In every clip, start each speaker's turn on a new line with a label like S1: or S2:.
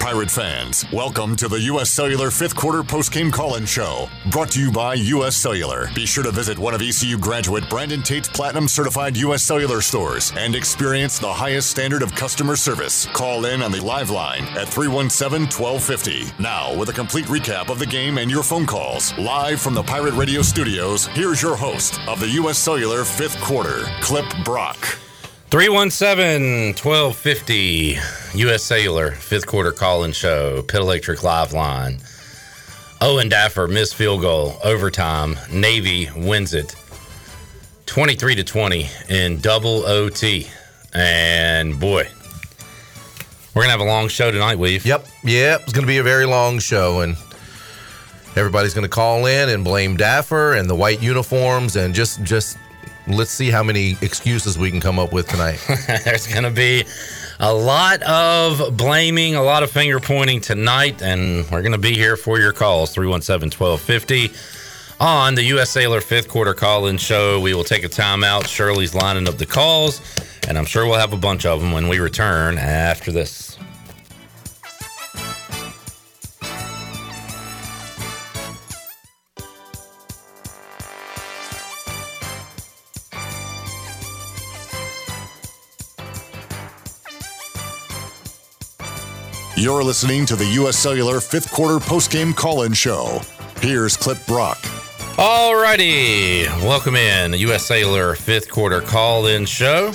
S1: Pirate fans, welcome to the U.S. Cellular fifth quarter postgame call-in show, brought to you by U.S. Cellular. Be sure to visit one of ECU graduate Brandon Tate's platinum certified U.S. Cellular stores and experience the highest standard of customer service. Call in on the live line at 317-1250. Now, with a complete recap of the game and your phone calls, live from the Pirate Radio studios, here's your host of the U.S. Cellular fifth quarter, Clip Brock.
S2: 317 1250 US Cellular, fifth quarter call in show, Pit Electric Live Line. Owen Daffer, missed field goal, overtime. Navy wins it 23 to 20 in double OT. And boy, we're going to have a long show tonight, Weave.
S3: Yep, yep. It's going to be a very long show, and everybody's going to call in and blame Daffer and the white uniforms, and just just let's see how many excuses we can come up with tonight.
S2: There's going to be a lot of blaming, a lot of finger pointing tonight, and we're going to be here for your calls 317 1250 on the U.S. Cellular fifth quarter call in show. We will take a timeout. Shirley's lining up the calls, and I'm sure we'll have a bunch of them when we return after this.
S1: You're listening to the U.S. Cellular fifth quarter postgame call-in show. Here's Clip Brock.
S2: Alrighty, welcome in U.S. Cellular fifth quarter call-in show.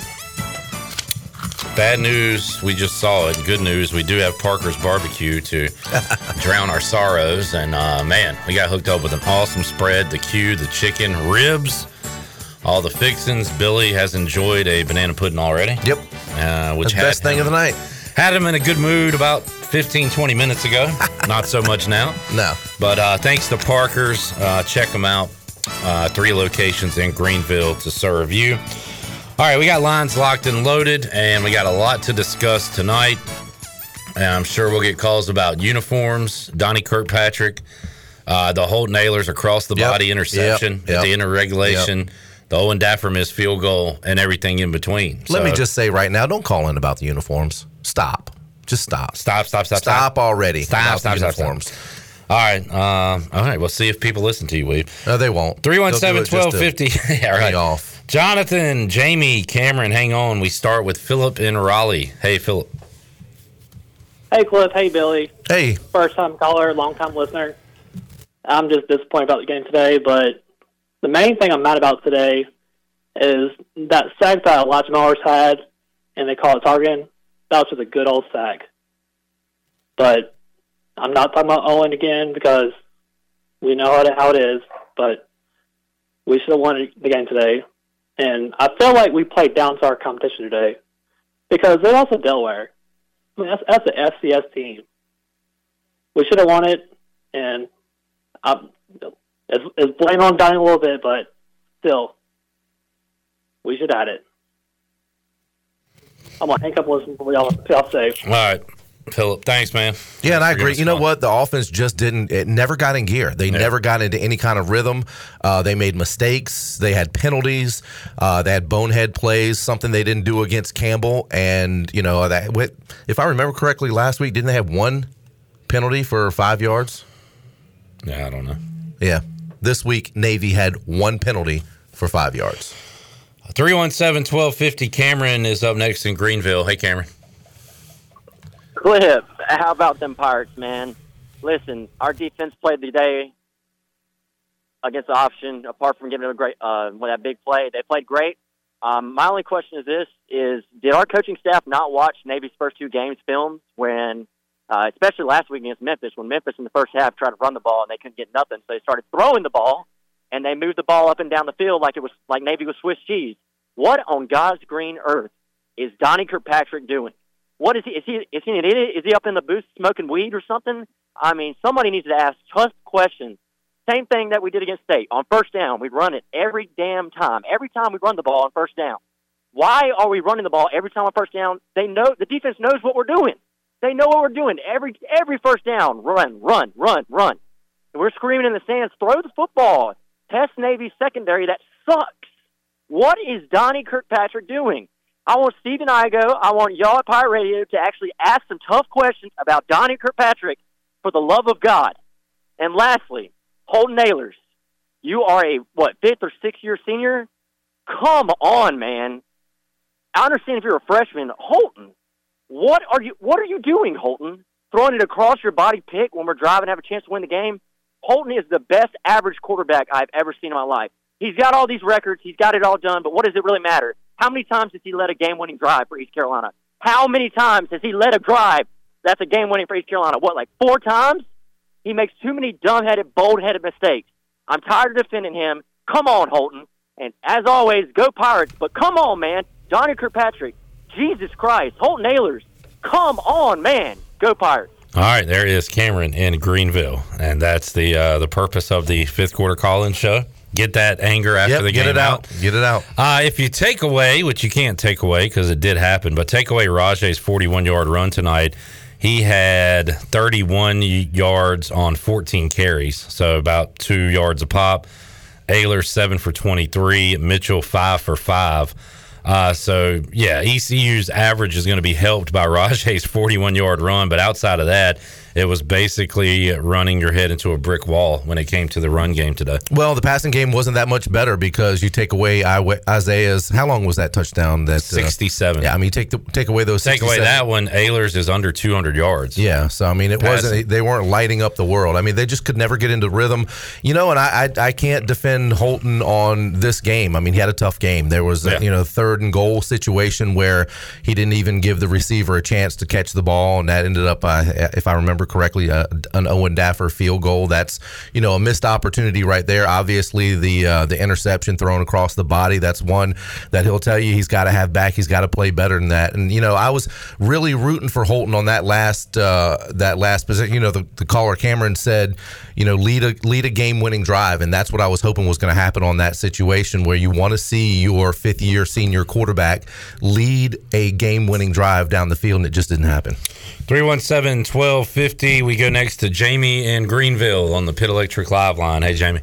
S2: Bad news, we just saw it. Good news, we do have Parker's barbecue to drown our sorrows. And uh, man, we got hooked up with an awesome spread: the Q, the chicken, ribs, all the fixings. Billy has enjoyed a banana pudding already.
S3: Yep,
S2: uh, which
S3: That's the best thing of the night.
S2: Had him in a good mood about 15, 20 minutes ago. Not so much now.
S3: No.
S2: But uh, thanks to Parker's. Uh, check them out. Uh, three locations in Greenville to serve you. All right, we got lines locked and loaded, and we got a lot to discuss tonight. And I'm sure we'll get calls about uniforms, Donnie Kirkpatrick, uh, the Holton Ahlers across the
S3: Yep.
S2: body interception
S3: Yep.
S2: at
S3: Yep.
S2: the of regulation, the Owen Daffer missed field goal, and everything in between.
S3: Let me just say right now, don't call in about the uniforms. Stop. Just stop.
S2: stop, stop, stop,
S3: Stop already.
S2: Stop,
S3: about
S2: stop, stop, stop. All right. Um, all right. We'll see if people listen to you, Weave.
S3: No, they won't.
S2: 317
S3: They'll do it just to
S2: 1250. Yeah, right.
S3: off.
S2: Jonathan, Jamie, Cameron, hang on. We start with Philip in Raleigh. Hey, Philip.
S4: Hey, Cliff. Hey, Billy.
S3: Hey,
S4: First time caller, long time listener. I'm just disappointed about the game today, but the main thing I'm mad about today is that sack that Elijah Mowers had, and they call it targeting. Was just a good old sack. But I'm not talking about Owen again because we know how, how it is, but we should have won the game today. And I feel like we played down to our competition today because they're also Delaware. I mean, that's, that's an FCS team. We should have won it, and I'm, it's, it's blame on Donnie a little bit, but still, we should have had it. I'm gonna hang up and listen to what y'all, y'all say.
S2: All right. Philip, thanks, man.
S3: Yeah, and I agree. You know
S2: call.
S3: what? The offense just didn't. It never got in gear. They never got into any kind of rhythm. Uh, they made mistakes. They had penalties. Uh, they had bonehead plays. Something they didn't do against Campbell. And you know that. If I remember correctly, last week didn't they have one penalty for five yards?
S2: Yeah, I don't know.
S3: Yeah. This week Navy had one penalty for five yards.
S2: 317 1250. Cameron is up next in Greenville. Hey, Cameron.
S5: Cliff, how about them Pirates, man? Listen, our defense played the day against the option. Apart from giving it a great, uh, with that big play, they played great. Um, my only question is this: Is did our coaching staff not watch Navy's first two games films when, uh, especially last week against Memphis, when Memphis in the first half tried to run the ball and they couldn't get nothing, so they started throwing the ball and they moved the ball up and down the field like it was like Navy was Swiss cheese. What on God's green earth is Donnie Kirkpatrick doing? What is he? Is he? Is he an idiot? Is he up in the booth smoking weed or something? I mean, somebody needs to ask tough questions. Same thing that we did against State on first down. We run it every damn time. Every time we run the ball on first down. Why are we running the ball every time on first down? They know the defense knows what we're doing. They know what we're doing. Every every first down, run, run, run, run. And we're screaming in the stands, throw the football. Test Navy secondary that sucks. What is Donnie Kirkpatrick doing? I want Stephen Igo, I go. I want y'all at Pirate Radio to actually ask some tough questions about Donnie Kirkpatrick for the love of God. And lastly, Holton Ahlers, you are a, what, fifth or sixth year senior? Come on, man. I understand if you're a freshman. Holton, what are you what are you doing, Holton? Throwing it across your body pick when we're driving have a chance to win the game? Holton is the best average quarterback I've ever seen in my life. He's got all these records, he's got it all done, but what does it really matter? How many times has he led a game winning drive for East Carolina? How many times has he led a drive that's a game winning for East Carolina? What, like four times? He makes too many dumb headed, bold headed mistakes. I'm tired of defending him. Come on, Holton. And as always, go Pirates. But come on, man. Donnie Kirkpatrick. Jesus Christ. Holton Ahlers. Come on, man. Go Pirates.
S2: All right, there is Cameron in Greenville, and that's the uh, the purpose of the fifth quarter call-in show. Get that anger after
S3: Yep,
S2: the
S3: get it out. Get it out.
S2: Uh, if you take away, which you can't take away because it did happen, but take away Rahjai's 41 yard run tonight, he had 31 yards on 14 carries, so about two yards a pop. Ahlers, seven for 23. Mitchell, five for five. Uh, so, yeah, ECU's average is going to be helped by Rahjai's 41 yard run, but outside of that, it was basically running your head into a brick wall when it came to the run game today.
S3: Well, the passing game wasn't that much better because you take away Isaiah's. How long was that touchdown? That uh,
S2: 67.
S3: Yeah, I mean, take the take away those.
S2: Take away that one, Ahlers' is under 200 yards.
S3: Yeah, so I mean, it
S2: Passing.
S3: wasn't. They weren't lighting up the world. I mean, they just could never get into rhythm, you know. And I, I, I can't defend Holton on this game. I mean, he had a tough game. There was,
S2: Yeah.
S3: a, you know, third and goal situation where he didn't even give the receiver a chance to catch the ball, and that ended up, uh, if I remember correctly, uh, an Owen Daffer field goal. That's you know a missed opportunity right there. Obviously, the uh, the interception thrown across the body. That's one that he'll tell you he's got to have back. He's got to play better than that. And you know, I was really rooting for Holton on that last uh, that last position. You know, the, the caller Cameron said, you know, lead a lead a game winning drive, and that's what I was hoping was going to happen on that situation where you want to see your fifth year senior quarterback lead a game winning drive down the field, and it just didn't happen.
S2: 317 1250. We go next to Jamie in Greenville on the Pit Electric Live line. Hey, Jamie.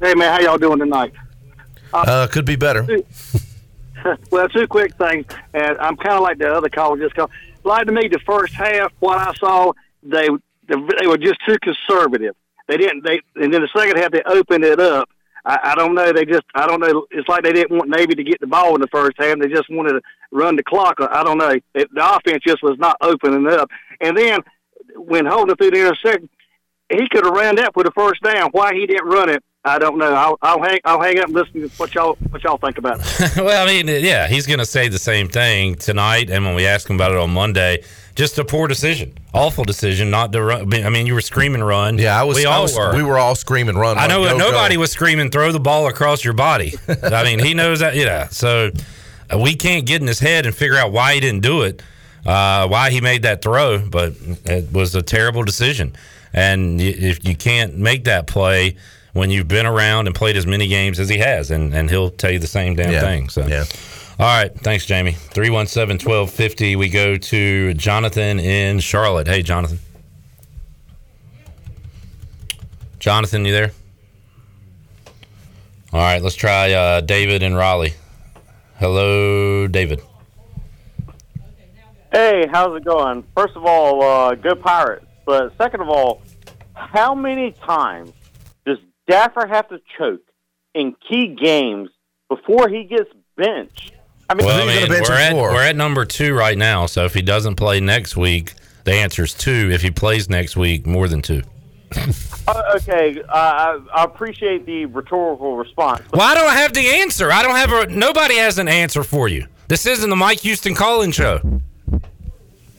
S6: Hey man, how y'all doing tonight?
S3: Uh, could be better.
S6: well, two quick things, and I'm kind of like the other caller just called. Like to me, the first half, what I saw, they they were just too conservative. They didn't. They and then the second half, they opened it up. I, I don't know. They just. I don't know. It's like they didn't want Navy to get the ball in the first half. They just wanted to run the clock. I don't know. It, the offense just was not opening up. And then when holding through the interception, he could have ran that for the first down. Why he didn't run it, I don't know. I'll, I'll hang. I'll hang up and listen to what y'all what y'all think about it.
S2: well, I mean, yeah, he's going to say the same thing tonight. And when we ask him about it on Monday, just a poor decision, awful decision not to run. I mean, you were screaming run.
S3: Yeah, I was.
S2: We
S3: I
S2: all
S3: was-
S2: were.
S3: We were all screaming run.
S2: I know
S3: run, go,
S2: nobody
S3: go.
S2: was screaming throw the ball across your body. I mean, he knows that. Yeah, so uh, we can't get in his head and figure out why he didn't do it, uh, why he made that throw, but it was a terrible decision. And if you can't make that play when you've been around and played as many games as he has, and, and he'll tell you the same damn
S3: Yeah.
S2: thing. So
S3: Yeah.
S2: all right, thanks, Jamie. 317 1250. We go to Jonathan in Charlotte. Hey, Jonathan. Jonathan, you there? All right, let's try uh, David in Raleigh. Hello, David.
S7: Hey, how's it going? First of all, uh, go Pirates. But second of all, how many times does Daffer have to choke in key games before he gets benched? I mean,
S2: Well, I mean,
S3: bench
S2: we're at,
S3: for?
S2: we're at number two right now. So if he doesn't play next week, the answer is two. If he plays next week, more than two.
S7: uh, okay, uh, I, I appreciate the rhetorical response.
S2: Well, I don't have the answer. I don't have a. Nobody has an answer for you. This isn't the Mike Houston call-in show.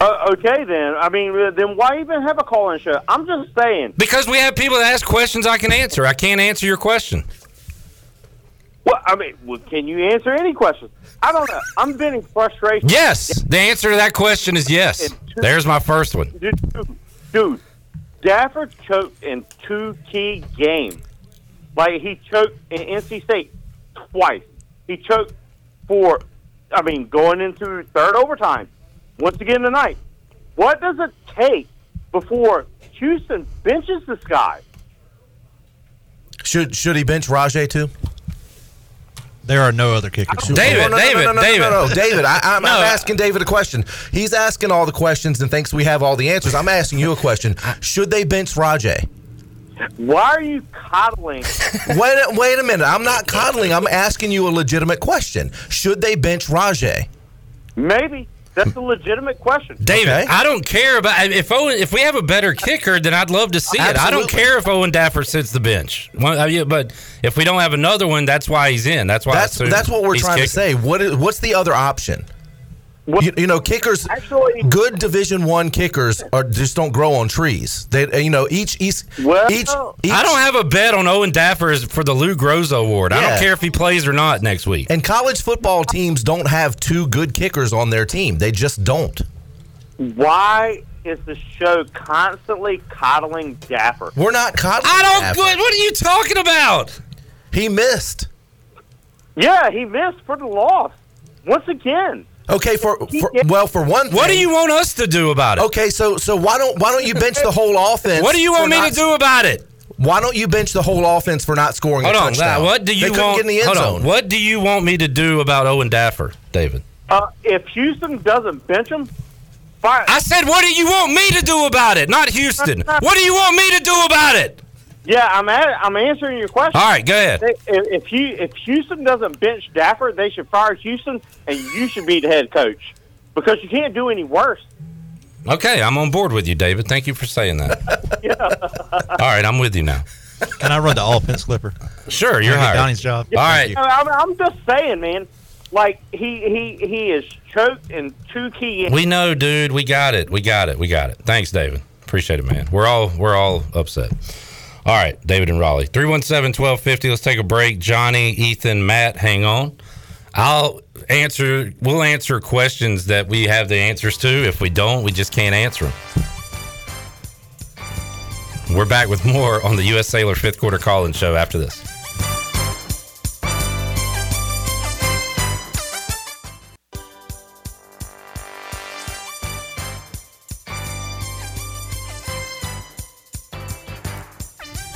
S7: Uh, okay, then. I mean, uh, then why even have a call-in show? I'm just saying.
S2: Because we have people that ask questions I can answer. I can't answer your question.
S7: Well, I mean, well, can you answer any questions? I don't know. I'm getting frustration.
S2: Yes. The answer to that question is yes. There's my first one.
S7: Dude, dude, Stafford choked in two key games. Like he choked in NC State twice. He choked for, I mean, going into third overtime. Once again tonight. What does it take before Houston benches this guy?
S3: Should should he bench Rahjai too?
S8: There are no other kickers.
S2: David,
S3: No, no, no,
S2: David,
S3: no, no, no,
S2: David.
S3: No, no, David. I, I'm,
S2: No,
S3: I'm asking David a question. He's asking all the questions and thinks we have all the answers. I'm asking you a question. Should they bench Rahjai?
S7: Why are you coddling?
S3: Wait, wait a minute. I'm not coddling. I'm asking you a legitimate question. Should they bench Rahjai?
S7: Maybe that's a legitimate question.
S2: David,
S3: Okay.
S2: I don't care about if Owen. If we have a better kicker, then I'd love to see it. I don't care if Owen Daffer sits the bench. Well, uh, yeah, But if we don't have another one, that's why he's in. That's why.
S3: That's
S2: assume
S3: that's what we're trying
S2: kicking.
S3: to say. What is what's the other option?
S7: What-
S3: You, you know, kickers.
S7: Actually-
S3: good Division One kickers are just don't grow on trees. They, you know, each each
S7: Well-
S3: each, each
S2: I don't have a bet on Owen Daffer for the Lou Groza Award. I don't care if he plays or not next week.
S3: And college football teams don't have two good kickers on their team. They just don't.
S7: Why is the show constantly coddling Daffer?
S3: We're not coddling.
S2: I don't.
S3: Stafford.
S2: What, what are you talking about?
S3: He missed.
S7: Yeah, he missed for the loss once again.
S3: Okay, for, for well, for one thing.
S2: What do you want us to do about it?
S3: Okay, so so why don't why don't you bench the whole offense?
S2: What do you want me
S3: not-
S2: to do about it?
S3: Why don't you bench the whole offense for not scoring
S2: Hold
S3: a
S2: on.
S3: touchdown?
S2: What do you
S3: they
S2: want?
S3: get in the end
S2: hold
S3: zone.
S2: on. What do you want me to do about Owen Daffer, David?
S7: Uh, if Houston doesn't bench him, fire.
S2: I said, what do you want me to do about it? Not Houston. What do you want me to do about it?
S7: Yeah, I'm at, I'm answering your question.
S2: All right, go ahead.
S7: They- If, if you if Houston doesn't bench Daffer, they should fire Houston, and you should be the head coach because you can't do any worse.
S2: Okay, I'm on board with you, David. Thank you for saying that. yeah. All right, I'm with you now.
S8: Can I run the offense, Clipper?
S2: Sure, you're
S8: Can I get
S2: hired.
S8: Donnie's job.
S2: All right.
S7: I'm, I'm just saying, man. Like he he he is choked in two key.
S2: We know, dude. We got it. We got it. We got it. Thanks, David. Appreciate it, man. We're all we're all upset. All right, David and Raleigh. 317-1250. Let's take a break. Johnny, Ethan, Matt, hang on. I'll answer we'll answer questions that we have the answers to. If we don't, we just can't answer them. We're back with more on the US Cellular fifth quarter call-in show after this.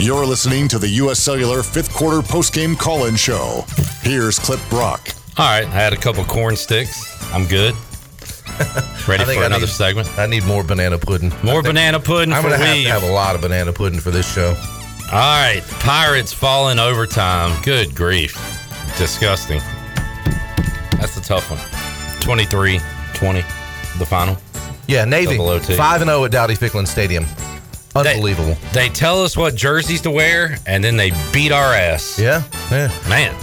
S1: You're listening to the U.S. Cellular fifth quarter postgame call in show. Here's Clip Brock.
S2: All right, I had a couple corn sticks. I'm good. Ready for
S3: I
S2: another
S3: need-
S2: segment.
S3: I need more banana pudding.
S2: More
S3: I think
S2: banana pudding
S3: I'm
S2: for
S3: gonna have to have a lot of banana pudding for this show.
S2: All right, Pirates fall in overtime. Good grief. Disgusting. That's a tough one. 23 20, the final.
S3: Yeah, Navy
S2: Double
S3: five and zero at Dowdy Ficklen Stadium. Unbelievable.
S2: They tell us what jerseys to wear, and then they beat our ass.
S3: yeah, yeah.
S2: Man,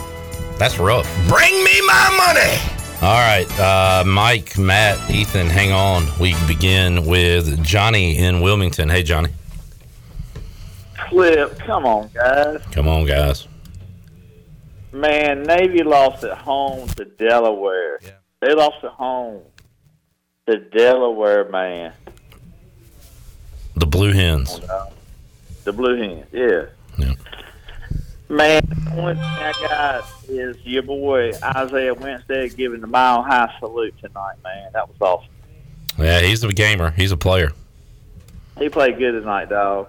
S2: that's rough.
S3: Bring me my money.
S2: All right, uh, Mike, Matt, Ethan, hang on. We begin with Johnny in Wilmington. Hey, Johnny.
S9: Clip, come on, guys.
S2: Come on, guys.
S9: Man, Navy lost at home to Delaware. Yeah. They lost at home to Delaware, man.
S2: The Blue Hens.
S9: The Blue Hens, yeah.
S2: Yeah.
S9: Man, the only thing I got is your boy Isaiah Winstead giving the mile high salute tonight, man. That was awesome.
S2: Yeah, he's a gamer. He's a player.
S9: He played good tonight, dog.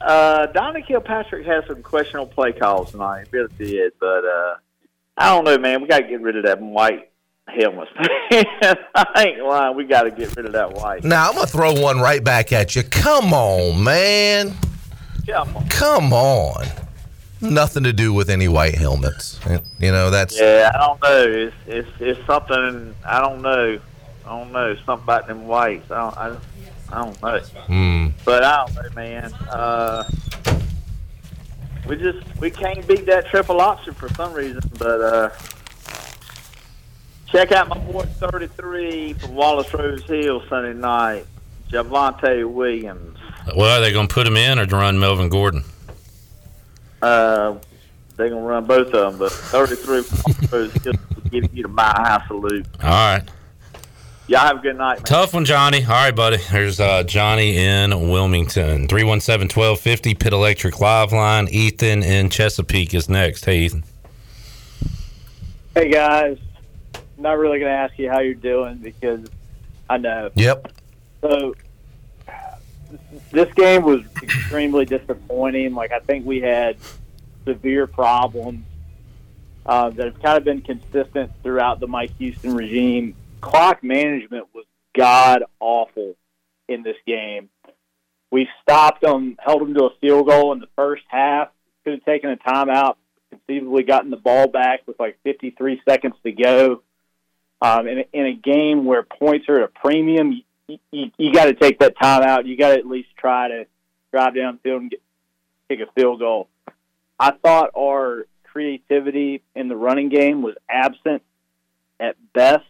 S9: Uh, Donnie Kilpatrick had some questionable play calls tonight. He really did, but uh, I don't know, man. We got to get rid of that white helmets. I ain't lying. We got to get rid of that white.
S3: Now I'm gonna throw one right back at you. Come on, man.
S9: Come on.
S3: Come on. Nothing to do with any white helmets. You know that's
S9: Yeah, I don't know. It's it's it's something. I don't know. I don't know. Something about them whites. I don't. I, I don't know.
S3: Hmm.
S9: But I don't know, man. Uh, we just we can't beat that triple option for some reason. But uh, check out my boy 33 from Wallace Rose Hill Sunday night, Javonte Williams.
S2: Well, are they going to put him in or to run Melvin Gordon?
S9: Uh, they're gonna run both of them, but 33 from Wallace Rose Hill will give you the mile high salute.
S2: All right.
S9: Y'all have a good night, man.
S2: Tough one, Johnny. All right, buddy. Here's uh, Johnny in Wilmington. 317 1250, Pit Electric Live Line. Ethan in Chesapeake is next. Hey, Ethan.
S10: Hey guys, not really going to ask you how you're doing because I know.
S3: Yep.
S10: So this game was extremely disappointing. Like I think we had severe problems uh, that have kind of been consistent throughout the Mike Houston regime. Clock management was god awful in this game. We stopped them, held them to a field goal in the first half. Could have taken a timeout, conceivably gotten the ball back with like 53 seconds to go. Um, in, a, in a game where points are at a premium, you, you, you got to take that timeout. You got to at least try to drive downfield and get, kick a field goal. I thought our creativity in the running game was absent at best.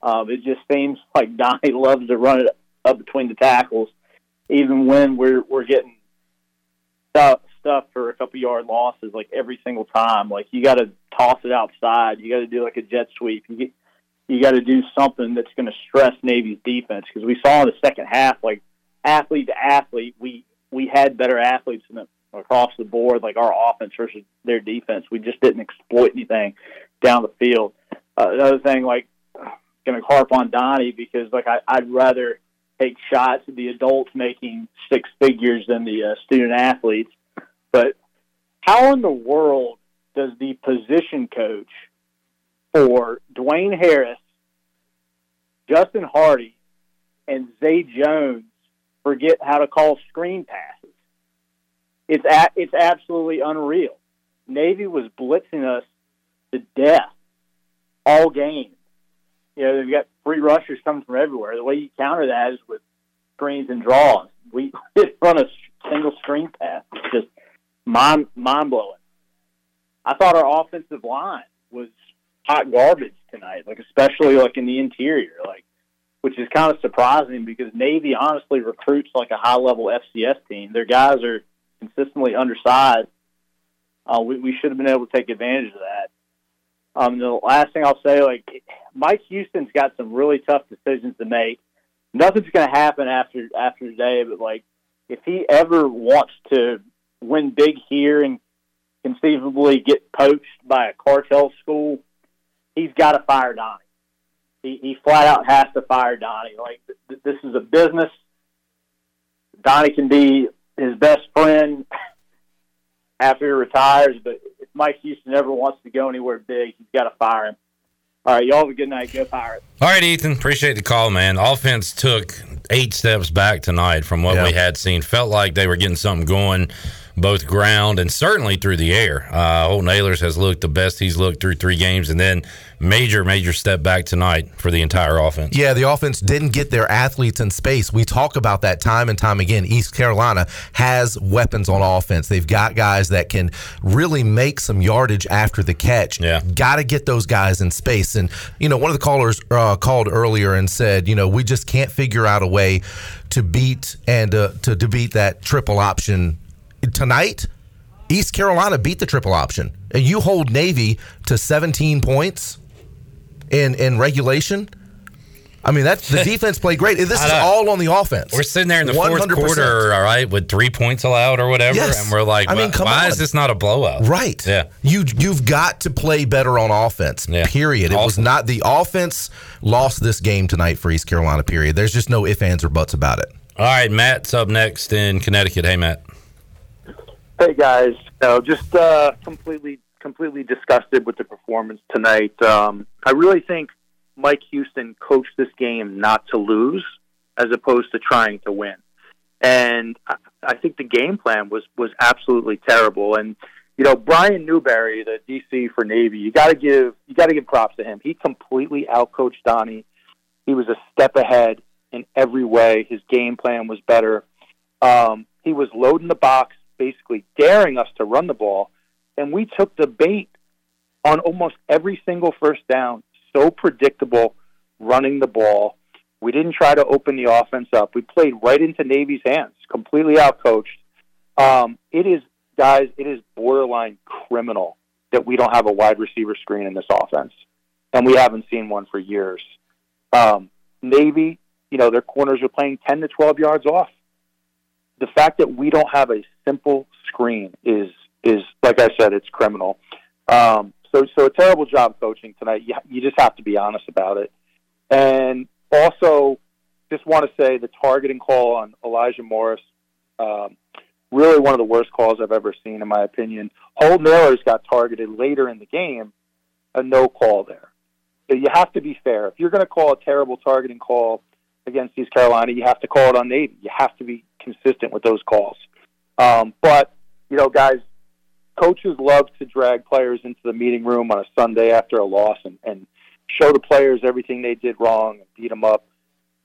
S10: Um, it just seems like Donnie loves to run it up between the tackles, even when we're we're getting stuff stuff for a couple yard losses like every single time. Like you got to toss it outside. You got to do like a jet sweep. You get, you got to do something that's going to stress Navy's defense because we saw in the second half, like athlete to athlete, we we had better athletes the, across the board, like our offense versus their defense. We just didn't exploit anything down the field. Uh, another thing, like, going to harp on Donnie because, like, I, I'd rather take shots at the adults making six figures than the uh, student athletes. But how in the world does the position coach for Dwayne Harris, Justin Hardy, and Zay Jones forget how to call screen passes? It's a, it's absolutely unreal. Navy was blitzing us to death all game. You know, they've got free rushers coming from everywhere. The way you counter that is with screens and draws. We didn't run a single screen pass. It's just mind mind blowing. I thought our offensive line hot garbage tonight, like especially like in the interior, like which is kind of surprising because Navy honestly recruits like a high level FCS team. Their guys are consistently undersized. Uh, we, we should have been able to take advantage of that. Um, the last thing I'll say, like Mike Houston's got some really tough decisions to make. Nothing's going to happen after after today, but like if he ever wants to win big here and conceivably get poached by a cartel school, he's got to fire Donnie. He, he flat out has to fire Donnie. Like th- this is a business. Donnie can be his best friend after he retires, but if Mike Houston ever wants to go anywhere big, he's got to fire him. All right, y'all have a good night. Go Pirates.
S2: All right, Ethan. Appreciate the call, man. Offense took eight steps back tonight from what
S3: Yeah.
S2: we had seen. Felt like they were getting something going, both ground and certainly through the air. Uh, Holton Ahlers has looked the best he's looked through three games, and then major, major step back tonight for the entire offense.
S3: Yeah, the offense didn't get their athletes in space. We talk about that time and time again. East Carolina has weapons on offense. They've got guys that can really make some yardage after the catch.
S2: Yeah.
S3: Got to get those guys in space. And, you know, one of the callers uh, called earlier and said, you know, we just can't figure out a way to beat and uh, to, to beat that triple option tonight. East Carolina beat the triple option. And you hold Navy to 17 points in in regulation. I mean, that's the defense played great. This is all on the offense.
S2: We're sitting there in the fourth
S3: 100%.
S2: quarter, all right, with three points allowed or whatever,
S3: Yes.
S2: and we're like,
S3: I mean,
S2: why,
S3: come
S2: why
S3: on.
S2: is this not a blowout?
S3: Right.
S2: Yeah.
S3: You you've got to play better on offense.
S2: Yeah.
S3: Period. It was not the offense lost this game tonight for East Carolina. Period. There's just no ifs ands or buts about it.
S2: All right, Matt's up next in Connecticut. Hey, Matt.
S11: Hey guys, no, just uh, completely completely disgusted with the performance tonight. Um, I really think Mike Houston coached this game not to lose, as opposed to trying to win. And I, I think the game plan was was absolutely terrible. And you know, Brian Newberry, the DC for Navy, you got to give you got to give props to him. He completely outcoached Donnie. He was a step ahead in every way. His game plan was better. Um, he was loading the box, basically daring us to run the ball, and we took the bait on almost every single first down. So predictable running the ball. We didn't try to open the offense up. We played right into Navy's hands, completely outcoached. Um, it is, guys, it is borderline criminal that we don't have a wide receiver screen in this offense, and we haven't seen one for years. Um, Navy, you know, their corners are playing 10 to 12 yards off. The fact that we don't have a simple screen is, is like I said, it's criminal. Um, so, so a terrible job coaching tonight. You, you just have to be honest about it. And also, just want to say the targeting call on Elijah Morris, um, really one of the worst calls I've ever seen, in my opinion. Holton Ahlers got targeted later in the game, a no call there. So you have to be fair. If you're going to call a terrible targeting call against East Carolina, you have to call it on Navy. You have to be consistent with those calls. Um, but you know, guys, coaches love to drag players into the meeting room on a Sunday after a loss and, and show the players everything they did wrong and beat them up.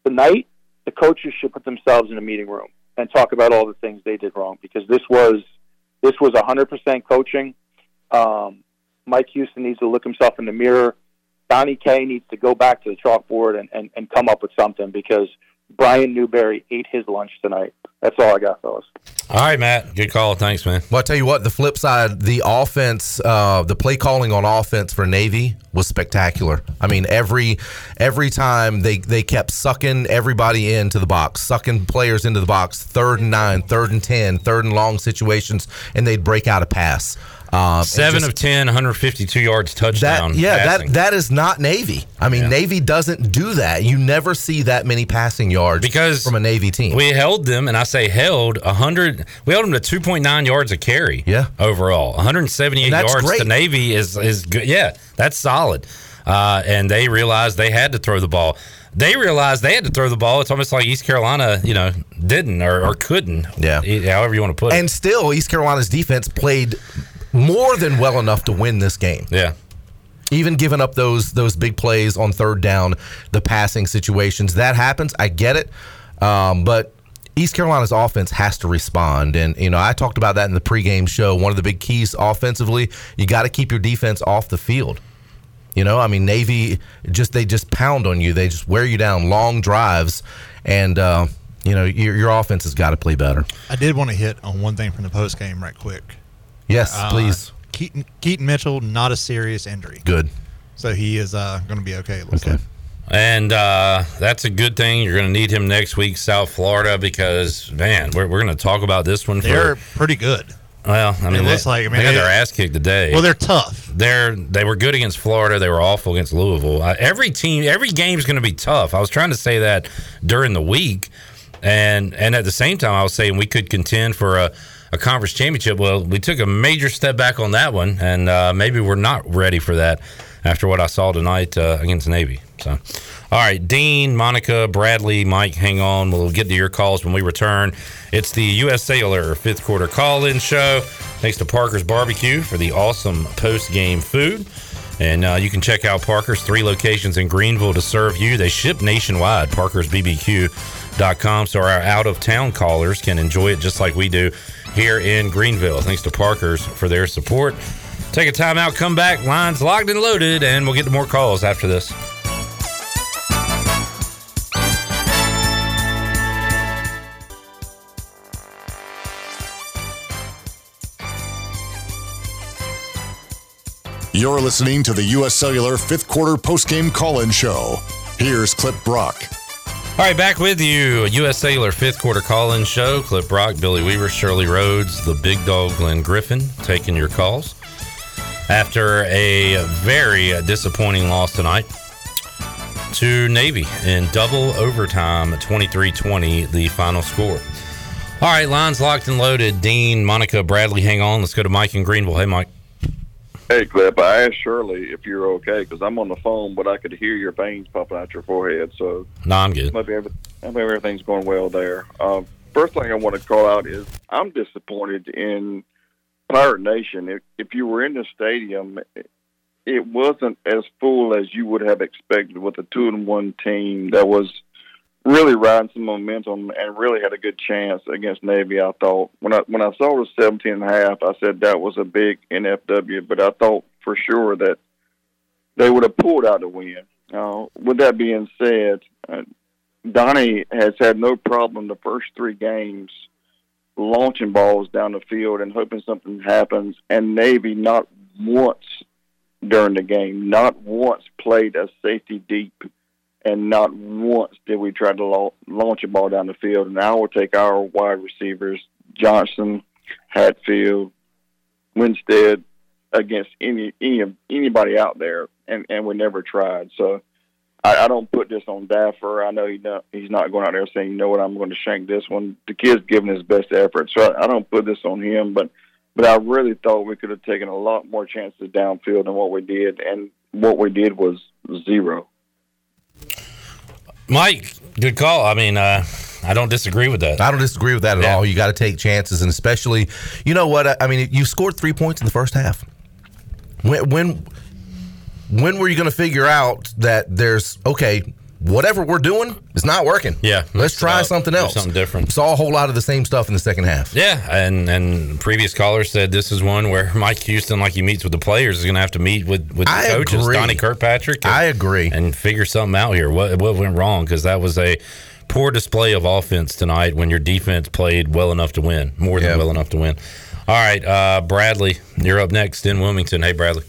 S11: Tonight, the coaches should put themselves in a meeting room and talk about all the things they did wrong because this was this was 100% coaching. Um, Mike Houston needs to look himself in the mirror. Donnie K needs to go back to the chalkboard and, and, and come up with something because Brian Newberry ate his lunch tonight. That's all I got, fellas.
S2: All right, Matt. Good call. Thanks, man.
S3: Well, I tell you what, the flip side, the offense, uh, the play calling on offense for Navy was spectacular. I mean, every every time they they kept sucking everybody into the box, sucking players into the box, third and nine, third and ten, third and long situations, and they'd break out a pass. Um,
S2: Seven of 10, 152 yards touchdown.
S3: That, yeah,
S2: passing.
S3: that that is not Navy. I mean,
S2: Yeah.
S3: Navy doesn't do that. You never see that many passing yards
S2: because
S3: from a Navy team.
S2: We held them, and I say held hundred. We held them to two point nine yards a carry.
S3: Yeah,
S2: overall, one hundred seventy eight
S3: And that's
S2: yards to
S3: great.
S2: Navy is is good. Yeah, that's solid. Uh, and they realized they had to throw the ball. They realized they had to throw the ball. It's almost like East Carolina, you know, didn't or, or couldn't.
S3: Yeah,
S2: however you want to put it.
S3: and still, East Carolina's defense played more than well enough to win this game.
S2: Yeah.
S3: Even giving up those those big plays on third down, the passing situations that happens. I get it, um, but East Carolina's offense has to respond, and you know I talked about that in the pregame show. One of the big keys offensively, you got to keep your defense off the field. You know, I mean Navy just they just pound on you. They just wear you down, long drives, and uh, you know your your offense has got to play better.
S8: I did want to hit on one thing from the post game right quick.
S3: Yes,
S8: Uh,
S3: please.
S8: Keaton, Keaton Mitchell, not a serious injury.
S3: Good.
S8: So he is uh, going to be okay. Looks
S3: Okay.
S8: like.
S2: And uh, that's a good thing. You're going to need him next week, South Florida, because man, we're, we're going to talk about this one. For,
S8: They're pretty good.
S2: Well, I mean,
S8: It looks
S2: they,
S8: like- I mean,
S2: they got
S8: they-
S2: their ass kicked today.
S8: Well, they're tough.
S2: They're they were good against Florida. They were awful against Louisville. Uh, every team, every game's going to be tough. I was trying to say that during the week, and and at the same time, I was saying we could contend for a, a conference championship. Well, we took a major step back on that one, and uh, maybe we're not ready for that after what I saw tonight uh, against Navy. So, all right, Dean, Monica, Bradley, Mike, hang on. We'll get to your calls when we return. It's the U.S. Cellular fifth quarter call in show. Thanks to Parker's Barbecue for the awesome post game food. And uh, you can check out Parker's three locations in Greenville to serve you. They ship nationwide, parkersbbq.com, so our out of town callers can enjoy it just like we do here in Greenville. Thanks to Parker's for their support. Take a time out, come back, lines locked and loaded, and we'll get to more calls after this.
S1: You're listening to the U.S. Cellular fifth quarter postgame call in show. Here's Clip Brock.
S2: All right, back with you. U.S. Cellular fifth quarter call in show. Clip Brock, Billy Weaver, Shirley Rhodes, the big dog Glenn Griffin taking your calls. After a very disappointing loss tonight to Navy in double overtime, 23 20, the final score. All right, lines locked and loaded. Dean, Monica, Bradley, hang on. Let's go to Mike in Greenville. Hey, Mike.
S12: Hey, Clip, I asked Shirley if you're okay because I'm on the phone, but I could hear your veins popping out your forehead. So
S2: No, I'm good.
S12: maybe, every, maybe everything's going well there. Uh, first thing I want to call out is I'm disappointed in Pirate Nation. If, if you were in the stadium, it, it wasn't as full as you would have expected with a two and one team that was really riding some momentum and really had a good chance against Navy. I thought when I when I saw the 17 and a half, I said that was a big NFW, but I thought for sure that they would have pulled out the win. Uh, with that being said, uh, Donnie has had no problem the first three games launching balls down the field and hoping something happens, and Navy not once during the game, not once played a safety deep, and not once did we try to la- launch a ball down the field. And I will take our wide receivers, Johnson, Hatfield, Winstead, against any any of anybody out there, and and we never tried. So I, I don't put this on Daffer. I know he not, he's not going out there saying, you know what, I'm going to shank this one. The kid's giving his best effort, so I, I don't put this on him. But but I really thought we could have taken a lot more chances downfield than what we did, and what we did was zero.
S2: Mike, good call. I mean, uh, I don't disagree with that.
S3: I don't disagree with that at all. You got to take chances, and especially, you know what? I- I mean, you scored three points in the first half. When when when were you going to figure out that there's okay? Whatever we're doing is not working.
S2: Yeah,
S3: let's try something else.
S2: something different.
S3: Saw a whole lot of the same stuff in the second half.
S2: Yeah, and and previous callers said this is one where Mike Houston, like he meets with the players, is going to have to meet with with the
S3: I
S2: coaches,
S3: agree.
S2: Donnie Kirkpatrick.
S3: I agree,
S2: and figure something out here. What what went wrong? Because that was a poor display of offense tonight when your defense played well enough to win, more than well enough to win. All right, uh, Bradley, you're up next in Wilmington. Hey, Bradley.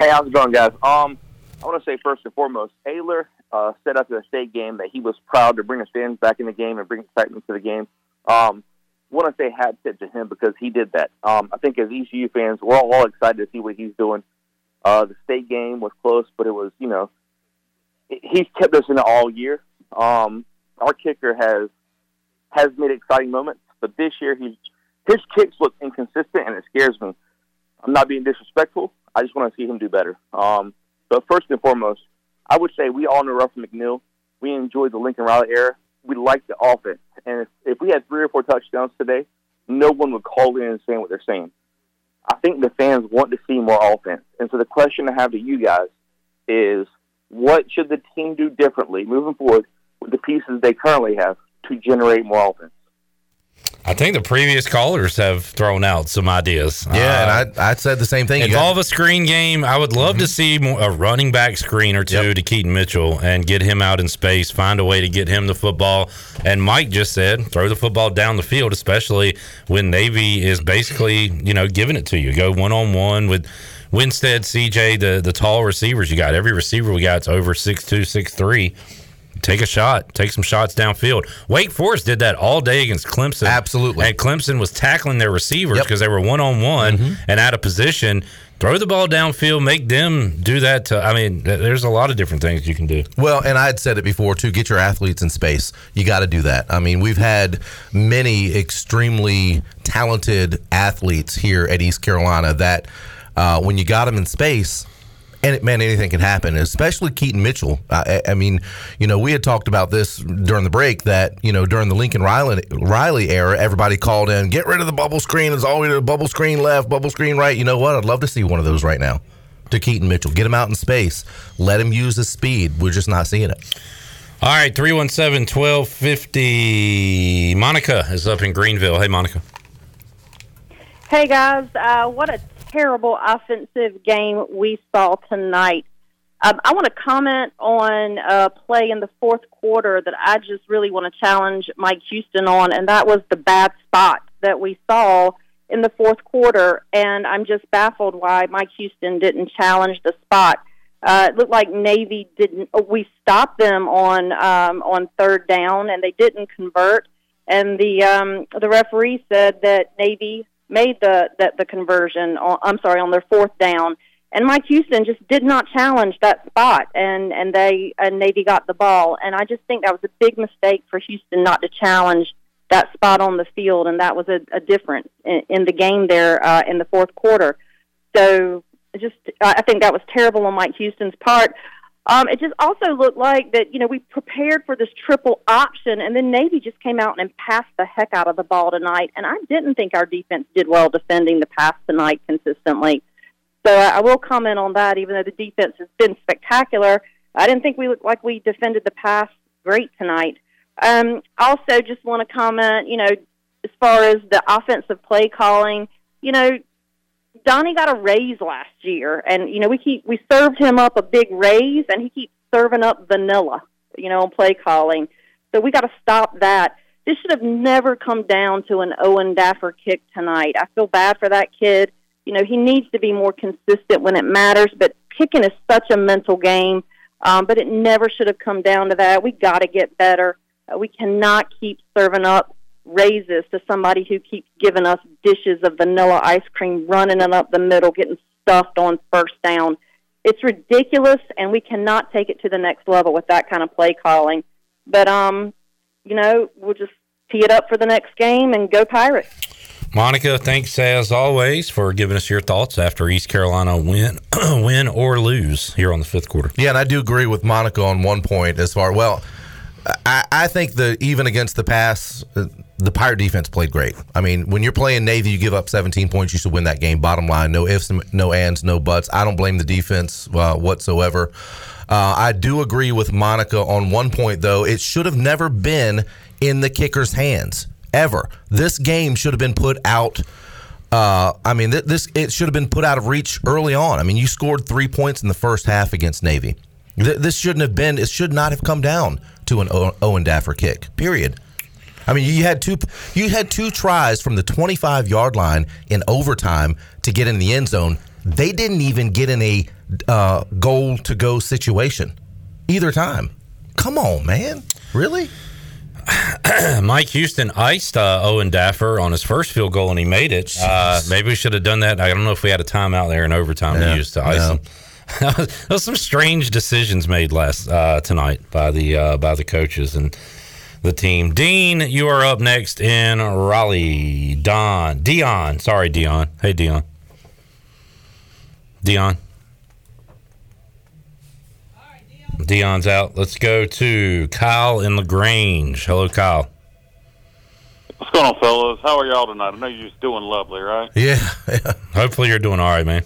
S13: Hey, how's it going, guys? Um, I want to say first and foremost, Taylor uh, said after the state game that he was proud to bring his fans back in the game and bring excitement to the game. Um, want to say hat tip to him because he did that. Um, I think as ECU fans, we're all, excited to see what he's doing. Uh, the state game was close, but it was, you know, he's kept us in it all year. Um, our kicker has has made exciting moments, but this year he's his kicks look inconsistent, and it scares me. I'm not being disrespectful. I just want to see him do better. Um, but first and foremost, I would say we all know Ruffin McNeill. We enjoyed the Lincoln Riley era. We like the offense, and if, if we had three or four touchdowns today, no one would call in and saying what they're saying. I think the fans want to see more offense, and so the question I have to you guys is, what should the team do differently moving forward with the pieces they currently have to generate more offense?
S2: I think the previous callers have thrown out some ideas.
S3: Yeah, and uh, I I said the same thing.
S2: Involve a screen game. I would love to mm-hmm. see a running back screen or two to Keaton Mitchell and get him out in space. Find a way to get him the football. And Mike just said, throw the football down the field, especially when Navy is basically you know giving it to you. Go one on one with Winstead, CJ, the the tall receivers you got. Every receiver we got is over six two, six three. Take a shot. Take some shots downfield. Wake Forest did that all day against Clemson. Absolutely. And Clemson was tackling their receivers because they were one on one and out of position. Throw the ball downfield. Make them do that. To, I mean, there's a lot of different things you can do.
S3: Well, and I had said it before too. Get your athletes in space. You got to do that. I mean, we've had many extremely talented athletes here at East Carolina that uh, when you got them in space. And it, man, anything can happen, especially Keaton Mitchell. I, I mean, you know, we had talked about this during the break that you know during the Lincoln Riley, Riley era, everybody called in, get rid of the bubble screen. There's always a bubble screen left, bubble screen right. You know what? I'd love to see one of those right now to Keaton Mitchell. Get him out in space. Let him use his speed. We're just not seeing it.
S2: All right, 317 1250. Monica is up in Greenville. Hey, Monica.
S14: Hey guys, uh, what a terrible offensive game we saw tonight. Um, I want to comment on a play in the fourth quarter that I just really want to challenge Mike Houston on, and that was the bad spot that we saw in the fourth quarter. And I'm just baffled why Mike Houston didn't challenge the spot. Uh, it looked like Navy didn't. oh, We stopped them on um, on third down, and they didn't convert. And the um, the referee said that Navy made the the, the conversion. On, I'm sorry, on their fourth down. And Mike Houston just did not challenge that spot, and and they and Navy got the ball. And I just think that was a big mistake for Houston not to challenge that spot on the field, and that was a, a difference in, in the game there uh, in the fourth quarter. So just I think that was terrible on Mike Houston's part. Um, it just also looked like that you know we prepared for this triple option, and then Navy just came out and passed the heck out of the ball tonight. And I didn't think our defense did well defending the pass tonight consistently. So I, will comment on that. Even though the defense has been spectacular, I didn't think we looked like we defended the pass great tonight. Um, also, just want to comment, you know, as far as the offensive play calling, you know, Donnie got a raise last year, and you know we keep we served him up a big raise, and he keeps serving up vanilla, you know, on play calling. So we got to stop that. This should have never come down to an Owen Daffer kick tonight. I feel bad for that kid. You know, he needs to be more consistent when it matters, but kicking is such a mental game. Um, but it never should have come down to that. We got to get better. Uh, we cannot keep serving up raises to somebody who keeps giving us dishes of vanilla ice cream, running it up the middle, getting stuffed on first down. It's ridiculous, and we cannot take it to the next level with that kind of play calling. But um, you know, we'll just tee it up for the next game and go Pirates.
S2: Monica, thanks as always for giving us your thoughts after East Carolina win, win or lose here on the fifth quarter.
S3: Yeah, and I do agree with Monica on one point as far well. I, I think that even against the pass, the Pirate defense played great. I mean, when you're playing Navy, you give up 17 points, you should win that game. Bottom line, no ifs, no ands, no buts. I don't blame the defense uh, whatsoever. Uh, I do agree with Monica on one point, though. It should have never been in the kicker's hands ever. This game should have been put out. Uh, I mean, th- this it should have been put out of reach early on. I mean, you scored three points in the first half against Navy. Th- this shouldn't have been. It should not have come down to an o- Owen Daffer kick. Period. I mean, you had two. You had two tries from the 25 yard line in overtime to get in the end zone. They didn't even get in a uh, goal to go situation either time. Come on, man. Really?
S2: Mike Houston iced uh, Owen Daffer on his first field goal and he made it. Uh, maybe we should have done that. I don't know if we had a timeout there in overtime
S3: Yeah,
S2: to use to ice
S3: no.
S2: him. there was some strange decisions made last uh, tonight by the uh, by the coaches and the team. Dean, you are up next in Raleigh. Don, Dion, sorry, Dion. Hey, Dion. Dion. Dion's out. Let's go to Kyle in LaGrange. Hello, Kyle.
S15: What's going on, fellas? How are y'all tonight? I know you're just doing lovely, right?
S3: Yeah.
S2: Hopefully, you're doing all right, man.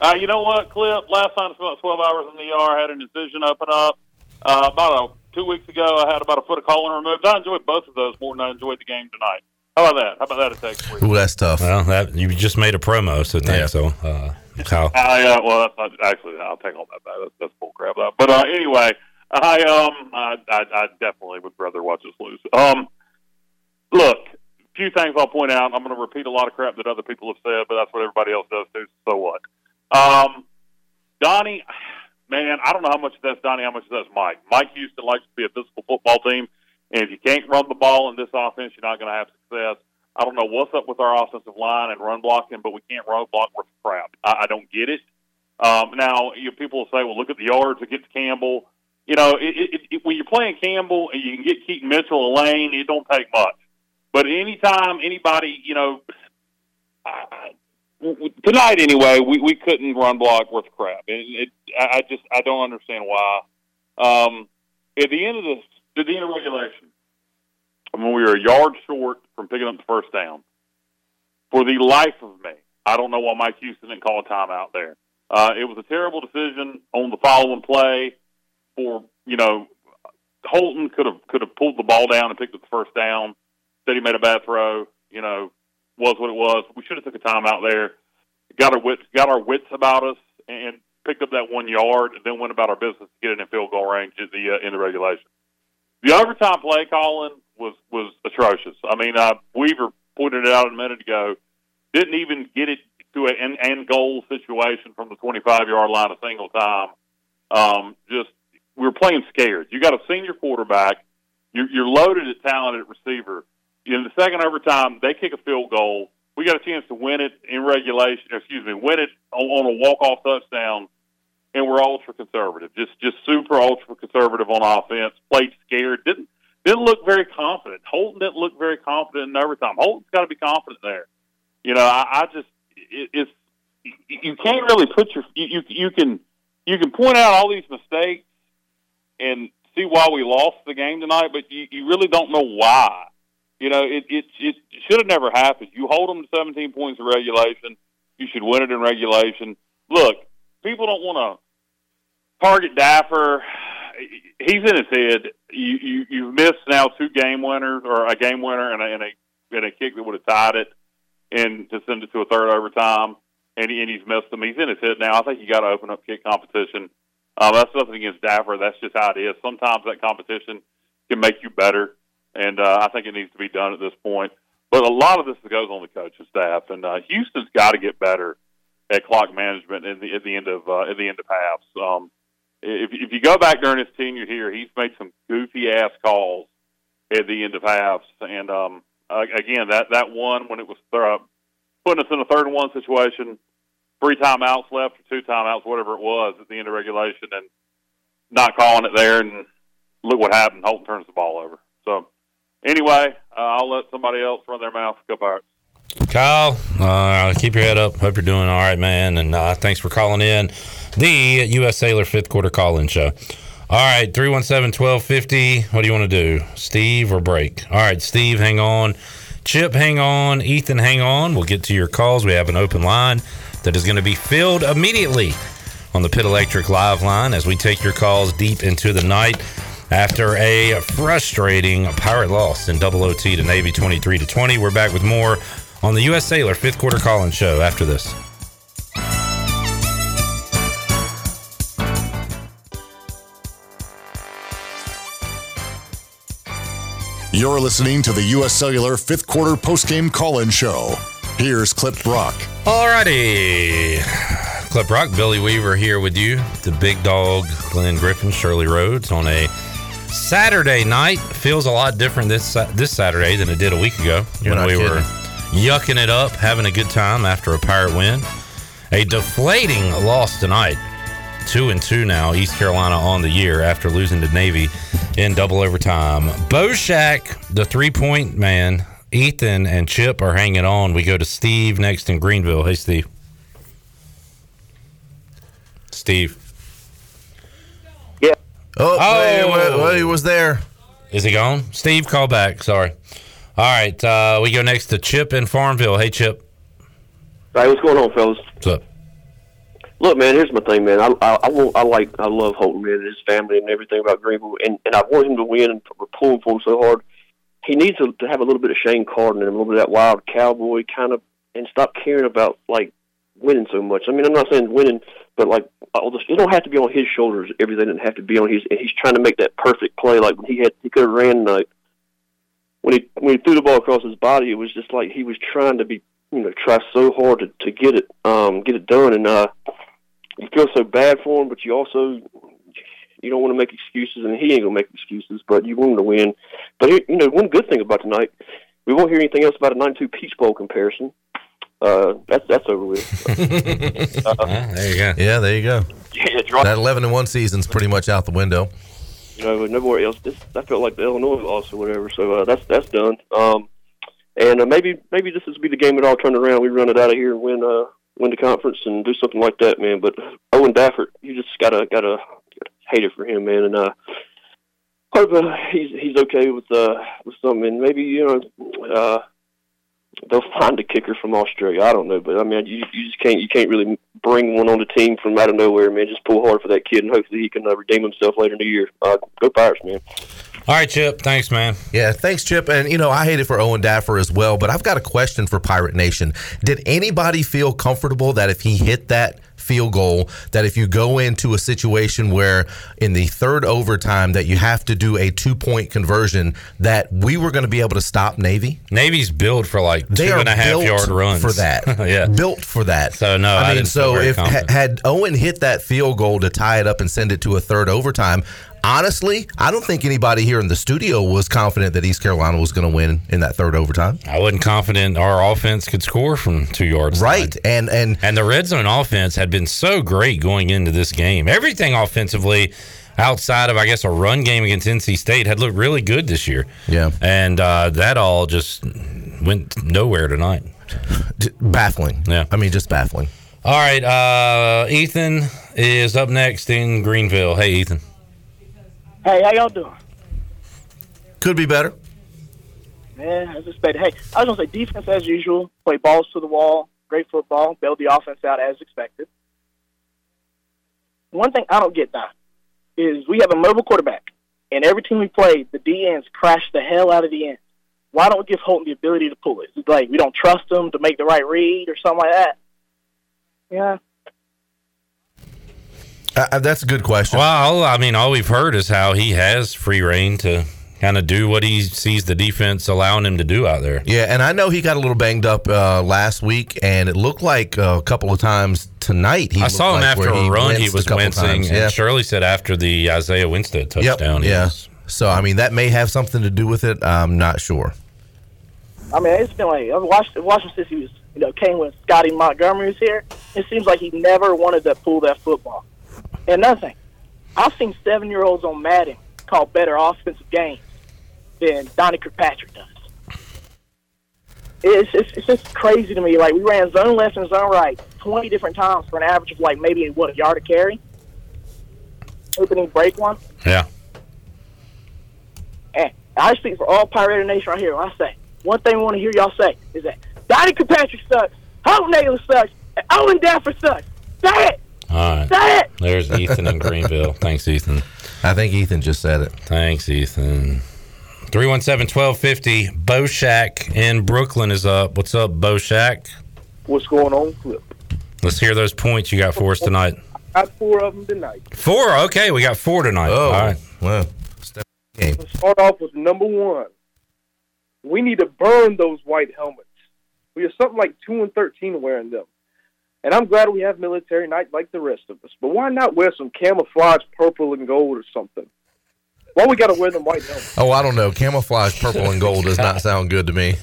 S15: Uh, you know what, Clip? Last time I spent about 12 hours in the ER, had an incision up and up. Uh, about a, two weeks ago, I had about a foot of colon removed. I enjoyed both of those more than I enjoyed the game tonight. How about that? How about that a text?
S3: Ooh, that's tough.
S2: Well, that you just made a promo, so thanks.
S3: Yeah.
S2: So, uh, Kyle.
S15: I, uh, well, that's not, actually, I'll take all that back. That's, that's bull crap. Though. But uh, anyway, I um, I, I, I definitely would rather watch us lose. Um, look, a few things I'll point out. I'm going to repeat a lot of crap that other people have said, but that's what everybody else does too. So what? Um, Donnie, man, I don't know how much of that's Donnie, how much of that's Mike. Mike Houston likes to be a physical football team, and if you can't run the ball in this offense, you're not going to have success. I don't know what's up with our offensive line and run blocking, but we can't run block worth crap. I, I don't get it. Um, now, you know, people will say, well, look at the yards against Campbell. You know, it, it, it, when you're playing Campbell and you can get Keaton Mitchell a lane, it don't take much. But anytime anybody, you know, I, tonight anyway, we, we couldn't run block worth crap. And it, I just I don't understand why. Um, at the end of the at the end of regulation, when we were a yard short from picking up the first down, for the life of me, I don't know why Mike Houston didn't call a timeout there. Uh, it was a terrible decision on the following play. For you know, Holton could have could have pulled the ball down and picked up the first down. Said he made a bad throw. You know, was what it was. We should have took a timeout there. Got our wits got our wits about us and picked up that one yard, and then went about our business to get it in field goal range at the uh, in the regulation. The overtime play calling was was atrocious. I mean, uh, Weaver pointed it out a minute ago. Didn't even get it to an end, end goal situation from the 25 yard line a single time. Um, just we were playing scared. You got a senior quarterback. You're, loaded at talent at receiver. In the second overtime, they kick a field goal. We got a chance to win it in regulation. Excuse me, win it on, a walk off touchdown and we're ultra conservative, just just super ultra conservative on offense. Played scared, didn't didn't look very confident. Holton didn't look very confident in overtime. Holton's got to be confident there. You know, I, I just it, it's you can't really put your you, you you can you can point out all these mistakes and see why we lost the game tonight, but you, you really don't know why. You know, it it it should have never happened. You hold them to 17 points in regulation. You should win it in regulation. Look, people don't want to target Daffer. He's in his head. You, you you've missed now two game winners or a game winner and a and a, and a kick that would have tied it, and to send it to a third overtime. And, he, and he's missed them. He's in his head now. I think you got to open up kick competition. Um, that's nothing against Daffer. That's just how it is. Sometimes that competition can make you better, and uh, I think it needs to be done at this point. But a lot of this goes on the coaching staff, and uh, Houston's got to get better at clock management in the, at the end of uh, at the end of halves. Um, if, if you go back during his tenure here, he's made some goofy ass calls at the end of halves, and um, again that that one when it was th- putting us in a third and one situation, three timeouts left or two timeouts, whatever it was at the end of regulation, and not calling it there, and look what happened. Holton turns the ball over. So anyway, uh, I'll let somebody else run their mouth. Go Pirates.
S2: Kyle, uh, keep your head up. Hope you're doing all right, man. And uh, thanks for calling in the U.S. Cellular fifth quarter call in show. All right, 317 1250. What do you want to do? Steve or break? All right, Steve, hang on. Chip, hang on. Ethan, hang on. We'll get to your calls. We have an open line that is going to be filled immediately on the Pit Electric live line as we take your calls deep into the night after a frustrating pirate loss in double OT to Navy 23 to 20. We're back with more on the U.S. Cellular fifth quarter call in show after this.
S1: You're listening to the U.S. Cellular fifth quarter postgame call in show. Here's Clip Brock.
S2: Alrighty. Clip Brock, Billy Weaver here with you. The big dog, Glenn Griffin, Shirley Rhodes on a Saturday night. Feels a lot different this uh, this Saturday than it did a week ago
S3: You're
S2: when we
S3: kidding.
S2: were yucking it up, having a good time after a Pirate win. A deflating loss tonight. Two and two now, East Carolina on the year after losing to Navy in double overtime. Boshak, the three point man, Ethan and Chip are hanging on. We go to Steve next in Greenville. Hey, Steve. Steve.
S13: Yeah.
S3: Oh,
S2: Oh.
S3: well, well, he was there.
S2: Is he gone? Steve, call back. Sorry. All right. Uh, we go next to Chip in Farmville. Hey, Chip.
S16: Hey, what's going on, fellas?
S2: What's up?
S16: Look, man, here's my thing, man. I I, I, want, I like I love Holton, man, and his family and everything about Greenville, and and I want him to win, and we're pulling for him so hard. He needs to, to have a little bit of Shane Carden and a little bit of that wild cowboy kind of, and stop caring about like winning so much. I mean, I'm not saying winning, but like all this, it don't have to be on his shoulders. Everything doesn't have to be on his. And he's trying to make that perfect play. Like when he had, he could have ran like when he when he threw the ball across his body. It was just like he was trying to be, you know, try so hard to to get it, um, get it done, and uh, you feel so bad for him, but you also you don't want to make excuses, and he ain't gonna make excuses. But you want him to win. But you know, one good thing about tonight, we won't hear anything else about a nine-two Peach Bowl comparison. Uh, that's that's over with. uh,
S2: there you go.
S3: Yeah, there you go.
S16: Yeah, drop.
S3: That 11 and 1 season's pretty much out the window.
S16: you know, nowhere else. This I felt like the Illinois loss or whatever. So uh, that's that's done. Um, and uh, maybe maybe this will be the game that all turned around. We run it out of here and win uh win the conference and do something like that, man. But Owen Daffer, you just gotta gotta hate it for him, man. And uh, hope uh, he's he's okay with uh with something. And maybe you know uh they'll find a kicker from Australia. I don't know, but I mean you you just can't you can't really bring one on the team from out of nowhere, man. Just pull hard for that kid, and hopefully he can uh, redeem himself later in the year. Uh, go Pirates, man.
S2: All right, Chip. Thanks, man.
S3: Yeah, thanks, Chip. And, you know, I hate it for Owen Daffer as well, but I've got a question for Pirate Nation. Did anybody feel comfortable that if he hit that field goal, that if you go into a situation where in the third overtime that you have to do a two point conversion, that we were going to be able to stop Navy?
S2: Navy's built for like
S3: They
S2: two and a half yard runs
S3: for that.
S2: yeah,
S3: built for that.
S2: So no, I,
S3: I mean, so if ha- had Owen hit that field goal to tie it up and send it to a third overtime, honestly, I don't think anybody here in the studio was confident that East Carolina was going to win in that third overtime.
S2: I wasn't confident our offense could score from two yards.
S3: Right, and and
S2: and the red zone offense had been so great going into this game. Everything offensively, outside of I guess a run game against NC State, had looked really good this year.
S3: Yeah,
S2: and uh, that all just went nowhere tonight.
S3: Baffling.
S2: Yeah,
S3: I mean, just baffling.
S2: All right, uh, Ethan is up next in Greenville. Hey, Ethan.
S17: Hey, how y'all doing?
S3: Could be better.
S17: Man, as expected. Hey, I was gonna say defense as usual. Play balls to the wall. Great football. Bailed the offense out as expected. One thing I don't get now is we have a mobile quarterback, and every team we play, the D ends crash the hell out of the ends. Why don't we give Holton the ability to pull it? It's like we don't trust him to make the right read or something like that. Yeah.
S3: Uh, that's a good question.
S2: Well, I mean, all we've heard is how he has free reign to kind of do what he sees the defense allowing him to do out there.
S3: Yeah, and I know he got a little banged up uh, last week, and it looked like uh, a couple of times tonight. He
S2: I saw him
S3: like
S2: after
S3: where
S2: a run; he was wincing.
S3: times.
S2: And
S3: Yeah.
S2: Shirley said after the Isaiah Winstead
S3: Yep,
S2: touchdown, he
S3: yeah.
S2: was-
S3: So I mean, that may have something to do with it. I'm not sure.
S17: I mean, it's been like I've watched watched him since he was, you know, came when Scotty Montgomery was here. It seems like he never wanted to pull that football. And another thing, I've seen seven year olds on Madden call better offensive games than Donnie Kirkpatrick does. it's, it's it's just crazy to me. Like we ran zone left and zone right twenty different times for an average of like maybe what a yard a carry. Opening break one.
S2: Yeah.
S17: And I speak for all Pirate Nation right here. When I say one thing we want to hear y'all say is that Donnie Kirkpatrick sucks, Holton Ahlers sucks, and Owen Daffer sucks. Say it.
S2: All right.
S17: Say it.
S2: There's Ethan in Greenville. Thanks, Ethan.
S3: I think Ethan just said it.
S2: Thanks, Ethan. 317-1250. Bo Shack in Brooklyn is up. What's up, Bo Shack?
S18: What's going on, Flip?
S2: Let's hear those points you got for us tonight.
S18: I got four of them tonight.
S2: Four. Okay, we got four tonight.
S3: Oh,
S2: All right.
S3: Well, game.
S18: Let's start off with number one. We need to burn those white helmets. We are something like two and thirteen wearing them. And I'm glad we have military night like the rest of us. But why not wear some camouflage purple and gold or something? Why we gotta wear them white helmets?
S3: Oh, I don't know. Camouflage purple and gold does not sound good to me.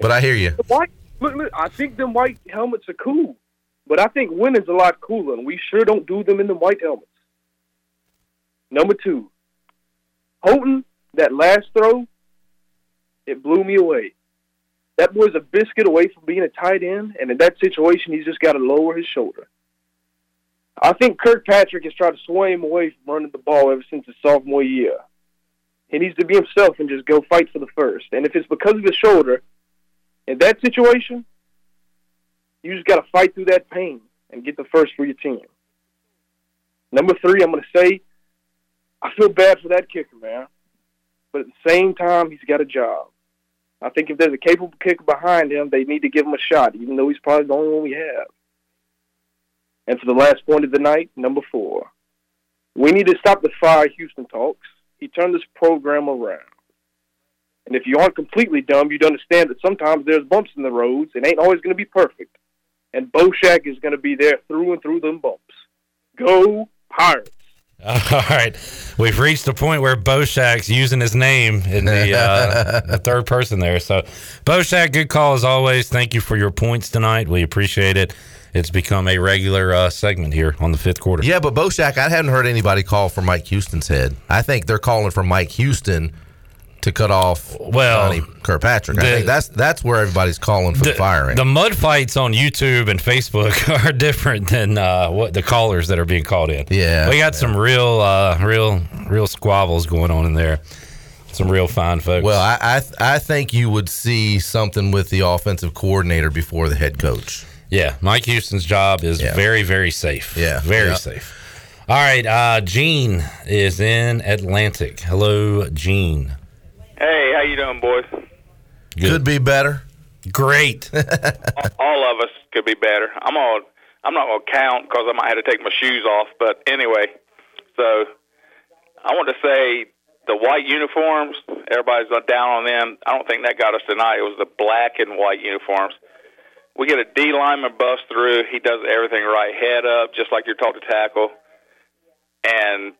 S3: But I hear you.
S18: White look, look, I think them white helmets are cool. But I think winning's a lot cooler, and we sure don't do them in the white helmets. Number two, Holton, that last throw, it blew me away. That boy's a biscuit away from being a tight end, and in that situation, he's just got to lower his shoulder. I think Kirkpatrick has tried to sway him away from running the ball ever since his sophomore year. He needs to be himself and just go fight for the first. And if it's because of his shoulder, in that situation, you just got to fight through that pain and get the first for your team. Number three, I'm going to say, I feel bad for that kicker, man. But at the same time, he's got a job. I think if there's a capable kicker behind him, they need to give him a shot, even though he's probably the only one we have. And for the last point of the night, number four, we need to stop the fire Houston talks. He turned this program around. And if you aren't completely dumb, you'd understand that sometimes there's bumps in the roads. It ain't always going to be perfect. And Boshak is going to be there through and through them bumps. Go Pirates.
S2: All right, we've reached the point where Boshak's using his name in the, uh, the third person there. So, Boshak, good call as always. Thank you for your points tonight. We appreciate it. It's become a regular uh, segment here on the fifth quarter.
S3: Yeah, but Boshak, I haven't heard anybody call for Mike Houston's head. I think they're calling for Mike Houston to cut off
S2: well,
S3: Johnny Kirkpatrick. I think that's that's where everybody's calling for the, firing.
S2: The mud fights on YouTube and Facebook are different than uh, what the callers that are being called in.
S3: Yeah,
S2: we got some real, uh, real, real squabbles going on in there. Some real fine folks.
S3: well, I, I I think you would see something with the offensive coordinator before the head coach.
S2: Yeah, Mike Houston's job is very, very safe.
S3: Yeah,
S2: very
S3: yeah.
S2: safe. All right, uh, Gene is in Atlantic. Hello, Gene.
S19: Hey, how you doing, boys?
S3: Could be better.
S2: Great.
S19: All of us could be better. I'm on. I'm not going to count because I might have to take my shoes off. But anyway, so I want to say the white uniforms. Everybody's down on them. I don't think that got us tonight. It was the black and white uniforms. We get a D lineman bust through. He does everything right, head up, just like you're taught to tackle. And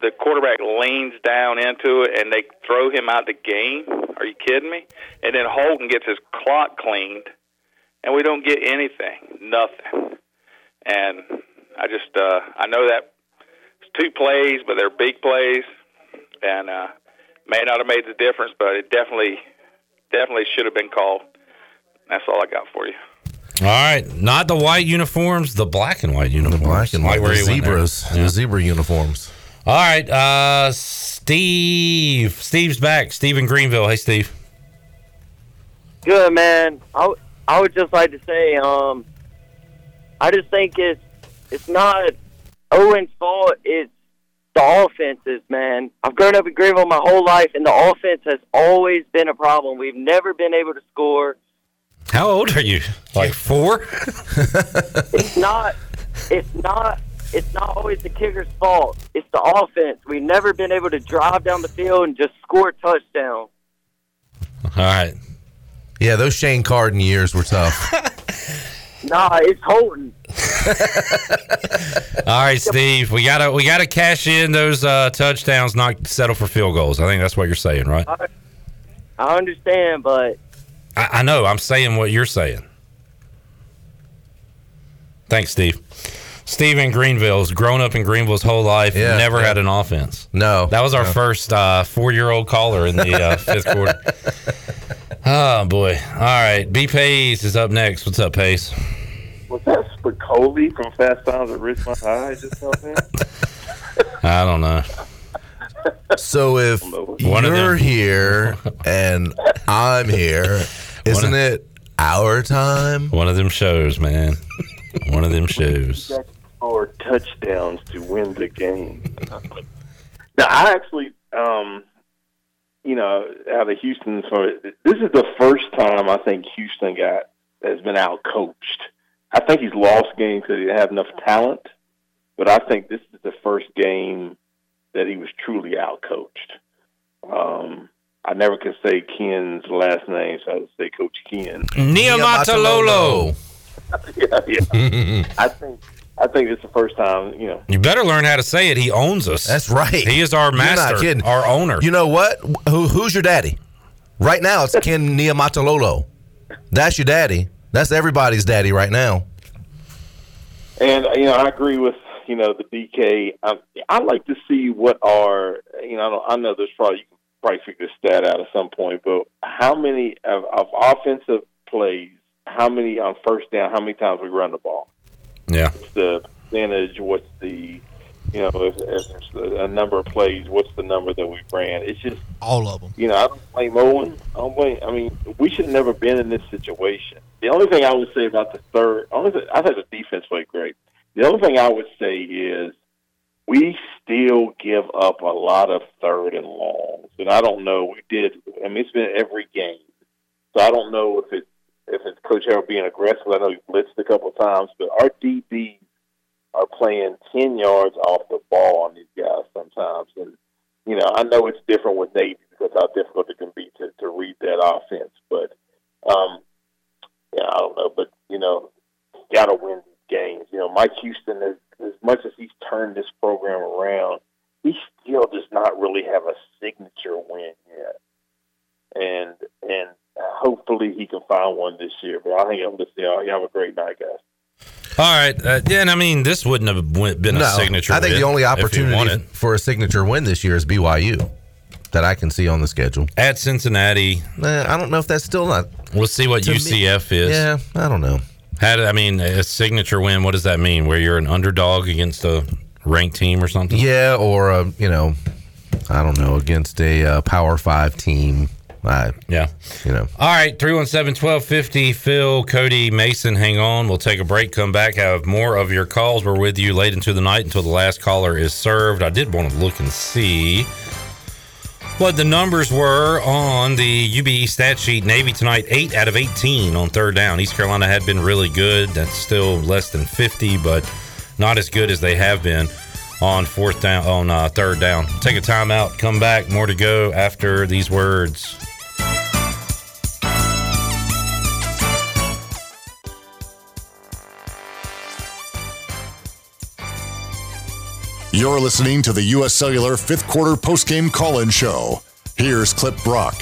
S19: the quarterback leans down into it, and they throw him out the game. Are you kidding me? And then Holton gets his clock cleaned, and we don't get anything, nothing. And I just, uh, I know that it's two plays, but they're big plays, and uh, may not have made the difference, but it definitely, definitely should have been called. That's all I got for you.
S2: All right, not the white uniforms, the black and white uniforms.
S3: Black and white, the
S2: you went there.
S3: zebras,
S2: Yeah.
S3: the zebra uniforms.
S2: All right, uh, Steve. Steve's back. Steve in Greenville. Hey, Steve.
S20: Good man. I, w- I would just like to say, um, I just think it's it's not Owen's fault. It's the offenses, man. I've grown up in Greenville my whole life, and the offense has always been a problem. We've never been able to score.
S2: How old are you? Like four?
S20: It's not. It's not. It's not always the kicker's fault. It's the offense. We've never been able to drive down the field and just score a touchdown.
S2: All right.
S3: Yeah, those Shane Carden years were tough.
S20: Nah, it's Holton.
S2: All right, Steve. We gotta we gotta cash in those uh, touchdowns, not settle for field goals. I think that's what you're saying, right?
S20: I, I understand, but
S2: I, I know. I'm saying what you're saying. Thanks, Steve. Steve in Greenville's grown up in Greenville his whole life.
S3: Yeah,
S2: never
S3: yeah.
S2: had an offense.
S3: No,
S2: That was our
S3: no.
S2: first uh, four year old caller in the uh, fifth quarter. Oh boy! All right, B Pace is up next. What's up, Pace?
S21: Was that Spicoli from Fast Times at Ridgemont High just something?
S2: I don't know.
S3: So if
S2: One of
S3: you're
S2: them.
S3: here and I'm here, isn't it our time?
S2: One of them shows, man. One of them shows.
S21: Or touchdowns to win the game. now, I actually, um, you know, out of Houston, so this is the first time I think Houston got has been out coached. I think he's lost games because he didn't have enough talent, but I think this is the first game that he was truly out coached. Um, I never could say Ken's last name, so I would say Coach Ken.
S2: Niumatalolo.
S21: yeah, yeah. I think I think it's the first time, you know.
S2: You better learn how to say it. He owns us.
S3: That's right.
S2: He is our
S3: You're
S2: master,
S3: not kidding.
S2: our owner.
S3: You know what? Who, who's your daddy? Right now, it's Ken Niumatalolo. That's your daddy. That's everybody's daddy right now.
S21: And you know, I agree with you know the DK. I, I like to see what are you know. I, don't, I know there's probably you can probably figure this stat out at some point, but how many of, of offensive plays? How many on first down? How many times we run the ball?
S2: Yeah.
S21: What's the percentage? What's the you know if, if there's a, a number of plays? What's the number that we ran? It's just
S8: All of them.
S21: you know, I don't blame Owen. I don't blame. I mean, we should have never been in this situation. The only thing I would say about the third, only thing, I think the defense played great. The only thing I would say is we still give up a lot of third and longs, and I don't know. We did. I mean, it's been every game, so I don't know if it if it's Coach Harrell being aggressive. I know he blitzed a couple of times, but our DBs are playing ten yards off the ball on these guys sometimes, and you know, I know it's different with Navy because how difficult it can be to, to read that offense. But, um, yeah, I don't know. But, you know, got to win these games. You know, Mike Houston, as, as much as he's turned this program around, he still does not really have a signature win yet. And, and hopefully he can find one this year. But I think I'm just, you know, you have a great night, guys.
S2: All right. Uh, yeah, and I mean, this wouldn't have went- been a signature. Win.
S3: I think
S2: win
S3: the only
S2: if he won
S3: opportunity for a signature win this year is BYU that I can see on the schedule.
S2: at Cincinnati.
S3: I don't know if that's still not.
S2: We'll see what
S3: To me-
S2: UCF is.
S3: Yeah, I don't know.
S2: Had I mean a signature win? What does that mean? Where you're an underdog against a ranked team or something?
S3: Yeah, or uh, you know, I don't know against a uh, Power Five team. I,
S2: yeah,
S3: you know.
S2: All right, 317 1250. Phil, Cody, Mason, hang on. We'll take a break, come back, have more of your calls. We're with you late into the night until the last caller is served. I did want to look and see what the numbers were on the UBE stat sheet. Navy tonight, 8 out of 18 on third down. East Carolina had been really good. That's still less than 50, but not as good as they have been on fourth down, on uh, third down. Take a timeout, come back. More to go after these words.
S1: You're listening to the U.S. Cellular fifth quarter postgame call in show. Here's Clip Brock.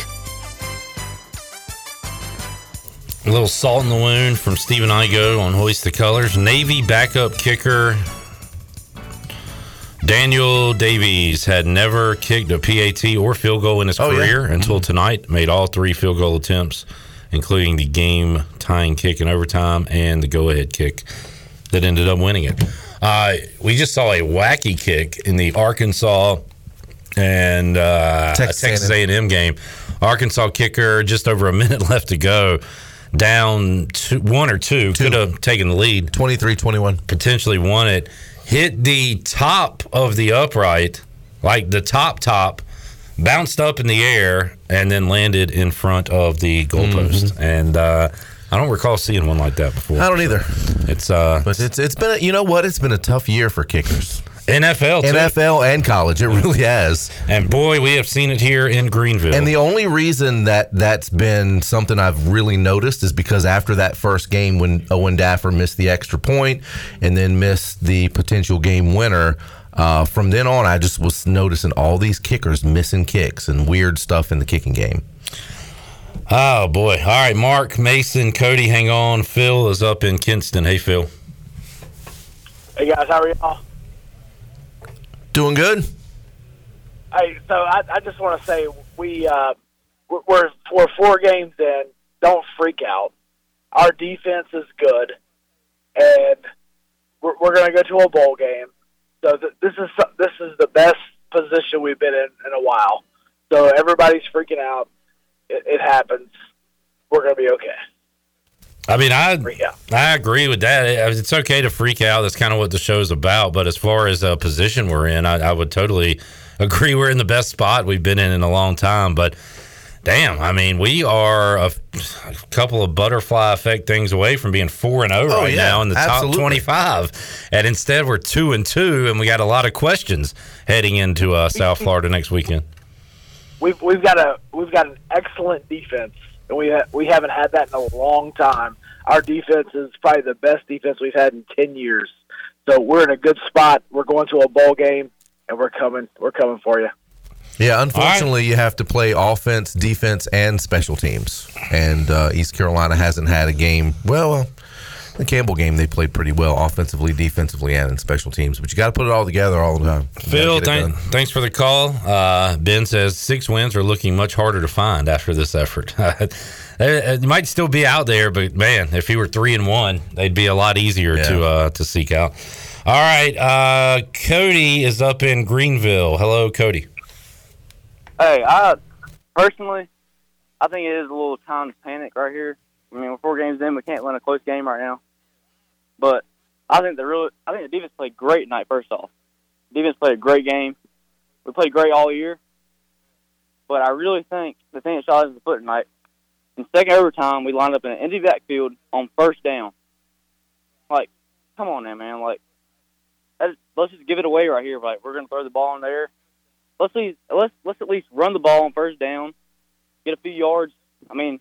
S2: A little salt in the wound from Stephen Igo on Hoist the Colors. Navy backup kicker Daniel Davies had never kicked a PAT or field goal in his
S3: Oh, yeah.
S2: career mm-hmm. until tonight. Made all three field goal attempts, including the game tying kick in overtime and the go ahead kick that ended up winning it. Uh, we just saw a wacky kick in the Arkansas and uh,
S3: Texas
S2: Texas A&M game. Arkansas kicker, just over a minute left to go, down two, one or two, could have taken the lead.
S3: 23-21.
S2: Potentially won it. Hit the top of the upright, like the top top, bounced up in the air, and then landed in front of the goalpost. And uh, I don't recall seeing one like that before.
S3: I don't either.
S2: It's uh,
S3: but it's it's been a, you know what? It's been a tough year for kickers.
S2: NFL, too.
S3: NFL and college. It really has.
S2: And boy, we have seen it here in Greenville.
S3: And the only reason that that's been something I've really noticed is because after that first game, when Owen Daffer missed the extra point and then missed the potential game winner. Uh, from then on, I just was noticing all these kickers missing kicks and weird stuff in the kicking game.
S2: Oh boy! All right, Mark, Mason, Cody, hang on. Phil is up in Kinston. Hey, Phil.
S17: Hey guys, how are y'all?
S3: Doing good.
S17: Hey, so I, I just want to say we uh,
S22: we're we're, we're four games in. Don't freak out. Our defense is good, and we're, we're going to go to a bowl game. So th- this is this is the best position we've been in in a while. So everybody's freaking out. It, it happens. We're going to be okay.
S2: I mean, I I agree with that. It's okay to freak out. That's kind of what the show's about. But as far as a position we're in, I, I would totally agree. We're in the best spot we've been in in a long time. But damn, I mean, we are a, a couple of butterfly effect things away from being four and zero
S3: Oh,
S2: right
S3: yeah,
S2: now in the
S3: absolutely.
S2: top twenty-five. And instead, we're two and two, and we got a lot of questions heading into uh, South Florida next weekend.
S22: We've we've got a we've got an excellent defense, and we ha- we haven't had that in a long time. Our defense is probably the best defense we've had in ten years. So we're in a good spot. We're going to a bowl game, and we're coming. We're coming for you.
S3: Yeah, unfortunately, you have to play offense, defense, and special teams. And uh, East Carolina hasn't had a game. Well, the Campbell game they played pretty well, offensively, defensively, and in special teams. But you got to put it all together all the time. You
S2: Phil,
S3: get
S2: thank, thanks for the call. Uh, ben says six wins are looking much harder to find after this effort. it might still be out there, but man, if he were three and one, they'd be a lot easier to uh, to seek out. All right, uh, Cody is up in Greenville. Hello, Cody.
S23: Hey, I personally, I think it is a little time to panic right here. I mean, we're four games in, we can't win a close game right now. But I think the real, I think the defense played great tonight. First off, defense played a great game. We played great all year. But I really think the thing that shot us in the foot tonight, in second overtime, we lined up in an empty backfield on first down. Like, come on now, man. Like, is, let's just give it away right here. Like, we're gonna throw the ball in there let's least, let's let's at least run the ball on first down, get a few yards. I mean,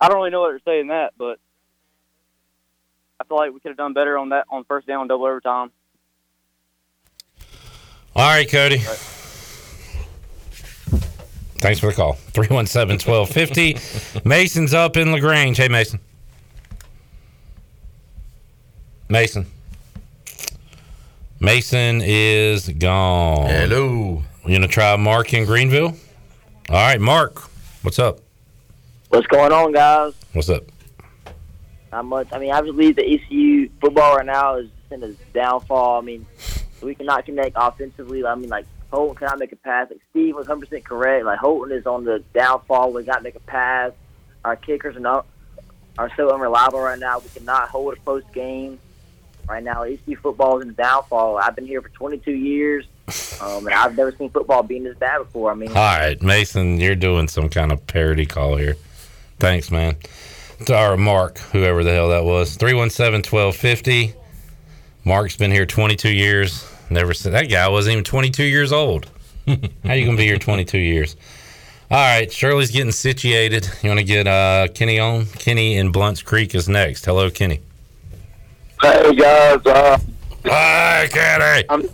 S23: I don't really know what to say in that, but I feel like we could have done better on that on first down, double overtime.
S2: All right, Cody. Thanks for the call. 317 1250. Mason's up in LaGrange. Hey, Mason. Mason. Mason is gone.
S3: Hello.
S2: You going to try Mark in Greenville? All right, Mark. What's up?
S24: What's going on, guys?
S2: What's up?
S24: Not much. I mean, obviously, the ECU football right now is in a downfall. I mean, we cannot connect offensively. I mean, like Holton cannot make a pass. Like Steve was 100 percent correct. Like Holton is on the downfall. We got make a pass. Our kickers are not are so unreliable right now. We cannot hold a close game. Right now, ECU football is in the downfall. I've been here for 22 years, um, and I've never seen football being this bad before. I mean,
S2: All right, Mason, you're doing some kind of parody call here. Thanks, man. To our Mark, whoever the hell that was. 317 1250. Mark's been here 22 years. Never said that guy wasn't even 22 years old. How you going to be here 22 years? All right, Shirley's getting situated. You want to get uh, Kenny on? Kenny in Blounts Creek is next. Hello, Kenny.
S25: Hey guys, uh,
S2: hi Kenny.
S25: I'm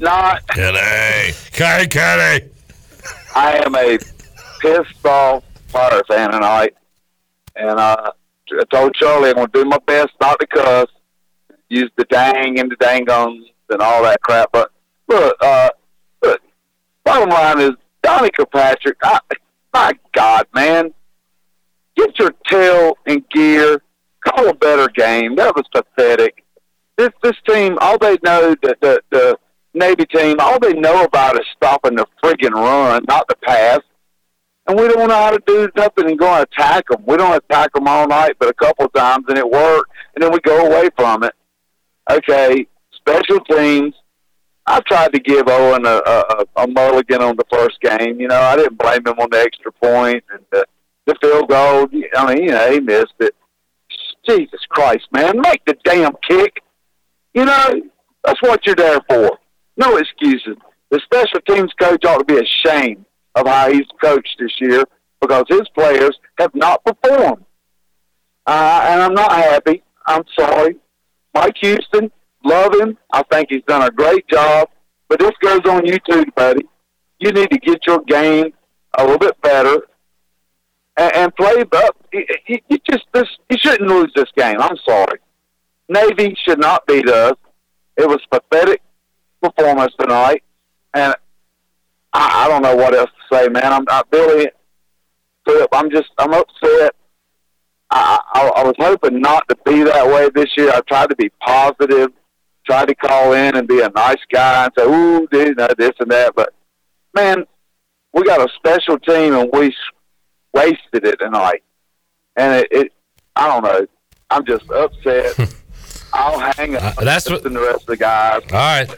S25: not
S2: Kenny. Kenny, Kenny.
S25: I am a pissed off Fire fan tonight, and uh, I told Charlie I'm gonna do my best not to cuss, use the dang and the dangons and all that crap. But look, uh, look, bottom line is Donnie Kirkpatrick. I, my God, man, get your tail in gear. Call a better game. That was pathetic. This this team, all they know, that the, the Navy team, all they know about is stopping the friggin' run, not the pass. And we don't know how to do nothing and go and attack them. We don't attack them all night, but a couple of times, and it worked, and then we go away from it. Okay, special teams. I tried to give Owen a, a, a mulligan on the first game. You know, I didn't blame him on the extra point and the, the field goal. I mean, you know, he missed it. Jesus Christ, man, make the damn kick. You know, that's what you're there for. No excuses. The special teams coach ought to be ashamed of how he's coached this year because his players have not performed. Uh, and I'm not happy. I'm sorry. Mike Houston, love him. I think he's done a great job. But this goes on you too, buddy. You need to get your game a little bit better and, and play up. You, you, just this you shouldn't lose this game. I'm sorry. Navy should not beat us. It was pathetic performance tonight, and I, I don't know what else say, man. I'm not Billy. Philip, I'm just I'm upset. I, I I was hoping not to be that way this year. I tried to be positive, tried to call in and be a nice guy and say, "Ooh, dude, you know, this and that." But man, we got a special team and we wasted it tonight. And it, it I don't know. I'm just upset. I'll hang uh, up.
S2: that's
S25: what the rest of the guys.
S2: All right,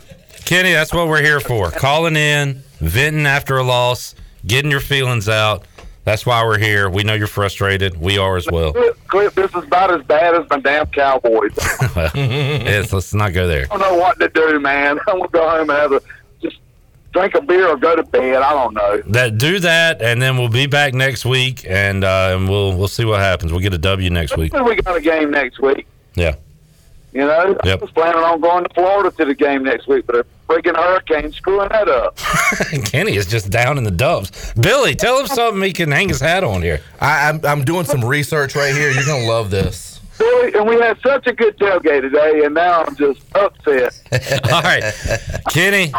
S2: Kenny, that's what we're here for. Calling in, venting after a loss, getting your feelings out. That's why we're here. We know you're frustrated. We are as well.
S25: Clip, this is about as bad as my damn Cowboys.
S2: well yes, let's not go there.
S25: I don't know what to do, man. I'm gonna go home and have a just drink a beer or go to bed. I don't know.
S2: That do that, and then we'll be back next week, and uh, and we'll we'll see what happens. We'll get a W next week.
S25: We got a game next week.
S2: Yeah.
S25: You know, I
S2: Yep.
S25: was planning on going to Florida to the game next week, but a freaking hurricane screwing that up.
S2: Kenny is just down in the dumps. Billy, tell him something he can hang his hat on here.
S3: I, I'm I'm doing some research right here. You're gonna love this.
S25: Billy, and we had such a good tailgate today, and now I'm just upset.
S2: All right, Kenny,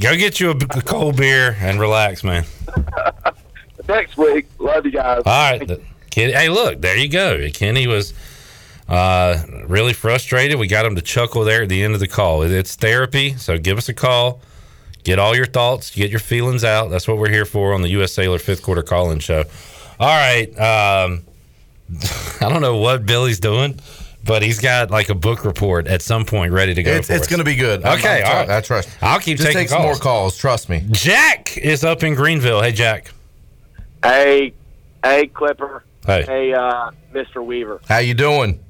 S2: go get you a cold beer and relax, man.
S25: next week, love you guys.
S2: All right, the- Kenny. Hey, look, there you go. Kenny was uh, really frustrated. We got him to chuckle there at the end of the call. It's therapy, so give us a call. Get all your thoughts, get your feelings out. That's what we're here for on the U.S. Cellular Fifth Quarter Call-In Show. All right, um, I don't know what Billy's doing, but he's got like a book report at some point ready to go.
S3: It's, it's going to be good. I'm-
S2: Okay,
S3: I'm
S2: all
S3: tr-
S2: right.
S3: I trust.
S2: I'll keep
S3: Just
S2: taking
S3: take
S2: calls.
S3: more calls. Trust me.
S2: Jack is up in Greenville. Hey, Jack.
S26: Hey, hey, Clipper.
S2: Hey.
S26: uh, Mr. Weaver.
S3: How you doing?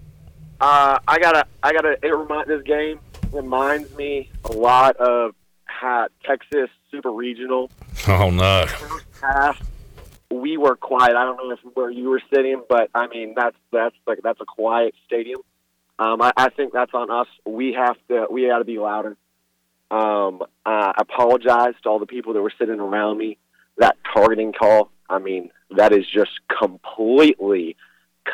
S26: Uh, I gotta, I gotta. It remind this game reminds me a lot of how Texas Super Regional
S2: Oh no.
S26: half. We were quiet. I don't know if where you were sitting, but I mean that's that's like that's a quiet stadium. Um, I, I think that's on us. We have to. We got to be louder. Um, I apologize to all the people that were sitting around me. That targeting call. I mean, that is just completely,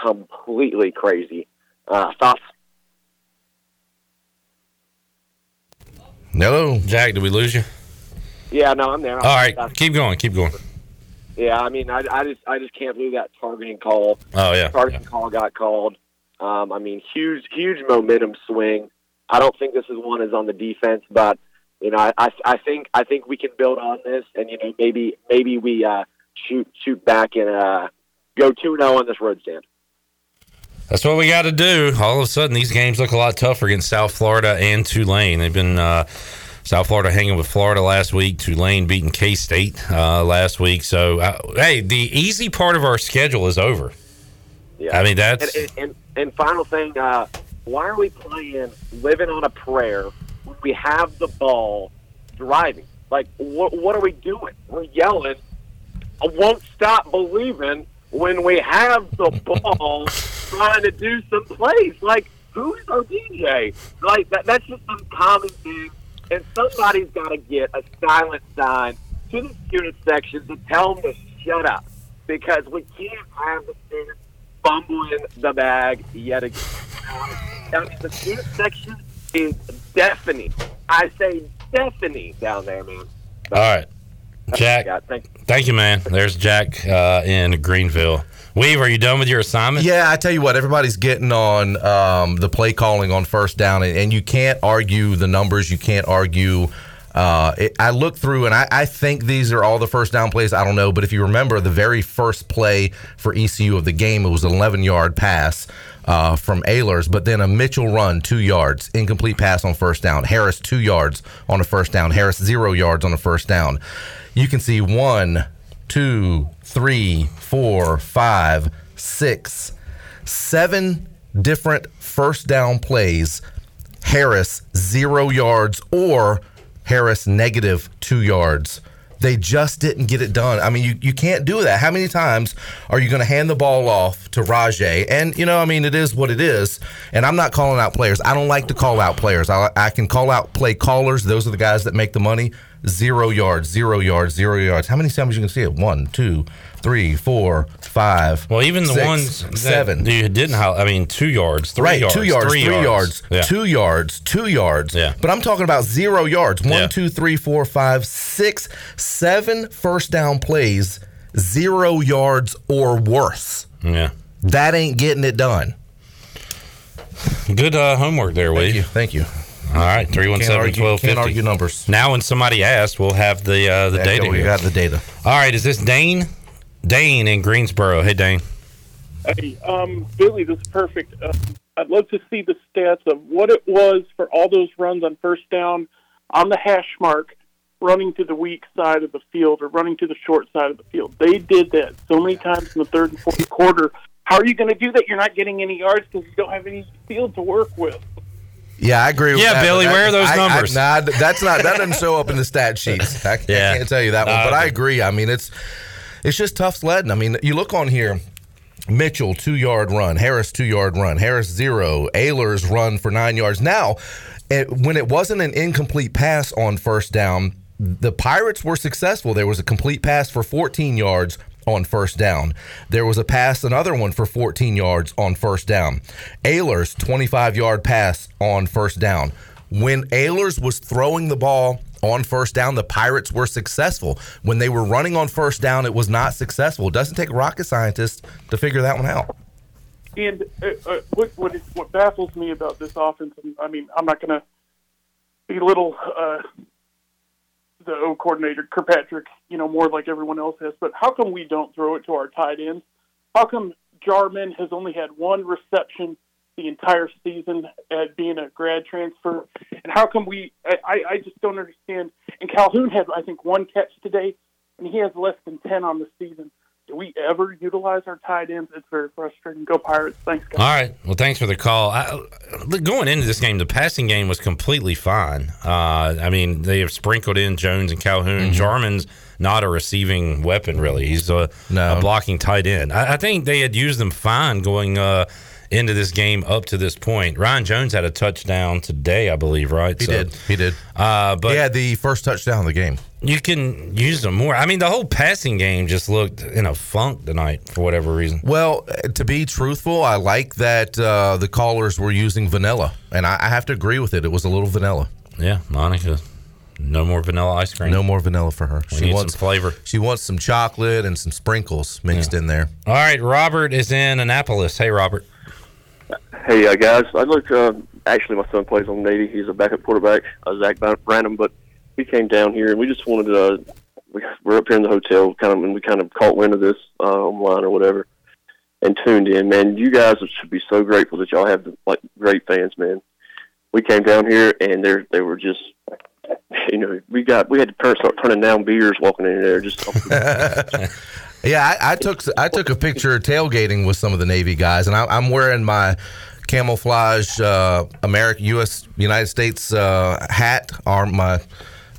S26: completely crazy. Uh, thoughts?
S3: Hello,
S2: Jack. Did we lose you?
S26: Yeah, no, I'm there.
S2: All right, keep going. Keep going.
S26: Yeah, I mean, I, I just I just can't believe that targeting call.
S2: Oh, yeah.
S26: targeting call got called. Um, I mean, huge huge momentum swing. I don't think this is one is on the defense, but you know, I, I I think I think we can build on this, and you know, maybe maybe we uh, shoot shoot back and uh, go two zero on this road stand.
S2: That's what we got to do. All of a sudden, these games look a lot tougher against South Florida and Tulane. They've been uh, South Florida hanging with Florida last week. Tulane beating K State uh, last week. So, uh, hey, the easy part of our schedule is over.
S26: Yeah,
S2: I mean that's
S26: and, and, and, final thing. Uh, why are we playing living on a prayer when we have the ball driving? Like, what are we doing? We're yelling. I won't stop believing when we have the ball trying to do some plays. Like, who's our DJ? Like that, that's just some common thing. And somebody's got to get a silent sign to the student section to tell them to shut up because we can't have the students fumbling the bag yet again. The student section is deafening. I say deafening down there, man.
S2: all right. Jack,
S26: Yeah, thank
S2: thank you, man. There's Jack uh, in Greenville. Weave, are you done with your assignment?
S3: Yeah, I tell you what, everybody's getting on um, the play calling on first down, and, and you can't argue the numbers. You can't argue. Uh, it, I looked through, and I, I think these are all the first down plays. I don't know, but if you remember the very first play for ECU of the game, it was an 11 yard pass uh, from Ahlers, but then a Mitchell run, two yards, incomplete pass on first down. Harris, two yards on a first down. Harris, zero yards on a first down. You can see one, two, three, four, five, six, seven different first down plays. Harris, zero yards, or Harris, negative two yards. They just didn't get it done. I mean, you, you can't do that. How many times are you going to hand the ball off to Rahjai? And, you know, I mean, it is what it is. And I'm not calling out players. I don't like to call out players. I, I can call out play callers. Those are the guys that make the money. Zero yards, zero yards, zero yards. How many times you can see it? One, two, three, four, five.
S2: Well, even the
S3: six,
S2: ones
S3: seven.
S2: you didn't. I mean, two yards, three
S3: right,
S2: yards,
S3: two yards, three, yards,
S2: Yeah.
S3: two yards, two yards.
S2: Yeah.
S3: But I'm talking about zero yards. One,
S2: Yeah.
S3: two, three, four, five, six, seven first down plays, zero yards or worse.
S2: Yeah.
S3: That ain't getting it done.
S2: Good uh, homework there, Lee. Thank you.
S3: Thank you.
S2: All right, three one
S3: Can't argue-
S2: twelve
S3: can't
S2: fifty.
S3: argue numbers.
S2: Now, when somebody asks, we'll have the uh, the
S3: There
S2: data.
S3: we got the data.
S2: All right, is this Dane? Dane in Greensboro. Hey, Dane.
S27: Hey, um, Billy, this is perfect. Uh, I'd love to see the stats of what it was for all those runs on first down on the hash mark, running to the weak side of the field or running to the short side of the field. They did that so many times in the third and fourth quarter. How are you going to do that? You're not getting any yards because you don't have any field to work with.
S3: Yeah, I agree with
S2: Yeah,
S3: that.
S2: Billy, where are those
S3: I- I-
S2: numbers?
S3: nah, that's not that doesn't show up in the stat sheets. I, can't-
S2: Yeah.
S3: I can't tell you that one, but I agree. I mean, it's it's just tough sledding. I mean, you look on here. Mitchell two yard run, Harris two yard run, Harris zero, Ahlers run for nine yards. Now, it, when it wasn't an incomplete pass on first down, the Pirates were successful. There was a complete pass for 14 yards on first down. There was a pass, another one for 14 yards on first down. Ahlers 25 yard pass on first down. When Ahlers was throwing the ball on first down, the Pirates were successful. When they were running on first down, it was not successful. It doesn't take rocket scientists to figure that one out.
S27: And uh, uh, what what, is, what baffles me about this offense, I mean, I'm not going to belittle uh, the O coordinator Kirkpatrick, you know, more like everyone else has. But how come we don't throw it to our tight ends? How come Jarman has only had one reception the entire season at being a grad transfer? And how come we? I, I just don't understand. And Calhoun had, I think, one catch today, and he has less than ten on the season. Do we ever utilize our tight ends? It's very frustrating. Go Pirates! Thanks, guys.
S2: All right. Well, thanks for the call. I, going into this game, the passing game was completely fine. Uh, I mean, they have sprinkled in Jones and Calhoun. Jarman's not a receiving weapon, really. He's a, a blocking tight end. I, I think they had used them fine going uh, into this game up to this point. Ryan Jones had a touchdown today, I believe, right?
S3: He did. He did.
S2: Uh, but
S3: he had the first touchdown of the game.
S2: You can use them more. I mean, the whole passing game just looked in a funk tonight for whatever reason.
S3: Well, uh, to be truthful, I like that uh, the callers were using vanilla, and I, I have to agree with it. It was a little vanilla.
S2: Yeah, Monica, no more vanilla ice cream.
S3: No more vanilla for her.
S2: We need some flavor.
S3: She wants some chocolate and some sprinkles mixed in there.
S2: All right, Robert is in Annapolis. Hey, Robert.
S16: Hey uh, guys, I look. Uh, actually, my son plays on Navy. He's a backup quarterback, uh, Zach Branham. But we came down here and we just wanted to. Uh, we, we're up here in the hotel, kind of, and we kind of caught wind of this uh, online or whatever, and tuned in. Man, you guys should be so grateful that y'all have like great fans, man. We came down here and they they were just, you know, we got we had to start turning down beers walking in there. Just
S3: Yeah, I, I took I took a picture tailgating with some of the Navy guys, and I, I'm wearing my camouflage uh, American U.S. United States uh, hat. Arm my,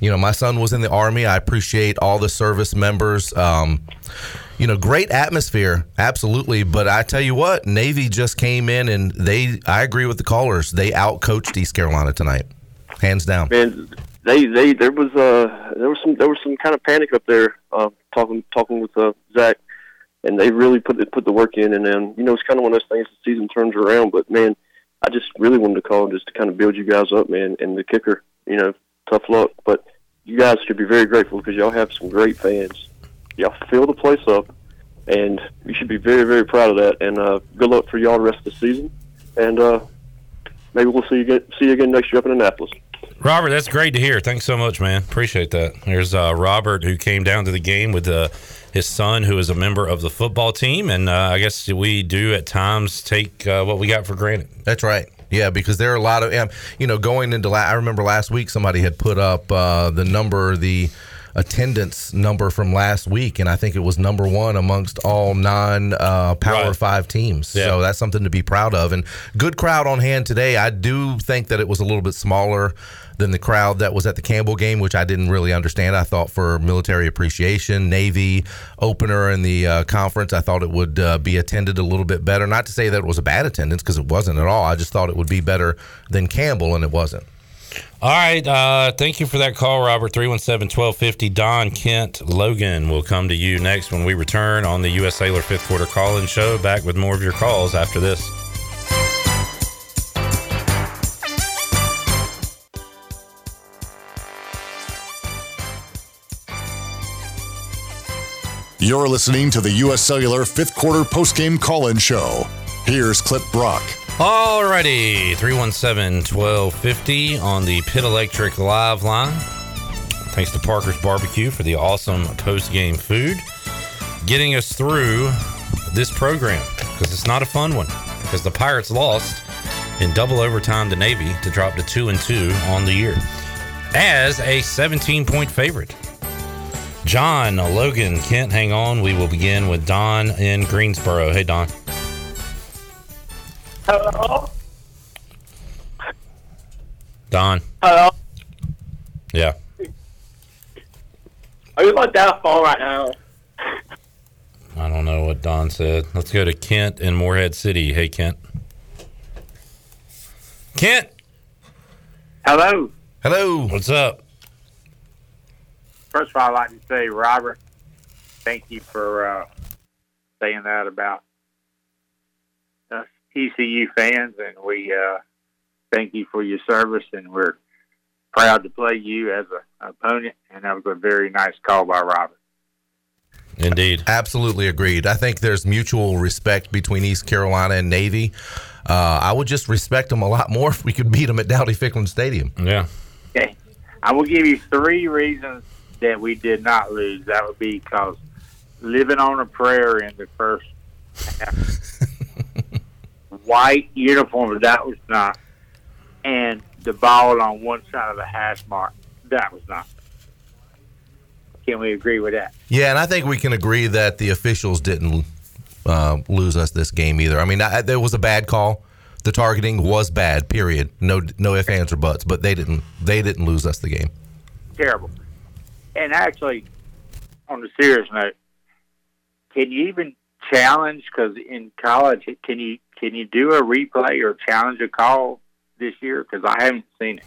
S3: you know, my son was in the army. I appreciate all the service members. Um, you know, great atmosphere, absolutely. But I tell you what, Navy just came in and they. I agree with the callers. They outcoached East Carolina tonight, hands down.
S16: man, they they there was uh there was some there was some kind of panic up there uh, talking talking with uh, Zach, and they really put put the work in. And then you know it's kind of one of those things. The season turns around, but man, I just really wanted to call just to kind of build you guys up, man. And the kicker, you know, tough luck, but you guys should be very grateful because y'all have some great fans. Y'all fill the place up, and you should be very very proud of that. And uh, good luck for y'all the rest of the season. And uh, maybe we'll see you get see you again next year up in Annapolis.
S2: Robert, that's great to hear. Thanks so much, man. Appreciate that. There's uh, Robert who came down to the game with uh, his son, who is a member of the football team, and uh, I guess we do at times take uh, what we got for granted.
S3: That's right. Yeah, because there are a lot of, you know, going into. La- I remember last week somebody had put up uh, the number, the attendance number from last week, and I think it was number one amongst all non uh, Power Five teams. So that's something to be proud of. And good crowd on hand today. I do think that it was a little bit smaller than the crowd that was at the Campbell game, which I didn't really understand. I thought for military appreciation, Navy opener in the uh, conference, I thought it would uh, be attended a little bit better. Not to say that it was a bad attendance because it wasn't at all. I just thought it would be better than Campbell, and it wasn't.
S2: All right. Uh, thank you for that call, Robert. 317 1250. Don Kent Logan will come to you next when we return on the U.S. Cellular fifth quarter call in show. Back with more of your calls after this.
S1: You're listening to the U.S. Cellular fifth quarter postgame call in show. Here's Clip Brock.
S2: Alrighty, 317 1250 on the Pit Electric live line. Thanks to Parker's Barbecue for the awesome post game food. Getting us through this program because it's not a fun one because the Pirates lost in double overtime to Navy to drop to 2 and 2 on the year as a 17 point favorite. John, Logan, Kent, hang on. We will begin with Don in Greensboro. Hey, Don.
S28: Hello.
S2: Don.
S28: Hello.
S2: Yeah.
S28: Are you on that phone right now?
S2: I don't know what Don said. Let's go to Kent in Morehead City. Hey, Kent. Kent.
S28: Hello.
S3: Hello.
S2: What's up?
S28: First of all, I'd like to say, Robert, thank you for uh, saying that about us ECU fans, and we uh, thank you for your service, and we're proud to play you as an opponent. And that was a very nice call by Robert.
S2: Indeed.
S3: Absolutely agreed. I think there's mutual respect between East Carolina and Navy. Uh, I would just respect them a lot more if we could beat them at Dowdy Ficklen Stadium.
S2: Yeah.
S28: Okay, I will give you three reasons that we did not lose. That would be because living on a prayer in the first half. white uniform, that was not, and the ball on one side of the hash mark, that was not. Can we agree with that?
S3: Yeah, and I think we can agree that the officials didn't uh, lose us this game either. I mean, I, there was a bad call. The targeting was bad. Period. No, no ifs, ands, or buts. But they didn't. They didn't lose us the game.
S28: Terrible. And actually, on a serious note, can you even challenge? Because in college, can you can you do a replay or challenge a call this year? Because I haven't seen it.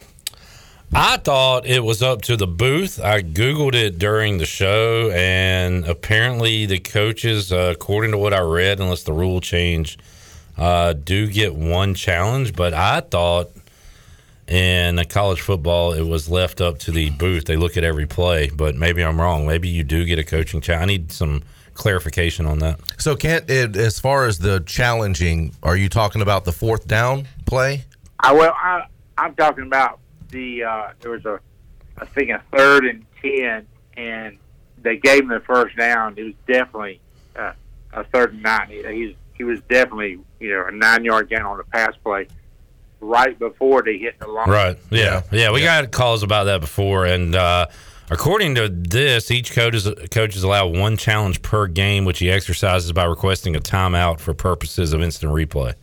S2: I thought it was up to the booth. I Googled it during the show, and apparently the coaches, uh, according to what I read, unless the rule change, uh, do get one challenge. But I thought in college football, it was left up to the booth. They look at every play, but maybe I'm wrong. Maybe you do get a coaching challenge. I need some clarification on that.
S3: So, Kent, it, as far as the challenging, are you talking about the fourth down play?
S28: I well, I, I'm talking about the uh, there was a I think a third and ten, and they gave him the first down. It was definitely uh, a third and nine. He, he's he was definitely you know a nine yard gain on the pass play right before they hit the line.
S2: Right. Yeah. Yeah. we got calls about that before, and uh, according to this, each coach is coach is allowed one challenge per game, which he exercises by requesting a timeout for purposes of instant replay.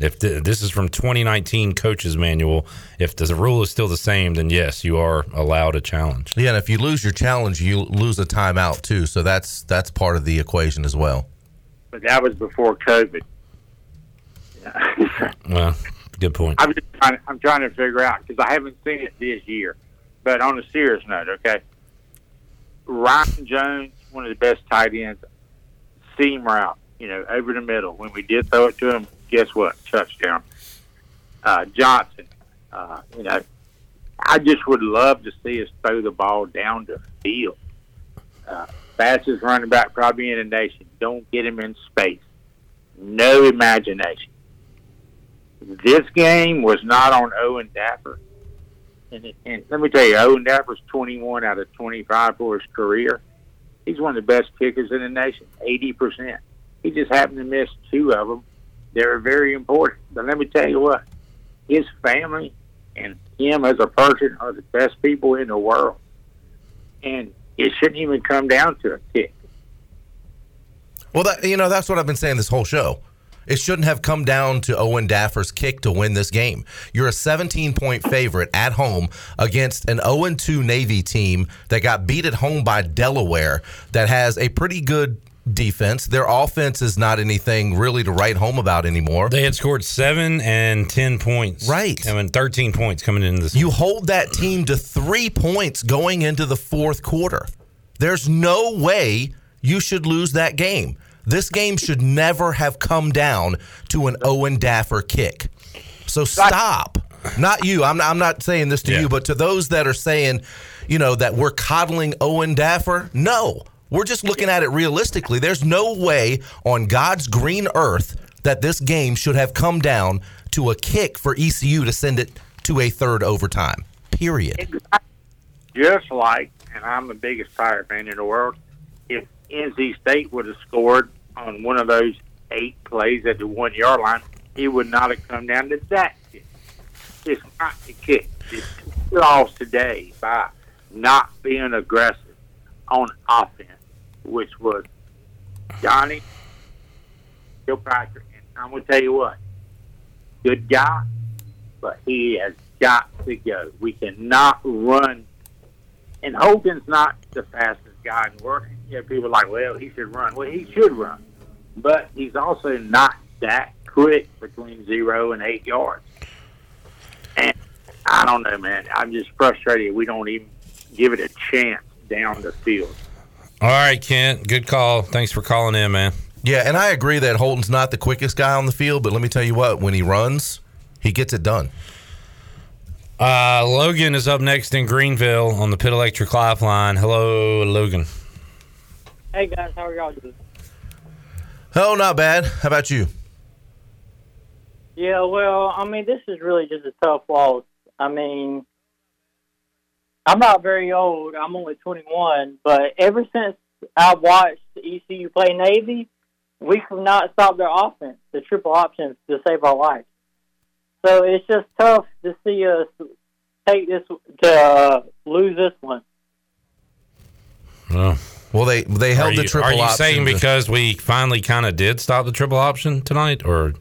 S2: If th- this is from 2019 coaches manual, if the rule is still the same, then yes, you are allowed a challenge.
S3: Yeah, and if you lose your challenge, you lose a timeout too. So that's that's part of the equation as well.
S28: But that was before COVID. Yeah.
S2: Well, good point.
S28: I'm just trying, I'm trying to figure out because I haven't seen it this year. But on a serious note, okay, Ryan Jones, one of the best tight ends, seam route, you know, over the middle. When we did throw it to him, guess what? Touchdown. Uh, Johnson, uh, you know, I just would love to see us throw the ball down the field. Uh, fastest running back probably in the nation. Don't get him in space. No imagination. This game was not on Owen Daffer. And, and let me tell you, Owen Daffer's 21 out of 25 for his career. He's one of the best kickers in the nation, 80%. He just happened to miss two of them. They're very important. But let me tell you what, his family and him as a person are the best people in the world. And it shouldn't even come down to a kick.
S3: Well, that, you know, that's what I've been saying this whole show. It shouldn't have come down to Owen Daffer's kick to win this game. You're a 17 point favorite at home against an 0 2 Navy team that got beat at home by Delaware that has a pretty good defense. Their offense is not anything really to write home about anymore.
S2: They had scored seven and ten points.
S3: Right.
S2: I mean, thirteen points coming into this.
S3: You hold that team to three points going into the fourth quarter. There's no way you should lose that game. This game should never have come down to an Owen Daffer kick. So stop. Not you. I'm not, I'm not saying this to you, but to those that are saying, you know, that we're coddling Owen Daffer, no. We're just looking at it realistically. There's no way on God's green earth that this game should have come down to a kick for ECU to send it to a third overtime. Period.
S28: just like, and I'm the biggest Pirate fan in the world, if NC State would have scored on one of those eight plays at the one yard line, it would not have come down to that kick. Not kick. Lost today by not being aggressive on offense, which was Johnny Kilpatrick. And I'm going to tell you what, good guy, but he has got to go. We cannot run. And Hogan's not the fastest guy in the world. Yeah, people are like, well, he should run. Well, he should run, but he's also not that quick between zero and eight yards. And I don't know, man. I'm just frustrated. We don't even give it a chance down the field.
S2: All right, Kent. Good call. Thanks for calling in, man.
S3: Yeah, and I agree that Holton's not the quickest guy on the field, but let me tell you what, when he runs, he gets it done.
S2: Uh, Logan is up next in Greenville on the Pit Electric Lifeline. Hello, Logan.
S29: Hey guys, how are y'all doing?
S3: Oh, not bad. How about you?
S29: Yeah, well, I mean, this is really just a tough loss. I mean, I'm not very old. I'm only 21, but ever since I watched ECU play Navy, we could not stop their offense, the triple options to save our lives. So it's just tough to see us take this to uh, lose this one.
S2: Oh.
S3: Well, they they held
S2: are
S3: the triple
S2: Are you
S3: option
S2: saying
S3: to-
S2: because we finally kind of did stop the triple option tonight, or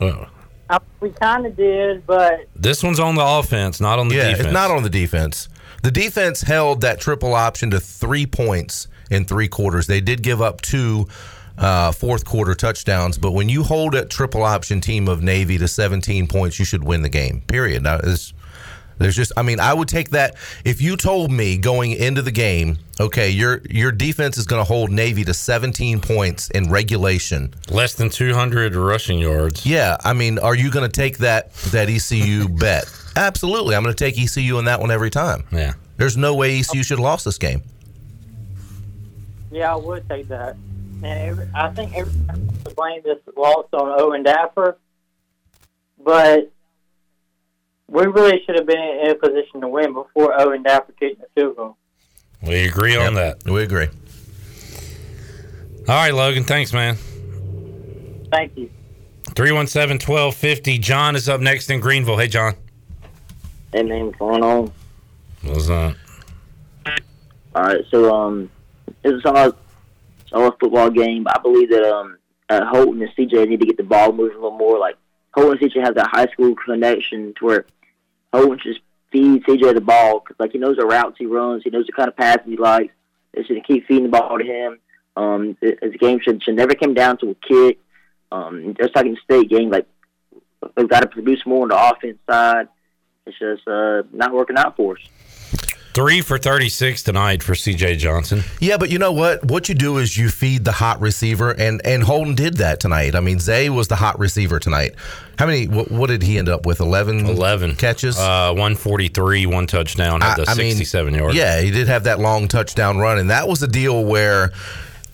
S2: well,
S29: I, we kind of did, but
S2: this one's on the offense, not on the
S3: yeah,
S2: defense?
S3: it's not on the defense. The defense held that triple option to three points in three quarters. They did give up two uh, fourth quarter touchdowns, but when you hold a triple option team of Navy to 17 points, you should win the game. Period. Now, it's, there's just, I mean, I would take that if you told me going into the game, okay, your your defense is going to hold Navy to 17 points in regulation,
S2: less than 200 rushing yards.
S3: Yeah, I mean, are you going to take that that ECU bet? Absolutely, I'm going to take ECU in that one every time.
S2: Yeah,
S3: there's no way ECU should have lost this game.
S29: yeah, I would take that. And every, I think everyone blame this loss on Owen Daffer, but we really should have been in a position to win before Owen Daffer kicked the field goal.
S2: We agree on that.
S3: We agree.
S2: All right, Logan. Thanks, man.
S29: Thank you.
S2: 317 1250. John is up next in Greenville. Hey, John.
S30: Hey man, what's going on?
S2: What's up?
S30: All right, so um, it's a solid, solid football game. I believe that um, uh, Holton and CJ need to get the ball moving a little more. Like Holton and CJ have that high school connection to where Holton just feed CJ the ball because like he knows the routes he runs, he knows the kind of passes he likes. They should keep feeding the ball to him. Um, the game should, should never come down to a kick. Um, just like in the state game, like we've got to produce more on the offense side. It's just uh, not working out for us.
S2: Three for 36 tonight for CJ Johnson.
S3: Yeah, but you know what? What you do is you feed the hot receiver, and and Holton did that tonight. I mean, Zay was the hot receiver tonight. How many? What, what did he end up with? 11?
S2: 11
S3: catches.
S2: Uh, 143, one touchdown, had the
S3: I- I mean,
S2: 67 yards.
S3: Yeah, he did have that long touchdown run, and that was a deal where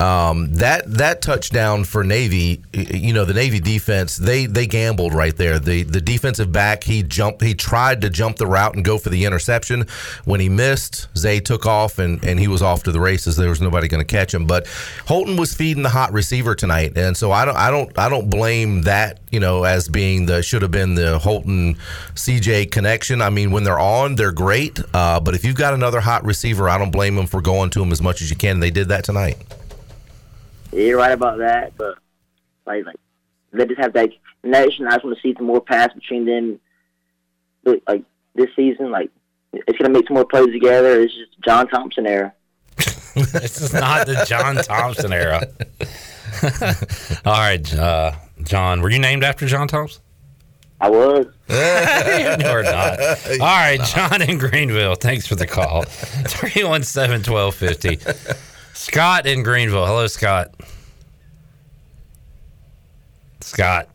S3: um, that that touchdown for Navy, you know, the Navy defense they they gambled right there. The the defensive back he jumped, he tried to jump the route and go for the interception. When he missed, Zay took off and and he was off to the races. There was nobody going to catch him, but Holton was feeding the hot receiver tonight, and so I don't I don't I don't blame that you know as being the should have been the Holton CJ connection. I mean, when they're on, they're great, uh, but if you've got another hot receiver, I don't blame them for going to him as much as you can. They did that tonight.
S30: You're right about that, but like like they just have that connection. I just want to see some more pass between them. Like this season, like it's gonna make some more plays together. It's just John Thompson era.
S2: this is not the John Thompson era. All right, uh, John. Were you named after John Thompson?
S31: I was.
S2: you are not. All right, John in Greenville. Thanks for the call. 317 1250. Scott in Greenville. Hello, Scott. Scott.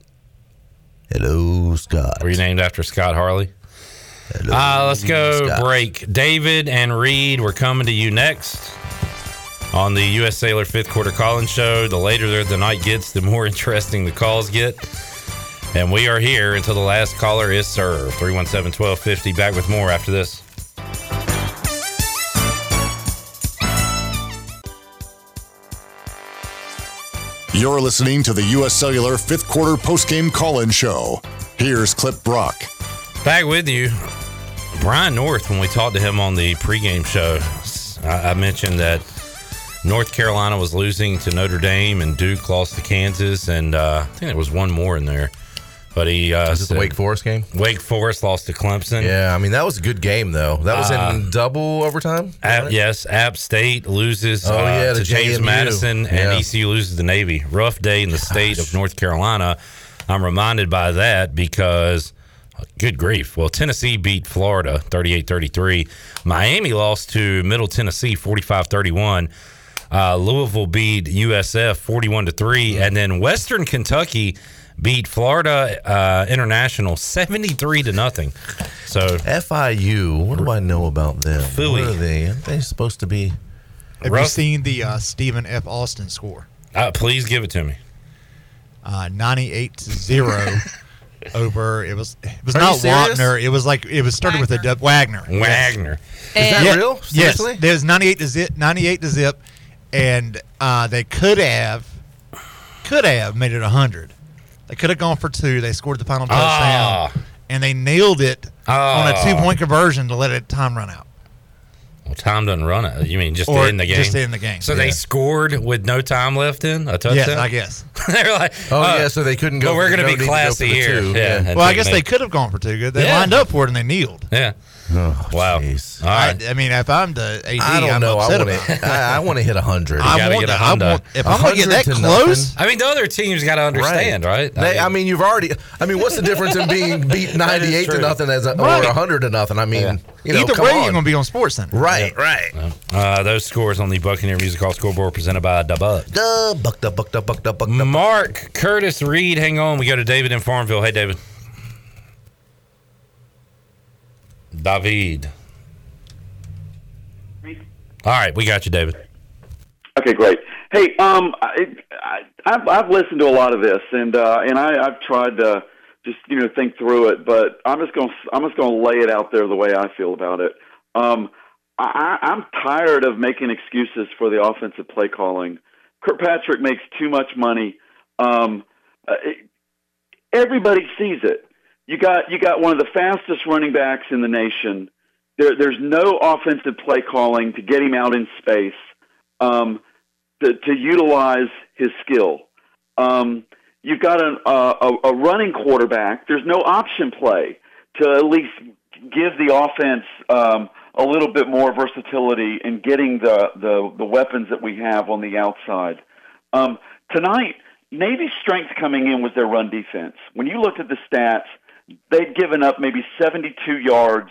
S3: Hello, Scott.
S2: Were you named after Scott Harley?
S3: Hello,
S2: uh, let's go
S3: Scott.
S2: break. David and Reed, we're coming to you next on the U.S. Cellular fifth quarter call-in show. The later the night gets, the more interesting the calls get. And we are here until the last caller is served. 317 1250. Back with more after this.
S1: You're listening to the U.S. Cellular fifth quarter postgame call in show. Here's Clip Brock.
S2: Back with you. Brian North, when we talked to him on the pregame show, I, I mentioned that North Carolina was losing to Notre Dame and Duke lost to Kansas, and uh, I think there was one more in there. But he uh,
S3: Is this the Wake Forest game?
S2: Wake Forest lost to Clemson.
S3: Yeah, I mean that was a good game though. That was
S2: Uh,
S3: in double overtime.
S2: App, yes, App State loses
S3: Oh,
S2: uh,
S3: yeah,
S2: to James
S3: JMU.
S2: Madison, and
S3: Yeah.
S2: ECU loses to Navy. Rough day in the state of North Carolina. I'm reminded by that because, good grief. Well, Tennessee beat Florida 38 33. Miami lost to Middle Tennessee 45 31. Uh, Louisville beat USF 41 to 3. And then Western Kentucky beat Florida uh, International 73 to nothing. So
S3: FIU. What do I know about them?
S2: Philly.
S3: What are they? Aren't they supposed to be?
S8: Have you seen the uh, Stephen F. Austin score?
S2: Uh, please give it to me.
S8: Uh, 98 to 0 over it was it was
S3: Are
S8: not
S3: serious?
S8: Wagner. It was like it was started with a dub, Wagner.
S2: Wagner.
S3: Is that
S8: Yeah,
S3: real?
S8: Yes.
S3: Seriously?
S8: There's 98 to zip 98 to zip and uh, they could have could have made it 100. They could have gone for two. They scored the final touchdown
S2: Ah.
S8: and they nailed it on a
S2: Ah.
S8: two-point conversion to let it time run out.
S2: Well, time doesn't run it. You mean just
S8: Or
S2: to end the game?
S8: just to end the game.
S2: So
S8: Yeah.
S2: they scored with no time left in a touchdown.
S8: Yes, I guess.
S2: They're like,
S3: Oh
S2: uh,
S3: yeah, so they couldn't go.
S2: But we're going to be
S3: to go
S2: classy
S3: for
S2: here.
S3: two.
S2: Yeah.
S8: Well, I guess
S2: an
S8: they could have gone for two. Good. They
S2: Yeah.
S8: lined up for it and they kneeled.
S2: Yeah.
S3: Oh,
S2: Wow.
S3: jeez.
S2: All right.
S8: I, I mean, if I'm the AD,
S3: I don't
S8: am
S3: know. I want to. I, I want to hit hundred.
S8: I
S2: gotta
S8: want
S2: get a
S8: to- I
S2: Honda.
S8: want- if I'm going to get that
S3: 100 to
S8: close,
S2: I mean, the other teams got to understand, right?
S3: They, I mean, you've already. I mean, what's the difference in being beat ninety-eight to nothing as a,
S8: Right.
S3: or hundred to nothing? I mean,
S2: Yeah.
S3: you know,
S8: either way,
S3: on.
S8: you're going to be on Sports Center.
S3: right, right.
S2: Uh, those scores on the Buccaneer Music Hall scoreboard presented by Da Buck.
S3: Duh, buck, duh, buck, duh, buck, duh, buck.
S2: Mark Curtis Reed, hang on. We go to David in Farmville. Hey, David. David. All right, we got you, David.
S31: Okay, great. Hey, um, I, I, I've, I've listened to a lot of this, and uh, and I, I've tried to just you know think through it, but I'm just to I'm just to lay it out there the way I feel about it. Um, I, I'm tired of making excuses for the offensive play calling. Kirkpatrick makes too much money. Um, uh, everybody sees it. You got you got one of the fastest running backs in the nation. There, there's no offensive play calling to get him out in space um, to, to utilize his skill. Um, you've got an, uh, a, a running quarterback. There's no option play to at least give the offense um, a little bit more versatility in getting the, the, the weapons that we have on the outside. Um, tonight, Navy's strength coming in was their run defense. When you looked at the stats, they'd given up maybe 72 yards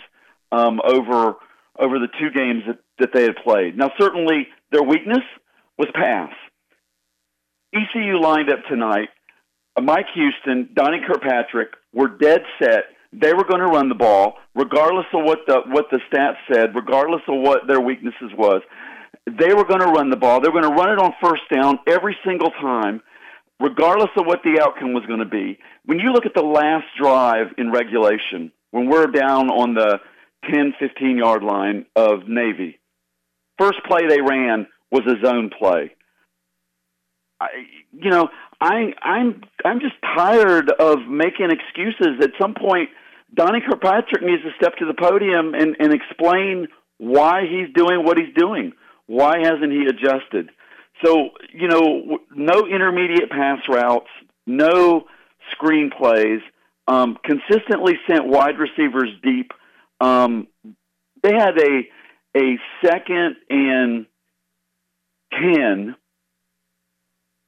S31: um, over over the two games that, that they had played. Now, certainly their weakness was pass. ECU lined up tonight. Mike Houston, Donnie Kirkpatrick were dead set. They were going to run the ball, regardless of what the what the stats said, regardless of what their weaknesses was. They were going to run the ball. They were going to run it on first down every single time, regardless of what the outcome was going to be. When you look at the last drive in regulation, when we're down on the 10, 15 yard line of Navy, first play they ran was a zone play. I, you know, I, I'm I'm just tired of making excuses. At some point, Donnie Kirkpatrick needs to step to the podium and, and explain why he's doing what he's doing. Why hasn't he adjusted? So, you know, no intermediate pass routes, no screen plays, um, consistently sent wide receivers deep. Um, they had a a second and 10,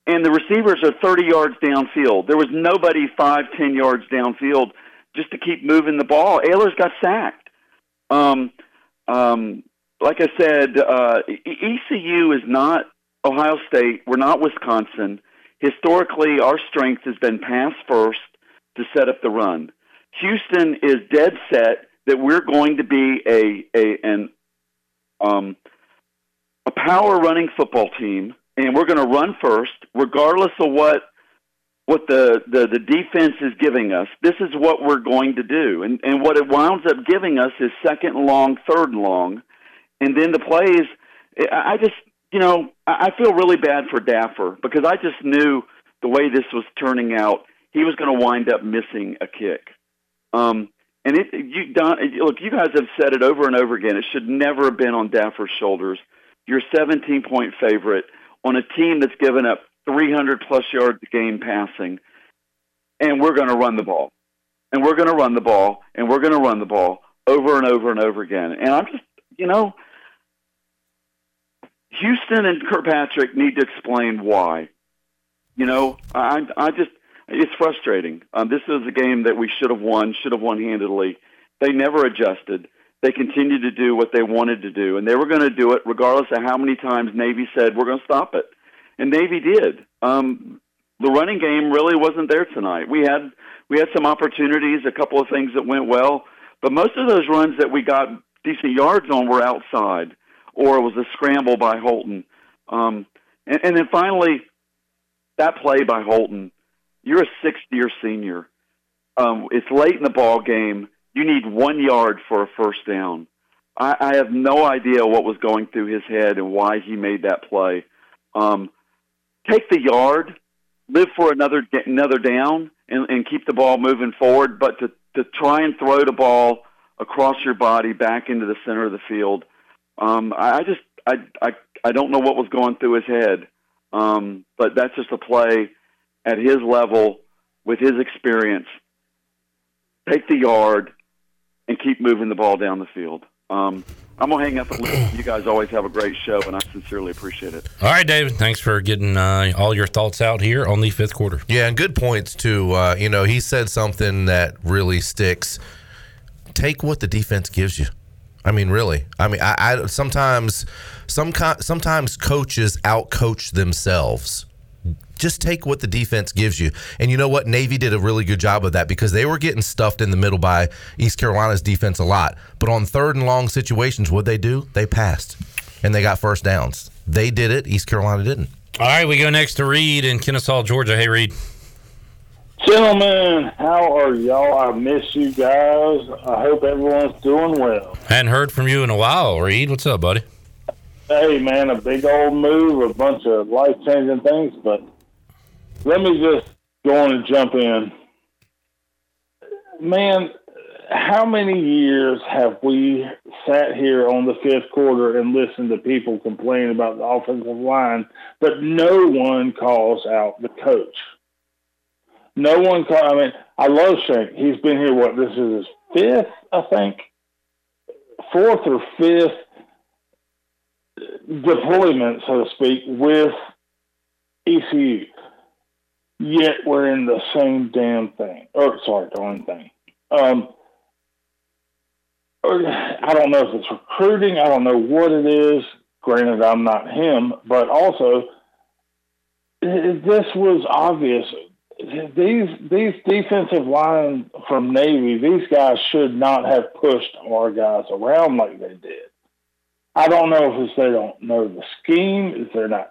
S31: and the receivers are 30 yards downfield. There was nobody five ten yards downfield just to keep moving the ball. Ahlers got sacked. Um, um, like I said, uh, ECU is not Ohio State. We're not Wisconsin. Historically, our strength has been pass first to set up the run. Houston is dead set that we're going to be a, a an um, a power running football team, and we're going to run first, regardless of what what the, the, the defense is giving us. This is what we're going to do, and and what it winds up giving us is second long, third long, and then the plays. I just you know I feel really bad for Daffer because I just knew the way this was turning out, he was going to wind up missing a kick. Um, and it, you Don, look, you guys have said it over and over again. It should never have been on Daffer's shoulders. You're 17 point favorite on a team that's given up 300 plus yards game passing, and we're going to run the ball, and we're going to run the ball, and we're going to run the ball over and over and over again. And I'm just, you know, Houston and Kirkpatrick need to explain why. You know, I, I just it's frustrating. Um, this is a game that we should have won, should have won handedly. They never adjusted. They continued to do what they wanted to do, and they were going to do it regardless of how many times Navy said we're going to stop it, and Navy did. Um, the running game really wasn't there tonight. We had we had some opportunities, a couple of things that went well, but most of those runs that we got decent yards on were outside, or it was a scramble by Holton. Um, and, and then finally, that play by Holton you're a sixth year senior. Um, it's late in the ball game. You need one yard for a first down. I, I have no idea what was going through his head and why he made that play. Um, take the yard, live for another another down, and, and keep the ball moving forward. But to to try and throw the ball across your body back into the center of the field, um, I, I just I, I I don't know what was going through his head. Um, but that's just a play at his level with his experience, take the yard and keep moving the ball down the field. Um, I'm gonna hang up and listen. You guys always have a great show, and I sincerely appreciate it.
S2: All right, David. Thanks for getting uh, all your thoughts out here on the fifth quarter.
S3: Yeah, and good points too. Uh, you know, he said something that really sticks. Take what the defense gives you. I mean, really. I mean, I, I sometimes, some sometimes coaches outcoach themselves just take what the defense gives you. And you know what? Navy did a really good job of that because they were getting stuffed in the middle by East Carolina's defense a lot. But on third and long situations, what they do? They passed and they got first downs. They did it. East Carolina didn't.
S2: All right, we go next to Reed in Kennesaw, Georgia. Hey, Reed.
S32: Gentlemen, how are y'all? I miss you guys. I hope everyone's doing well.
S2: Hadn't heard from you in a while, Reed. What's up, buddy?
S32: Hey, man, a big old move, a bunch of life changing things, but let me just go on and jump in. Man, how many years have we sat here on the fifth quarter and listened to people complain about the offensive line, but no one calls out the coach? No one call. I mean, I love Shank. He's been here. What this is his fifth, I think, fourth or fifth deployment, so to speak, with ECU. Yet we're in the same damn thing. Or sorry, darn thing. Um, I don't know if it's recruiting. I don't know what it is. Granted, I'm not him, but also this was obvious. These these defensive line from Navy, these guys should not have pushed our guys around like they did. I don't know if it's they don't know the scheme, if they're not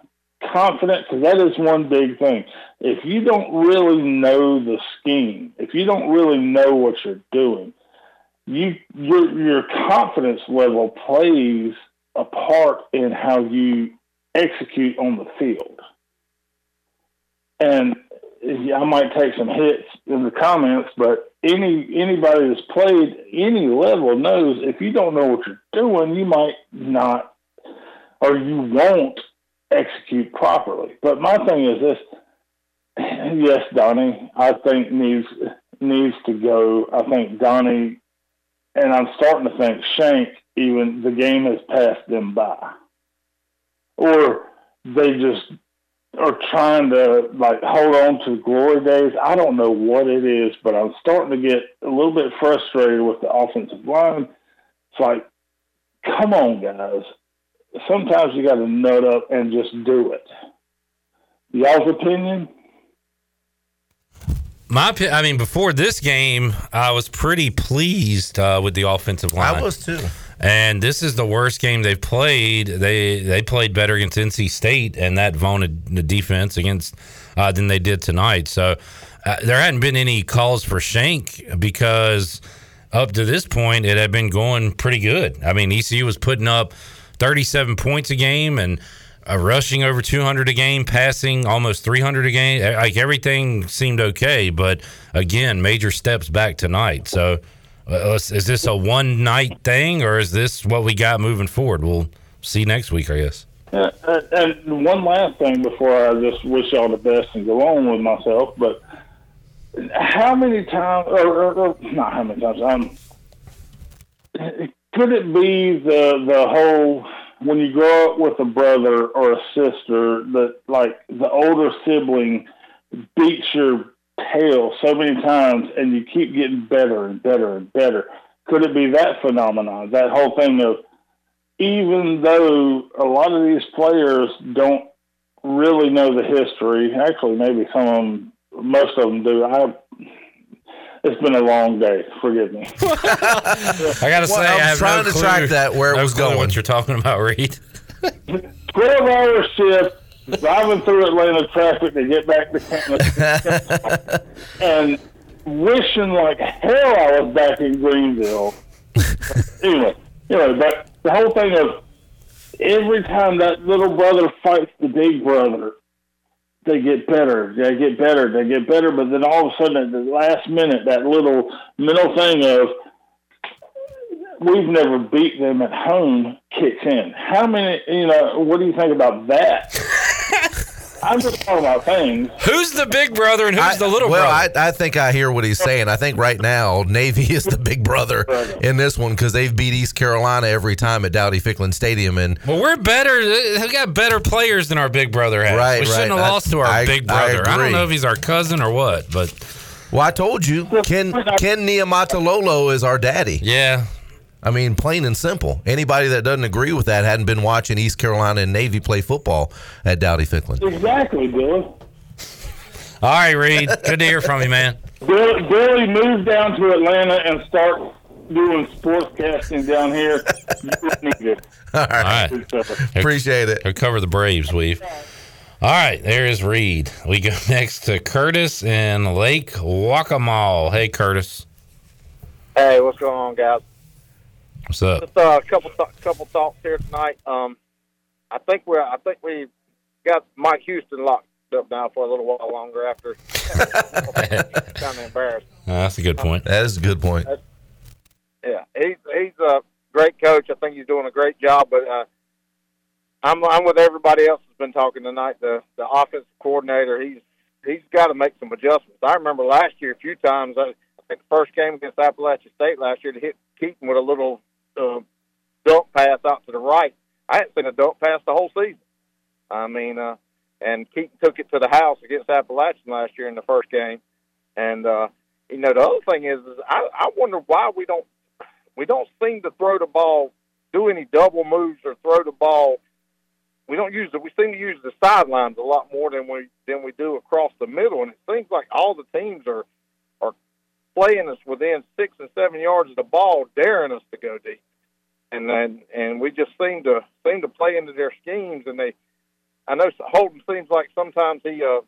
S32: confident, because that is one big thing. If you don't really know the scheme, if you don't really know what you're doing, you your your confidence level plays a part in how you execute on the field. And I might take some hits in the comments, but any anybody that's played any level knows if you don't know what you're doing, you might not or you won't execute properly. But my thing is this: yes, Donnie, I think needs needs to go. I think Donnie, and I'm starting to think Shank. Even the game has passed them by, or they just are trying to like hold on to glory days. I don't know what it is, but I'm starting to get a little bit frustrated with the offensive line. It's like, come on, guys. Sometimes you got to nut up and just do it. Y'all's opinion?
S2: My, opi- I mean, before this game, I was pretty pleased uh, with the offensive line.
S3: I was too.
S2: And this is the worst game they've played. They they played better against NC State and that vaunted the defense against uh, than they did tonight. So uh, there hadn't been any calls for Shank because up to this point it had been going pretty good. I mean, ECU was putting up 37 points a game and uh, rushing over 200 a game, passing almost 300 a game. Like everything seemed okay, but again, major steps back tonight. So, is is this a one night thing, or is this what we got moving forward? We'll see next week, I guess.
S32: Uh, and- and one last thing before I just wish y'all the best and go on with myself, but how many times, or, or, or not how many times, um, could it be the the whole when you grow up with a brother or a sister that like the older sibling beats your tail so many times and you keep getting better and better and better? Could it be that phenomenon? That whole thing of even though a lot of these players don't really know the history, actually, maybe some of them, most of them do. I, it's been a long day. Forgive me.
S2: I gotta
S32: Well,
S2: say,
S32: I'm
S2: I have
S32: trying
S2: no
S32: to
S2: clue-
S32: track that where it
S2: no
S32: was going.
S2: What you're talking about, Reed?
S32: Twelve hour shift, driving through Atlanta traffic to get back to Kennesaw, and wishing like hell I was back in Greenville. anyway, you know, but the whole thing of every time that little brother fights the big brother, they get better, they get better, they get better, but then all of a sudden at the last minute, that little mental thing of we've never beat them at home kicks in. How many, you know, what do you think about that? I'm just talking about things.
S2: Who's the big brother and who's the little
S3: well,
S2: brother?
S3: I, I think I hear what he's saying. I think right now Navy is the big brother in this one because they've beat East Carolina every time at Dowdy Ficklen Stadium, and
S2: Well, we're better. We got better players than our big brother has.
S3: Right,
S2: we shouldn't
S3: right.
S2: have
S3: I-
S2: lost to our
S3: I-
S2: big brother. I, don't know if he's our cousin or what, but
S3: well, I told you, Ken Ken Niumatalolo is our daddy.
S2: Yeah,
S3: I mean, plain and simple. Anybody that doesn't agree with that hadn't been watching East Carolina and Navy play football at Dowdy Ficklen.
S32: Exactly, Bill.
S2: all right, Reed. Good to hear from you, man.
S32: Billy, Billy moved down to Atlanta and start doing sportscasting down here. You would need it.
S3: All
S2: right.
S3: Appreciate it.
S2: He'll cover the Braves, Weave. All right, there is Reed. We go next to Curtis in Lake Waccamaw. Hey, Curtis.
S33: Hey, what's going on, guys?
S2: What's up?
S33: Just uh, a couple th- couple thoughts here tonight. Um, I think we're I think we got Mike Houston locked up now for a little while longer after. kind of embarrassed.
S2: Uh, that's a good point.
S3: That is a good point.
S33: Yeah, he's he's a great coach. I think he's doing a great job. But uh, I'm I'm with everybody else that's been talking tonight. The the offensive coordinator, he's he's got to make some adjustments. I remember last year a few times. I, I think the first game against Appalachian State last year to hit Keaton with a little uh, dunk pass out to the right. I hadn't seen a dunk pass the whole season. I mean, uh, and Keaton took it to the house against Appalachian last year in the first game. And uh, you know, the other thing is, is I, I wonder why we don't we don't seem to throw the ball, do any double moves or throw the ball. We don't use it. We seem to use the sidelines a lot more than we than we do across the middle, and it seems like all the teams are playing us within six and seven yards of the ball, daring us to go deep, and then and we just seem to seem to play into their schemes. And they, I know Holton seems like sometimes he uh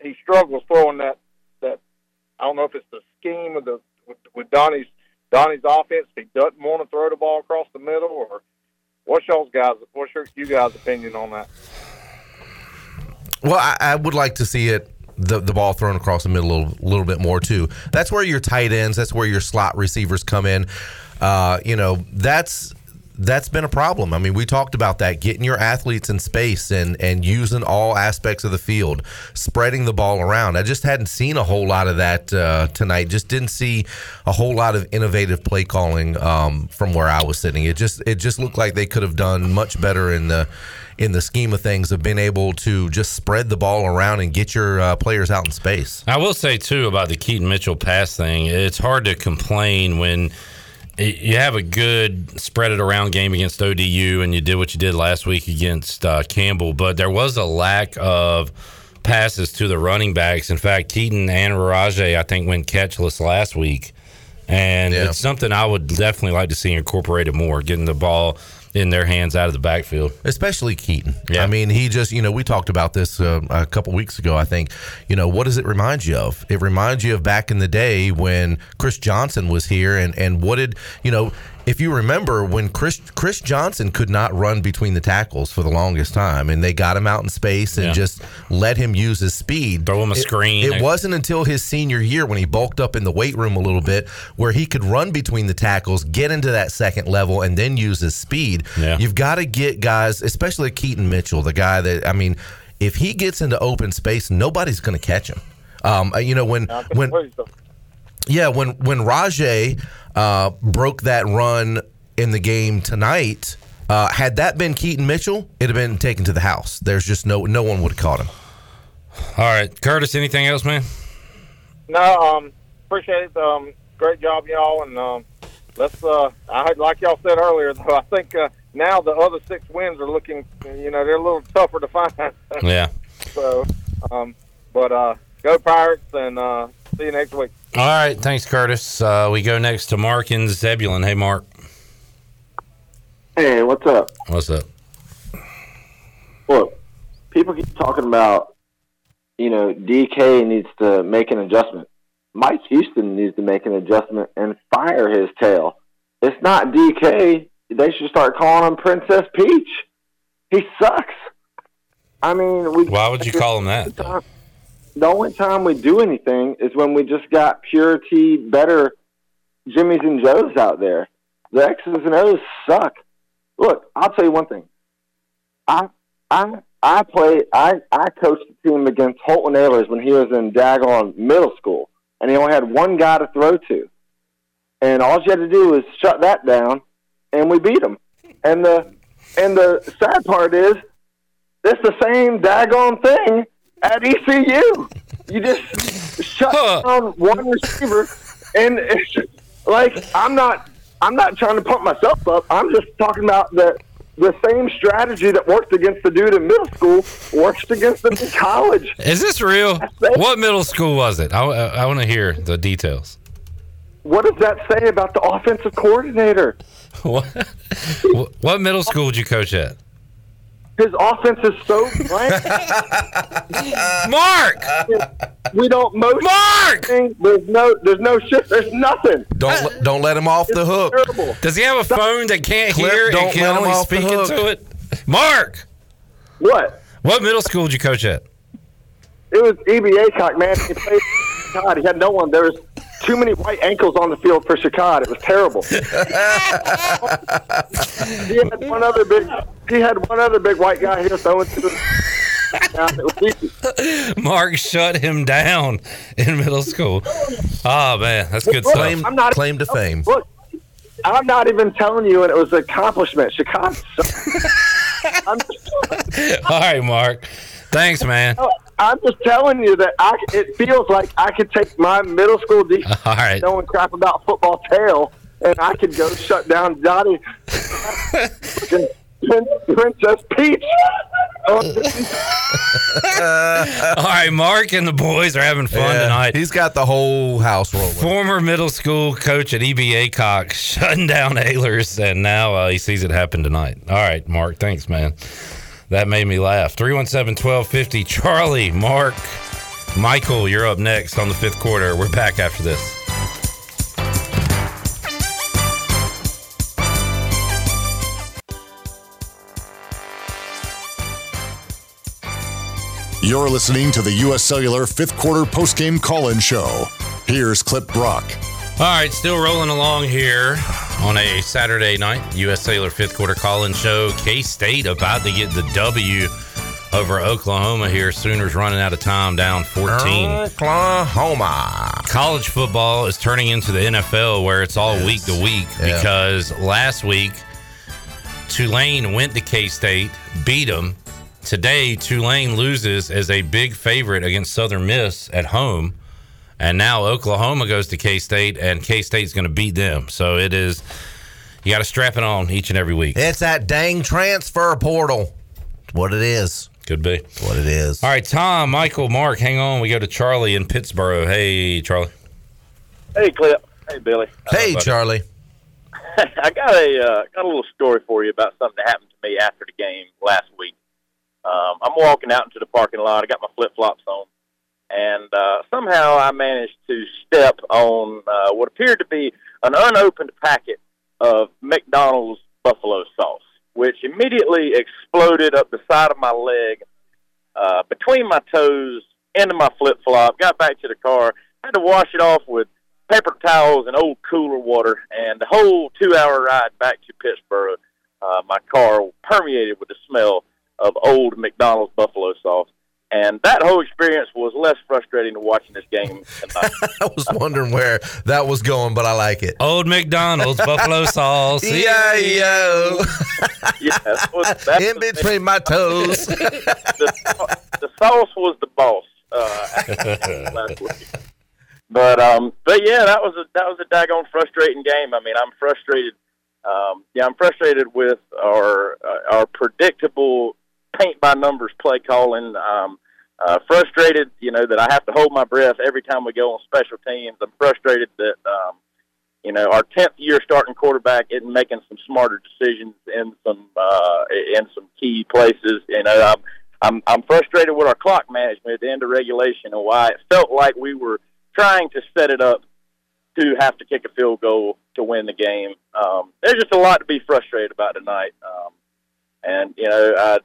S33: he struggles throwing that that I don't know if it's the scheme of the with, with Donnie's Donnie's offense. He doesn't want to throw the ball across the middle, or what's y'all's guys? What's your you guys' opinion on that?
S3: Well, I, I would like to see it the, the ball thrown across the middle a little, little bit more too. That's where your tight ends, that's where your slot receivers come in. Uh, you know, that's that's been a problem. I mean, we talked about that getting your athletes in space and and using all aspects of the field, spreading the ball around. I just hadn't seen a whole lot of that uh, tonight. Just didn't see a whole lot of innovative play calling um, from where I was sitting. It just it just looked like they could have done much better in the in the scheme of things of being able to just spread the ball around and get your uh, players out in space.
S2: I will say too about the Keaton Mitchell pass thing. It's hard to complain when you have a good spread it around game against ODU, and you did what you did last week against uh, Campbell. But there was a lack of passes to the running backs. In fact, Keaton and Rahjai, I think, went catchless last week. And
S3: Yeah.
S2: it's something I would definitely like to see incorporated more, getting the ball in their hands out of the backfield.
S3: especially Keaton. Yeah. I mean, he just, you know, we talked about this uh, a couple weeks ago, I think. You know, what does it remind you of? It reminds you of back in the day when Chris Johnson was here and and what did, you know, if you remember when Chris Chris Johnson could not run between the tackles for the longest time and they got him out in space and
S2: Yeah.
S3: just let him use his speed.
S2: Throw him a
S3: It-
S2: screen.
S3: It, wasn't until his senior year when he bulked up in the weight room a little bit where he could run between the tackles, get into that second level, and then use his speed.
S2: Yeah.
S3: You've got to get guys, especially Keaton Mitchell, the guy that I mean, if he gets into open space, nobody's going to catch him. Um, you know when when yeah when when Rahjai uh, broke that run in the game tonight. Uh, had that been Keaton Mitchell, it'd have been taken to the house. There's just no no one would have caught him.
S2: All right, Curtis. Anything else, man?
S33: No, um, appreciate it. Um, great job, y'all, and um, let's. Uh, I like y'all said earlier, though. I think uh, now the other six wins are looking. You know, they're a little tougher to find.
S2: Yeah.
S33: So, um, but uh, go Pirates, and uh, see you next week.
S2: All right, thanks, Curtis. Uh, we go next to Mark in Zebulon. Hey, Mark.
S26: Hey, what's up?
S2: What's up?
S26: Look, people keep talking about, you know, DK needs to make an adjustment. Mike Houston needs to make an adjustment and fire his tail. It's not DK. They should start calling him Princess Peach. He sucks. I mean, we.
S2: Why would you call him that?
S26: The only time we do anything is when we just got purity better Jimmys and Joes out there. The X's and O's suck. Look, I'll tell you one thing. I I I played I I coached the team against Holton Ahlers when he was in Dagon middle school, and he only had one guy to throw to, and all you had to do was shut that down, and we beat him. And the and the sad part is, it's the same daggone thing at ECU. You just shut down one receiver, and it's just, like I'm not I'm not trying to pump myself up. I'm just talking about the the same strategy that worked against the dude in middle school works against them in college.
S2: Is this real? What middle school was it? I, I, want to hear the details.
S26: What does that say about the offensive coordinator?
S2: What? What middle school did you coach at?
S26: His offense is so blank.
S2: Mark,
S26: we don't motion.
S2: Mark,
S26: there's no, there's no shift. There's nothing.
S3: Don't let- don't let him off the hook.
S26: Terrible.
S2: Does he have a phone that can't
S3: Clip,
S2: hear
S3: don't
S2: and can
S3: let him
S2: only
S3: off the
S2: speak
S3: hook.
S2: into it? Mark,
S26: What?
S2: what middle school did you coach at?
S26: It was E.B. Aycock, man. He played God, he had no one. There was too many white ankles on the field for Chicago. It was terrible. he had one other big. He had one other big white guy here throwing to the. It was easy.
S2: Mark shut him down in middle school. Oh man, that's good
S26: Look,
S2: stuff.
S26: I'm not
S3: claim to fame.
S26: Look, I'm not even telling you, and it was an accomplishment. Chicago. I'm just,
S2: All right, Mark. Thanks, man.
S26: I'm just telling you that I, it feels like I could take my middle school defense,
S2: All right.
S26: knowing crap about football tail, and I could go shut down Dottie, Princess Peach.
S2: All right, Mark and the boys are having fun
S3: Yeah,
S2: tonight.
S3: He's got the whole house rolling.
S2: Former middle school coach at E.B. Aycock's shutting down Ahlers, and now uh, he sees it happen tonight. All right, Mark. Thanks, man. That made me laugh. 317 1250. Charlie, Mark, Michael, you're up next on the fifth quarter. We're back after this.
S1: You're listening to the U.S. Cellular fifth quarter postgame call in show. Here's Clip Brock.
S2: All right, still rolling along here on a Saturday night, U.S. Cellular fifth quarter call-in show. K State about to get the W over Oklahoma here. Sooners running out of time, down 14.
S3: Oklahoma.
S2: College football is turning into the NFL where it's all week to week
S3: Yeah.
S2: because last week Tulane went to K State, beat them. Today, Tulane loses as a big favorite against Southern Miss at home. And now Oklahoma goes to K State, and K State's going to beat them. So it is, you got to strap it on each and every week.
S3: It's that dang transfer portal. What it is.
S2: Could be.
S3: What it is.
S2: All right, Tom, Michael, Mark, hang on. We go to Charlie in Pittsburgh. Hey, Charlie.
S34: Hey, Clip. Hey, Billy.
S3: Hey, Charlie.
S34: I got a uh, got a little story for you about something that happened to me after the game last week. Um, I'm walking out into the parking lot. I got my flip flops on, and uh, somehow I managed to step on uh, what appeared to be an unopened packet of McDonald's buffalo sauce, which immediately exploded up the side of my leg, uh, between my toes, into my flip flop. Got back to the car, had to wash it off with paper towels and old cooler water, and the whole two-hour ride back to Pittsburgh, uh, my car permeated with the smell of old McDonald's buffalo sauce. And that whole experience was less frustrating than watching this game.
S3: I was wondering where that was going, but I like it.
S2: Old McDonald's buffalo sauce.
S3: Yeah, yo.
S34: yeah, that was,
S3: In
S34: the-
S3: between my toes.
S34: the, the sauce was the boss uh, last week. But um, but yeah, that was a that was a daggone frustrating game. I mean, I'm frustrated. Um, yeah, I'm frustrated with our uh, our predictable paint by numbers play calling. Um, uh, frustrated, you know, that I have to hold my breath every time we go on special teams. I'm frustrated that um, you know our tenth year starting quarterback isn't making some smarter decisions in some uh, in some key places. You know, I'm I'm I'm frustrated with our clock management at the end of regulation and why it felt like we were trying to set it up to have to kick a field goal to win the game. Um, there's just a lot to be frustrated about tonight. Um, and you know, I,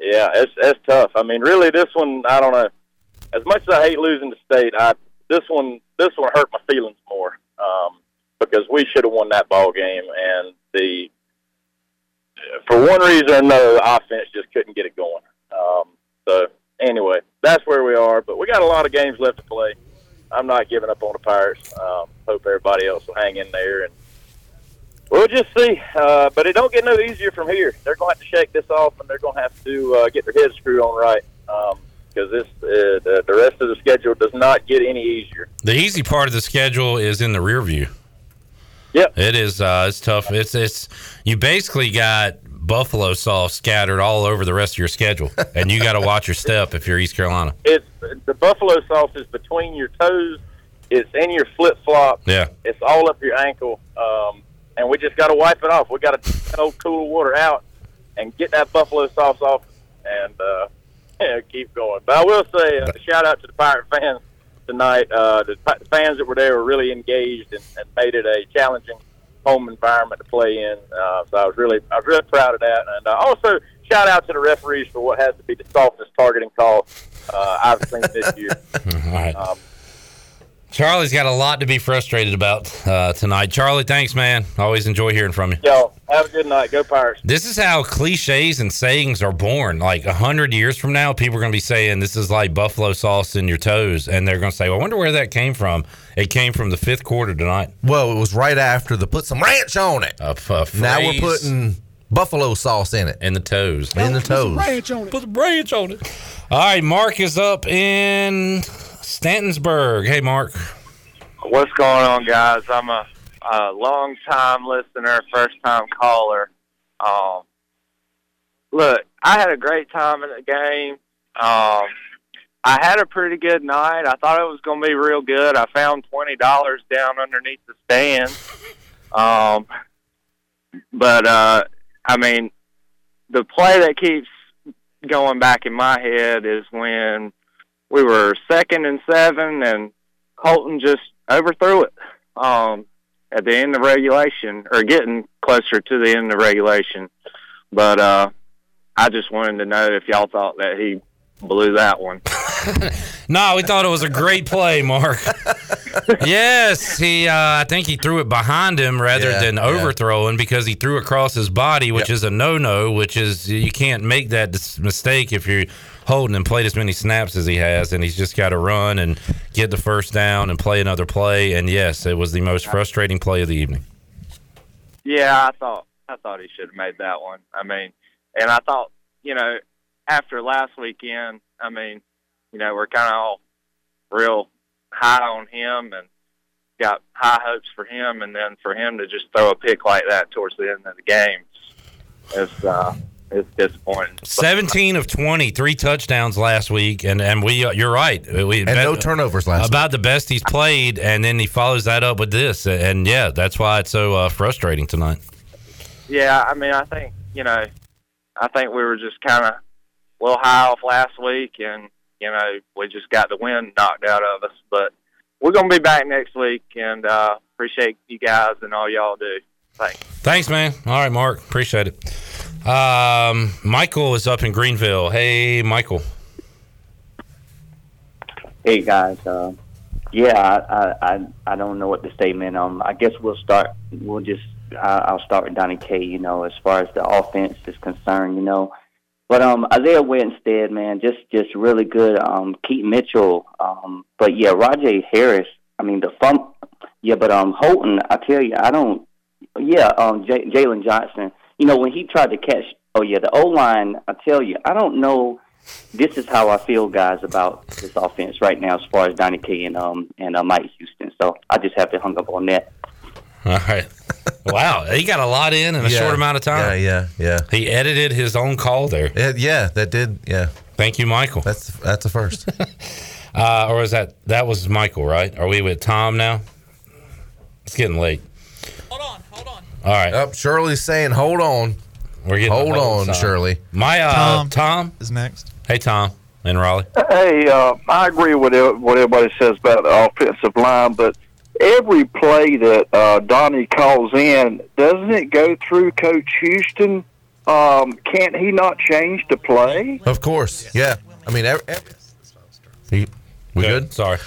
S34: yeah, it's it's tough. I mean, really, this one, I don't know. As much as I hate losing to state, I this one this one hurt my feelings more um, because we should have won that ball game, and the for one reason or another, the offense just couldn't get it going. Um, so anyway, that's where we are. But we got a lot of games left to play. I'm not giving up on the Pirates. Um, hope everybody else will hang in there, and we'll just see. Uh, but it don't get no easier from here. They're going to have to shake this off, and they're going to have to uh, get their heads screwed on right because this uh, the, the rest of the schedule does not get any easier.
S2: The easy part of the schedule is in the rear view.
S34: Yep.
S2: It is uh it's tough. It's it's you basically got buffalo sauce scattered all over the rest of your schedule. and you gotta watch your step if you're East Carolina.
S34: It's the buffalo sauce is between your toes. It's in your flip flop.
S2: Yeah.
S34: It's all up your ankle, um, and we just got to wipe it off. We got to take that old cool water out and get that buffalo sauce off, and uh, yeah, keep going. But I will say, uh, shout out to the Pirate fans tonight. Uh, the Pi- fans that were there were really engaged and, and made it a challenging home environment to play in. Uh, so I was really, I was really proud of that. And uh, also, shout out to the referees for what has to be the softest targeting call uh, I've seen this year.
S2: All right.
S34: Um,
S2: Charlie's got a lot to be frustrated about uh, tonight. Charlie, thanks, man. Always enjoy hearing from you.
S34: Yo, have a good night. Go Pirates.
S2: This is how cliches and sayings are born. Like a hundred years from now, people are going to be saying this is like buffalo sauce in your toes, and they're going to say, well, "I wonder where that came from." It came from the fifth quarter tonight.
S3: Well, it was right after the put some ranch on it.
S2: A, a
S3: now we're putting buffalo sauce in it.
S2: in the toes.
S3: In the toes.
S2: Put ranch on it. Put the ranch on it. All right, Mark is up in Stantonsburg. Hey, Mark.
S35: What's going on, guys? I'm a, a long time listener, first time caller. Um, look, I had a great time in the game. Um, I had a pretty good night. I thought it was going to be real good. I found twenty dollars down underneath the stands. Um, but uh, I mean, the play that keeps going back in my head is when we were second and seven, and Holton just overthrew it um, at the end of regulation, or getting closer to the end of regulation. But uh, I just wanted to know if y'all thought that he blew that one.
S2: No, we thought it was a great play, Mark. yes, he. Uh, I think he threw it behind him rather
S3: Yeah,
S2: than
S3: yeah.
S2: overthrowing because he threw across his body, which is a no-no. Which is you can't make that mistake if you're holding and played as many snaps as he has, and he's just got to run and get the first down and play another play. And yes, it was the most frustrating play of the evening.
S35: Yeah, I thought I thought he should have made that one. I mean, and I thought you know after last weekend, I mean, you know we're kind of all real high on him and got high hopes for him, and then for him to just throw a pick like that towards the end of the game, is uh, it's disappointing.
S2: 17 of 20, three touchdowns last week, and and we uh, you're right, we
S3: And no turnovers last
S2: about the best he's played, and then he follows that up with this, and yeah, that's why it's so uh, frustrating tonight.
S35: Yeah, I mean, I think you know, I think we were just kind of a little high off last week, and you know, we just got the wind knocked out of us. But we're gonna be back next week, and uh, appreciate you guys and all y'all do. Thanks.
S2: Thanks, man. All right, Mark, appreciate it. Um, Michael is up in Greenville. Hey, Michael.
S36: Hey guys, uh, yeah, I, I I don't know what to say, man. Um, I guess we'll start. We'll just I, I'll start with Donnie K. You know, as far as the offense is concerned, you know, but um, Isaiah Winstead, man, just just really good. Um, Keith Mitchell, um, but yeah, Rahjai Harris. I mean, the fun. Yeah, but um, Holton, I tell you, I don't. Yeah, um, J- Jalen Johnson. You know, when he tried to catch. Oh yeah, the O line. I tell you, I don't know this is how I feel, guys, about this offense right now, as far as Donnie K and um and uh, Mike Houston. So I just have to hung up on that.
S2: All right. Wow, he got a lot in in a
S3: Yeah.
S2: short amount of time.
S3: Yeah, yeah, yeah.
S2: He edited his own call there.
S3: Yeah, yeah that did. Yeah.
S2: Thank you, Michael.
S3: That's that's a first.
S2: uh, or is that that was Michael? Right? Are we with Tom now? It's getting late. Hold on, hold on. All right.
S3: Up, Shirley's saying, "Hold on."
S2: We're getting
S3: hold on,
S2: sign.
S3: Shirley.
S2: My uh,
S8: Tom.
S2: Tom
S8: is next.
S2: Hey, Tom in Raleigh.
S37: Hey, uh, I agree with what everybody says about the offensive line, but every play that uh, Donnie calls in, doesn't it go through Coach Houston? Um, can't he not change the play?
S3: Of course. Yeah. I mean, every, we good?
S2: Sorry.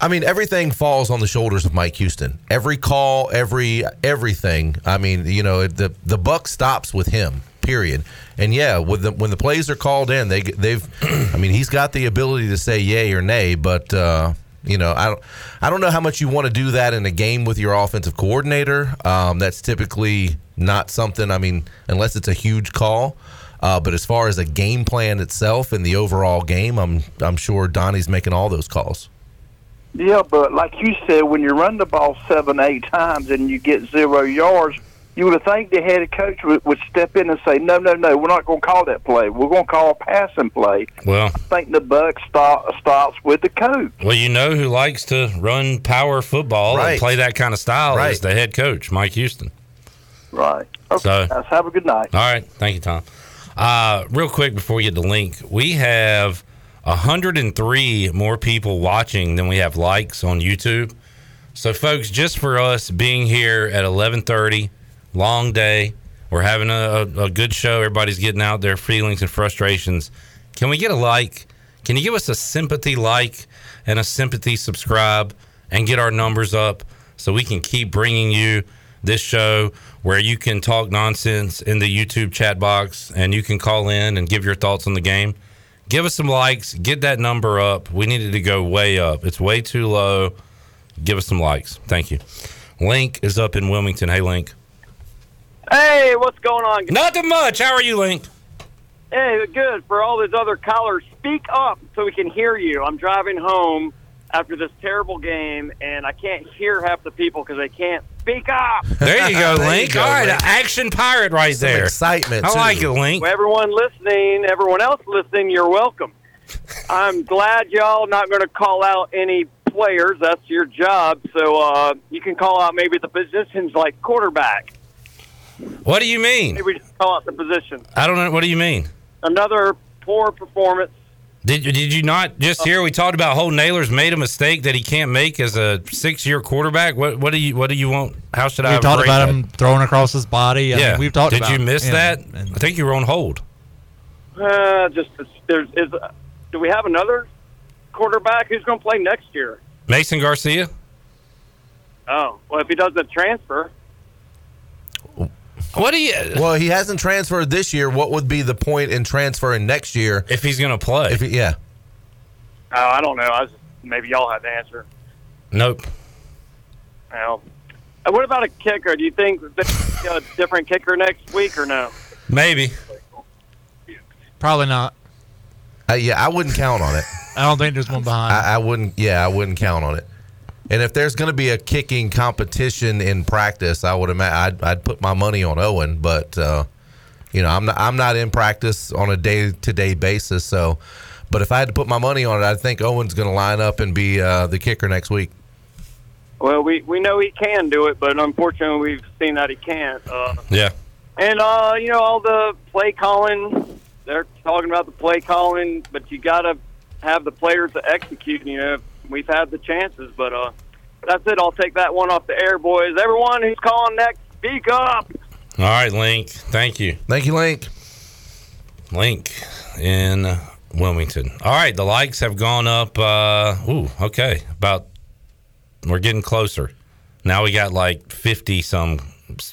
S3: I mean, everything falls on the shoulders of Mike Houston. Every call, every everything. I mean, you know, the the buck stops with him. Period. And yeah, with the, when the plays are called in, they they've. I mean, he's got the ability to say yay or nay, but. uh you know, I don't, I don't know how much you want to do that in a game with your offensive coordinator. Um, that's typically not something. I mean, unless it's a huge call. Uh, but as far as a game plan itself and the overall game, I'm I'm sure Donnie's making all those calls.
S37: Yeah, but like you said, when you run the ball seven, eight times and you get zero yards, you would think the head coach would, would step in and say, "No, no, no, we're not going to call that play. We're going to call a passing play."
S2: Well,
S37: I think the buck stop, stops with the coach.
S2: well, you know who likes to run power football
S37: Right.
S2: and play that kind of style
S37: Right.
S2: is the head coach, Mike Houston.
S37: Right. Okay.
S2: So-
S37: Let's have a good night.
S2: All right. Thank you, Tom. Uh, real quick before we get to link, we have 103 more people watching than we have likes on YouTube. So, folks, just for us being here at 11:30, long day, we're having a, a, a good show. Everybody's getting out their feelings and frustrations. Can we get a like? Can you give us a sympathy like and a sympathy subscribe and get our numbers up so we can keep bringing you this show where you can talk nonsense in the YouTube chat box and you can call in and give your thoughts on the game. Give us some likes, get that number up. We needed to go way up. It's way too low. Give us some likes. Thank you. Link is up in Wilmington. Hey, Link.
S38: Hey, what's going on?
S2: Nothing much. How are you, Link?
S38: Hey, good. For all those other callers, speak up so we can hear you. I'm driving home after this terrible game, and I can't hear half the people because they can't speak up.
S2: There you go, Link. All right, an action pirate right
S3: Some
S2: there.
S3: excitement,
S2: I
S3: too.
S2: like it, Link.
S38: Well, everyone listening, everyone else listening, you're welcome. I'm glad y'all not going to call out any players. That's your job. So uh, you can call out maybe the positions like quarterback.
S2: What do you mean?
S38: Maybe just call out the position.
S2: I don't know. What do you mean?
S38: Another poor performance.
S2: Did you, did you not just hear we talked about Holton Ahlers made a mistake that he can't make as a six year quarterback? What what do you what do you want? How should I
S8: We talked about
S2: that?
S8: him throwing across his body. I
S2: yeah,
S8: mean, we've talked
S2: Did
S8: about
S2: you miss
S8: yeah.
S2: that? I think you were on hold.
S38: Uh, just there's is. Do we have another quarterback who's going to play next year?
S2: Mason Garcia.
S38: Oh, well, if he doesn't transfer,
S2: What do you?
S3: Well, he hasn't transferred this year. What would be the point in transferring next year
S2: if he's going to play?
S3: If he, yeah,
S38: oh, I don't know. I was, maybe y'all have the answer.
S2: Nope.
S38: Well, uh, what about a kicker? Do you think there's a different kicker next week or no?
S2: Maybe.
S8: Probably not.
S3: Uh, yeah, I wouldn't count on it.
S8: I don't think there's one behind.
S3: I, I wouldn't. Yeah, I wouldn't count on it. And if there's going to be a kicking competition in practice, I would imagine I'd, I'd put my money on Owen. But uh, you know, I'm not. I'm not in practice on a day to day basis. So, but if I had to put my money on it, I think Owen's going to line up and be uh, the kicker next week.
S38: Well, we we know he can do it, but unfortunately, we've seen that he can't. Uh,
S2: Yeah.
S38: and uh, you know, all the play calling. They're talking about the play calling, but you got to have the players to execute. You know, we've had the chances, but uh, that's it. I'll take that one off the air, boys. Everyone who's calling next, speak up.
S2: All right, Link. Thank you.
S3: Thank you, Link.
S2: Link in Wilmington. All right, the likes have gone up. Uh, ooh, okay. About we're getting closer. Now we got like fifty some.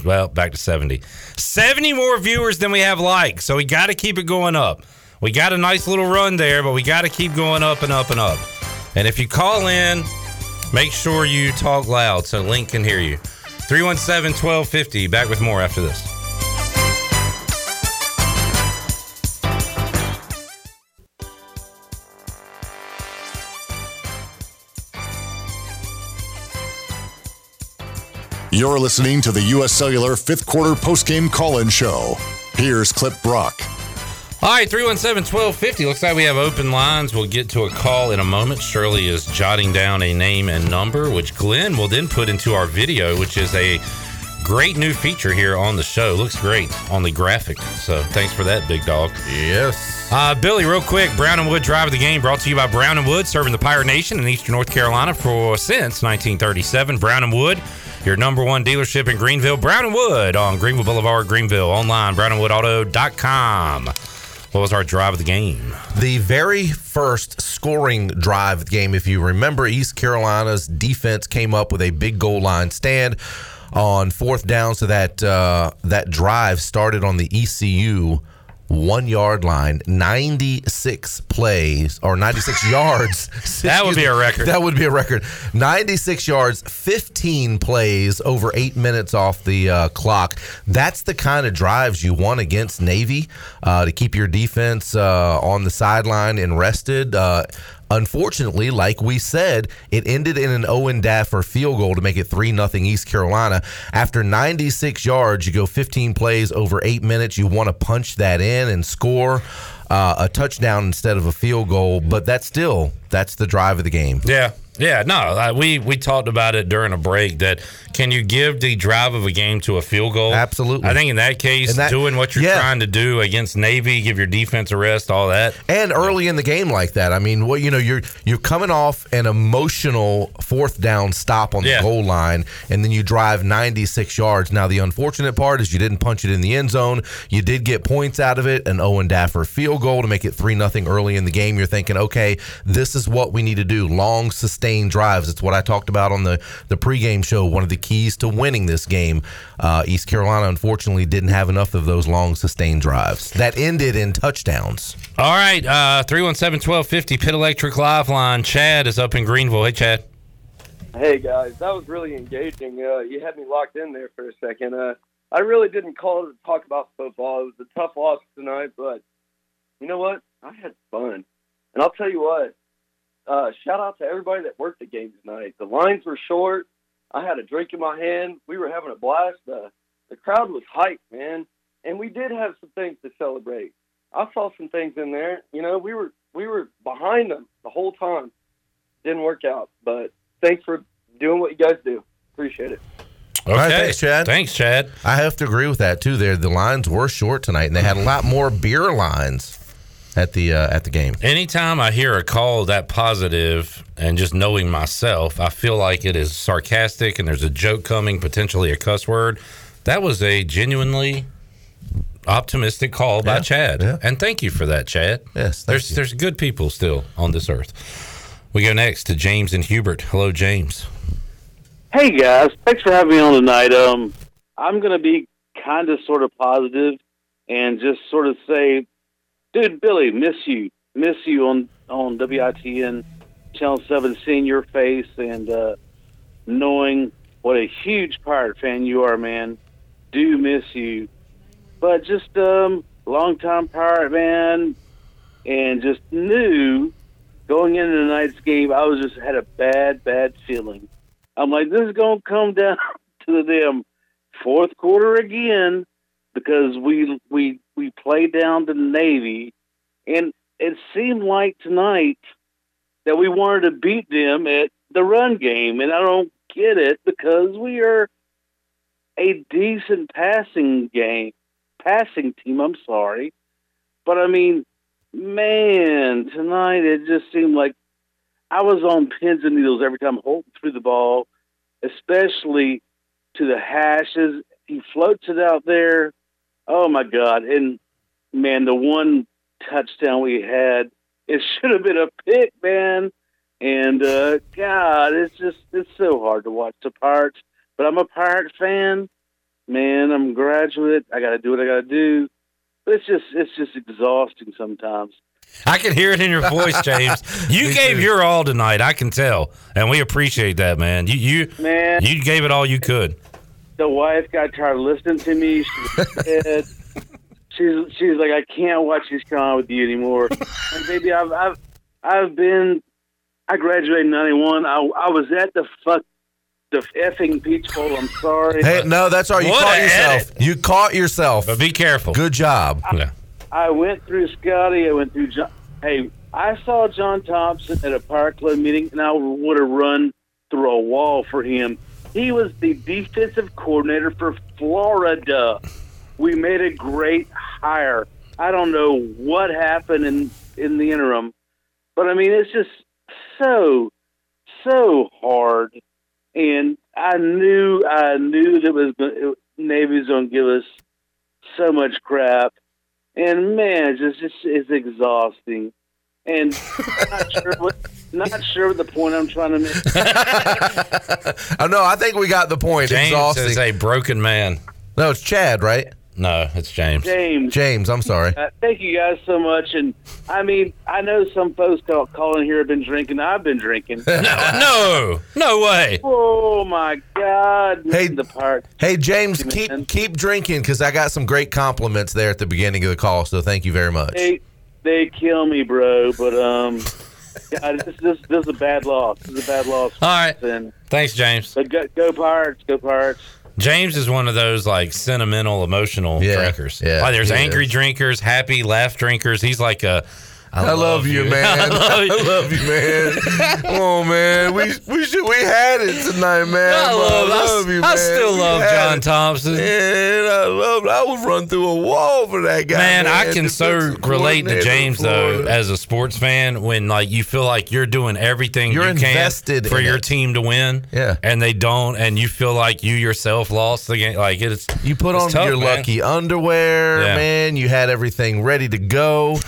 S2: Well, back to seventy. Seventy more viewers than we have likes. So we got to keep it going up. We got a nice little run there, but we got to keep going up and up and up. And if you call in, make sure you talk loud so Link can hear you. 317 1250. Back with more after this.
S1: You're listening to the U.S. Cellular fifth quarter postgame call in show. Here's Clip Brock.
S2: All right, 317 1250. Looks like we have open lines. We'll get to a call in a moment. Shirley is jotting down a name and number, which Glenn will then put into our video, which is a great new feature here on the show. Looks great on the graphic. So thanks for that, big dog.
S3: Yes.
S2: Uh, Billy, real quick Brown and Wood Drive of the Game brought to you by Brown and Wood, serving the Pirate Nation in eastern North Carolina for since 1937. Brown and Wood, your number one dealership in Greenville. Brown and Wood on Greenville Boulevard, Greenville. Online, brownandwoodauto.com. What was our drive of the game?
S3: The very first scoring drive of the game, if you remember, East Carolina's defense came up with a big goal line stand on fourth down, so that uh, that drive started on the ECU one yard line, 96 plays or 96 yards.
S2: That would be a record.
S3: That would be a record. 96 yards, 15 plays over eight minutes off the uh, clock. That's the kind of drives you want against Navy uh, to keep your defense uh, on the sideline and rested. Unfortunately, like we said, it ended in an Owen Daffer field goal to make it 3 0 East Carolina. After 96 yards, you go 15 plays over eight minutes. You want to punch that in and score uh, a touchdown instead of a field goal, but that's still that's the drive of the game.
S2: Yeah. Yeah, no, we we talked about it during a break that can you give the drive of a game to a field goal?
S3: Absolutely.
S2: I think in that case,
S3: that-
S2: doing what you're
S3: yeah.
S2: trying to do against Navy, give your defense a rest, all that.
S3: And early in the game like that, I mean, well, you know, you're you're coming off an emotional fourth down stop on the
S2: Yeah.
S3: goal line, and then you drive 96 yards. Now, the unfortunate part is you didn't punch it in the end zone. You did get points out of it, an Owen Daffer field goal to make it three nothing early in the game. You're thinking, okay, this is what we need to do: long, sustained drives. It's what I talked about on the the pregame show. One of the keys to winning this game. Uh, East Carolina unfortunately didn't have enough of those long, sustained drives that ended in touchdowns.
S2: All right, uh 317-1250 Pit Electric Lifeline. Chad is up in Greenville. Hey Chad.
S39: Hey guys, that was really engaging. Uh, you had me locked in there for a second. Uh, I really didn't call to talk about football. It was a tough loss tonight, but you know what? I had fun, and I'll tell you what. Uh, shout out to everybody that worked the game tonight. The lines were short. I had a drink in my hand. We were having a blast. Uh, the crowd was hyped, man, and we did have some things to celebrate. I saw some things in there. You know, we were we were behind them the whole time. Didn't work out, but thanks for doing what you guys do. Appreciate it.
S3: All right, thanks, Chad.
S2: Thanks, Chad.
S3: I have to agree with that too. There, the lines were short tonight, and they had a lot more beer lines at the uh, at the game.
S2: Anytime I hear a call that positive and just knowing myself, I feel like it is sarcastic and there's a joke coming, potentially a cuss word. That was a genuinely optimistic call by
S3: Yeah,
S2: Chad.
S3: yeah.
S2: And thank you for that, Chad.
S3: Yes,
S2: there's there's good people still on this earth. We go next to James and Hubert. Hello, James.
S40: Hey guys, thanks for having me on tonight. Um, I'm gonna be kind of sort of positive and just sort of say, dude, Billy, miss you, miss you on on WITN Channel Seven, seeing your face and uh, knowing what a huge Pirate fan you are, man. Do miss you, but just um, long time Pirate man, and just knew going into the tonight's game, I was just had a bad, bad feeling. I'm like, this is gonna come down to the damn fourth quarter again because we we we played down to the Navy, and it seemed like tonight that we wanted to beat them at the run game, and I don't get it because we are a decent passing game, passing team. I'm sorry, but I mean, man, tonight it just seemed like I was on pins and needles every time Holton threw the ball, especially to the hashes. He floats it out there. Oh my God! And man, the one touchdown we had, it should have been a pick, man. And uh, God, it's just it's so hard to watch the Pirates. But I'm a Pirate fan, man. I'm a graduate. I got to do what I got to do. But it's just it's just exhausting sometimes.
S2: I can hear it in your voice, James. You gave your all tonight. I can tell, and we appreciate that, man. You you
S40: Man.
S2: you gave it all you could.
S40: The wife got tired of listening to me. She was she's she's like, I can't watch this con with you anymore. and baby, I've I've I've been. I graduated in '91. I I was at the fuck the effing Peach Bowl. I'm sorry.
S3: Hey, no, that's all right. You
S40: What
S3: caught
S40: a
S3: yourself. You caught yourself. But
S2: be careful.
S3: Good job.
S2: Yeah.
S40: I went through Scotty. I went through John. Hey, I saw John Thompson at a Pirate Club meeting, and I would have run through a wall for him. He was the defensive coordinator for Florida. We made a great hire. I don't know what happened in in the interim, but I mean, it's just so so hard. And I knew I knew that was gonna- going to give us so much crap, and man, it's just it's exhausting. And not sure what not sure what the point I'm trying to make.
S3: Oh no, I think we got the point.
S2: James
S3: Exhausting.
S2: is a broken man.
S3: No, it's Chad, right?
S2: No, it's James.
S40: James.
S3: James, I'm sorry.
S40: Uh, thank you guys so much. And I mean, I know some folks call, calling here have been drinking. I've been drinking.
S2: no, no way.
S40: Oh my God!
S3: Hey,
S40: the part.
S3: Hey James, keep keep drinking because I got some great compliments there at the beginning of the call. So thank you very much.
S40: They they kill me, bro. But um, God, this this this is a bad loss. This is a bad loss.
S2: All right.
S40: And
S2: Thanks, James.
S40: but go, go Pirates, go Pirates.
S2: James is one of those like sentimental, emotional drinkers.
S3: yeah,
S2: like there's angry
S3: is.
S2: drinkers, happy, laugh drinkers. He's like a.
S3: I, love, you, man.
S2: I love you.
S3: I love you, man. oh man, we we should we had it tonight, man.
S2: I love- I s-
S3: you,
S2: I still
S3: We
S2: love John
S3: it.
S2: Thompson.
S3: Man, I love. I would run through a wall for that guy.
S2: Man, I can so relate to James though as a sports fan when like you feel like you're doing everything
S3: You're
S2: you can for your
S3: it.
S2: team to win.
S3: Yeah.
S2: and they don't, and you feel like you yourself lost the game. Like it's
S3: You put
S2: it's
S3: on
S2: tough,
S3: your
S2: man.
S3: lucky underwear,
S2: Yeah.
S3: man. You had everything ready to go.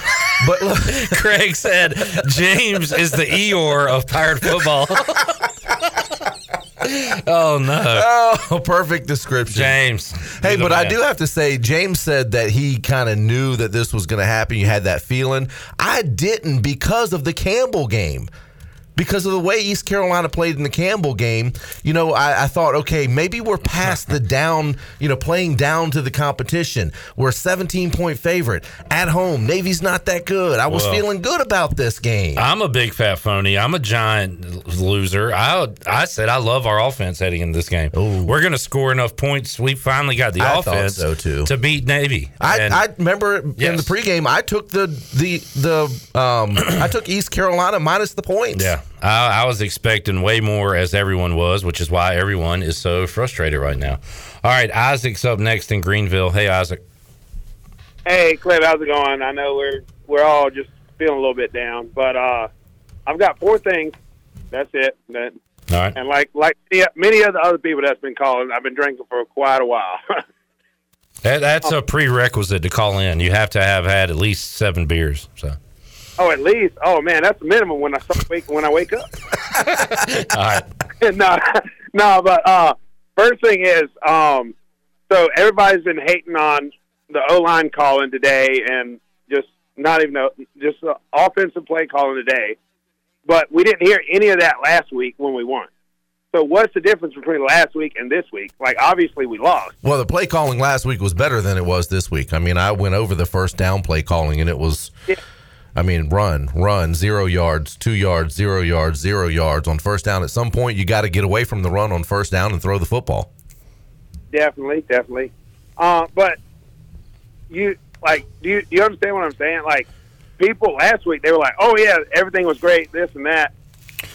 S3: But look,
S2: Craig said James is the Eeyore of pirate football. oh no.
S3: Oh, perfect description.
S2: James.
S3: Hey, but I do have to say, James said that he kind of knew that this was going to happen. You had that feeling. I didn't because of the Campbell game. Because of the way East Carolina played in the Campbell game, you know, I, I thought, okay, maybe we're past the down, you know, playing down to the competition. We're a 17 point favorite at home. Navy's not that good. I was
S2: Well,
S3: feeling good about this game.
S2: I'm a big fat phony. I'm a giant loser. I I said I love our offense heading into this game. We're going to score enough points. We finally got the
S3: I
S2: offense
S3: so, too.
S2: to beat Navy.
S3: I,
S2: And-
S3: I remember in the pregame, I took the the the um I took East Carolina minus the points.
S2: Yeah, I, I was expecting way more, as everyone was, which is why everyone is so frustrated right now. All right, Isaac's up next in Greenville. Hey, Isaac.
S41: Hey, Cliff, how's it going? I know we're we're all just feeling a little bit down, but uh, I've got four things. That's it. That,
S2: All right.
S41: and like like many- many of the other people that's been calling, I've been drinking for quite a while.
S2: That, that's a prerequisite to call in. You have to have had at least seven beers. So,
S41: oh, at least. Oh man, that's the minimum when I start wake when I wake up.
S2: all right.
S41: no, no, but uh, first thing is, um, so everybody's been hating on the O line calling today, and just not even a, just the offensive play calling today. But we didn't hear any of that last week when we won. So what's the difference between last week and this week? Like obviously we lost.
S3: Well, the play calling last week was better than it was this week. I mean, I went over the first down play calling, and it was, I mean, run, run, zero yards, two yards, zero yards, zero yards on first down. At some point, you got to get away from the run on first down and throw the football.
S41: Definitely, definitely. Uh, but you like, do you, do you understand what I'm saying? Like, people last week they were like, "Oh yeah, everything was great, this and that,"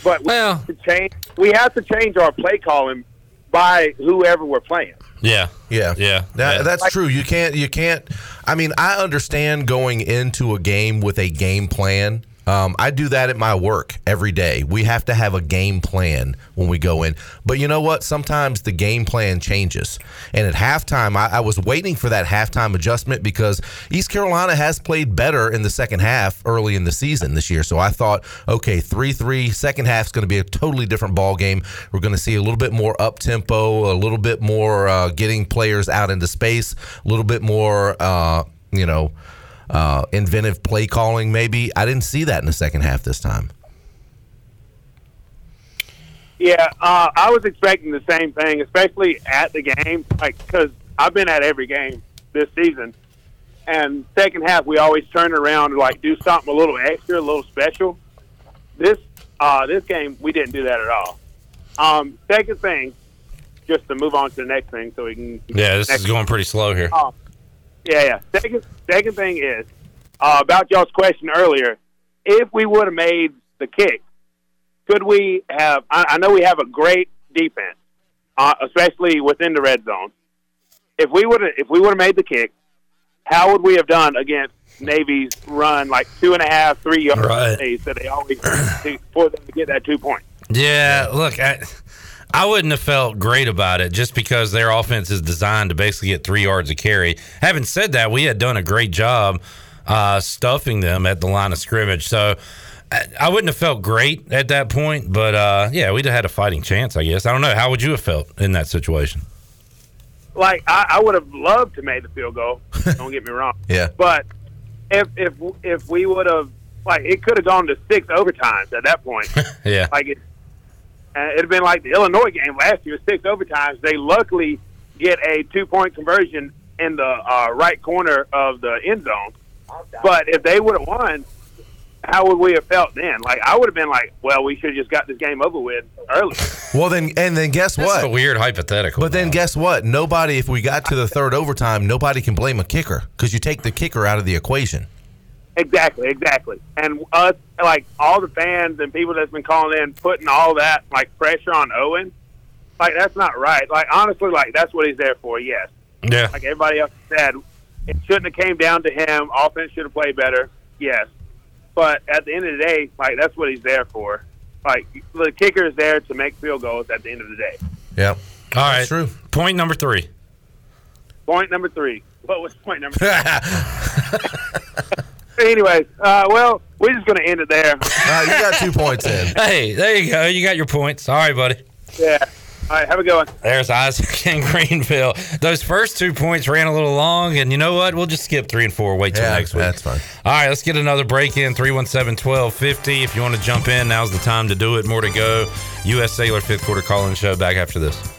S41: but we have to change. We have to change our play calling by whoever we're playing.
S2: Yeah,
S3: yeah,
S2: yeah.
S3: That, that's true. You can't. You can't. I mean, I understand going into a game with a game plan. Um, I do that at my work every day. We have to have a game plan when we go in. But you know what? Sometimes the game plan changes. And at halftime, I, I was waiting for that halftime adjustment because East Carolina has played better in the second half early in the season this year. So I thought, okay, 3 3, second half is going to be a totally different ball game. We're going to see a little bit more up tempo, a little bit more uh, getting players out into space, a little bit more, uh, you know, uh, inventive play calling, maybe. I didn't see that in the second half this time.
S41: Yeah, uh, I was expecting the same thing, especially at the game, like because I've been at every game this season, and second half we always turn around and like do something a little extra, a little special. This uh, this game we didn't do that at all. Um, second thing, just to move on to the next thing, so we can
S2: Yeah, this is going pretty slow here.
S41: Oh, yeah, yeah. Second, second thing is uh, about y'all's question earlier. If we would have made the kick, could we have? I, I know we have a great defense, uh, especially within the red zone. If we would have, if we would have made the kick, how would we have done against Navy's run like two and a half, three yard
S2: Right.
S41: that they always do for them to get that two points?
S2: Yeah, look, I, I wouldn't have felt great about it just because their offense is designed to basically get three yards of carry. Having said that, we had done a great job uh, stuffing them at the line of scrimmage. So I, I wouldn't have felt great at that point, but uh, yeah, we'd have had a fighting chance, I guess. I don't know. How would you have felt in that situation?
S41: Like I, I would have loved to make the field goal. Don't get me wrong.
S3: Yeah.
S41: But if if if we would have like it could have gone to six overtimes at that point.
S2: Yeah.
S41: like it, uh, it'd been like the Illinois game last year, six overtimes. They luckily get a two point conversion in the uh, right corner of the end zone. But if they would have won, how would we have felt then? Like I would have been like, well, we should have just got this game over with early.
S3: Well, then, and then guess
S2: That's
S3: what?
S2: a weird hypothetical.
S3: But then guess what? Nobody, if we got to the third overtime, nobody can blame a kicker because you take the kicker out of the equation.
S41: Exactly, exactly. And us, like all the fans and people that's been calling in, putting all that like pressure on Owen, like that's not right. Like honestly, like that's what he's there for. Yes.
S2: Yeah.
S41: Like everybody else said, it shouldn't have came down to him. Offense should have played better. Yes. But at the end of the day, like that's what he's there for. Like the kicker is there to make field goals at the end of the day.
S3: Yeah.
S2: All right. True. Point number three.
S41: Point number three. What was point number? three? Anyways, uh, well, we're just going to end it there.
S3: Uh, you got two points in.
S2: Hey, there you go. You got your points. All right, buddy.
S41: Yeah. All right, have a good one.
S2: There's Isaac in Greenville. Those first two points ran a little long, and you know what? We'll just skip three and four. Wait till
S3: Yeah,
S2: next week.
S3: that's fine.
S2: All right, let's get another break in 317 1250. If you want to jump in, now's the time to do it. More to go. U.S. Cellular fifth quarter call in show back after this.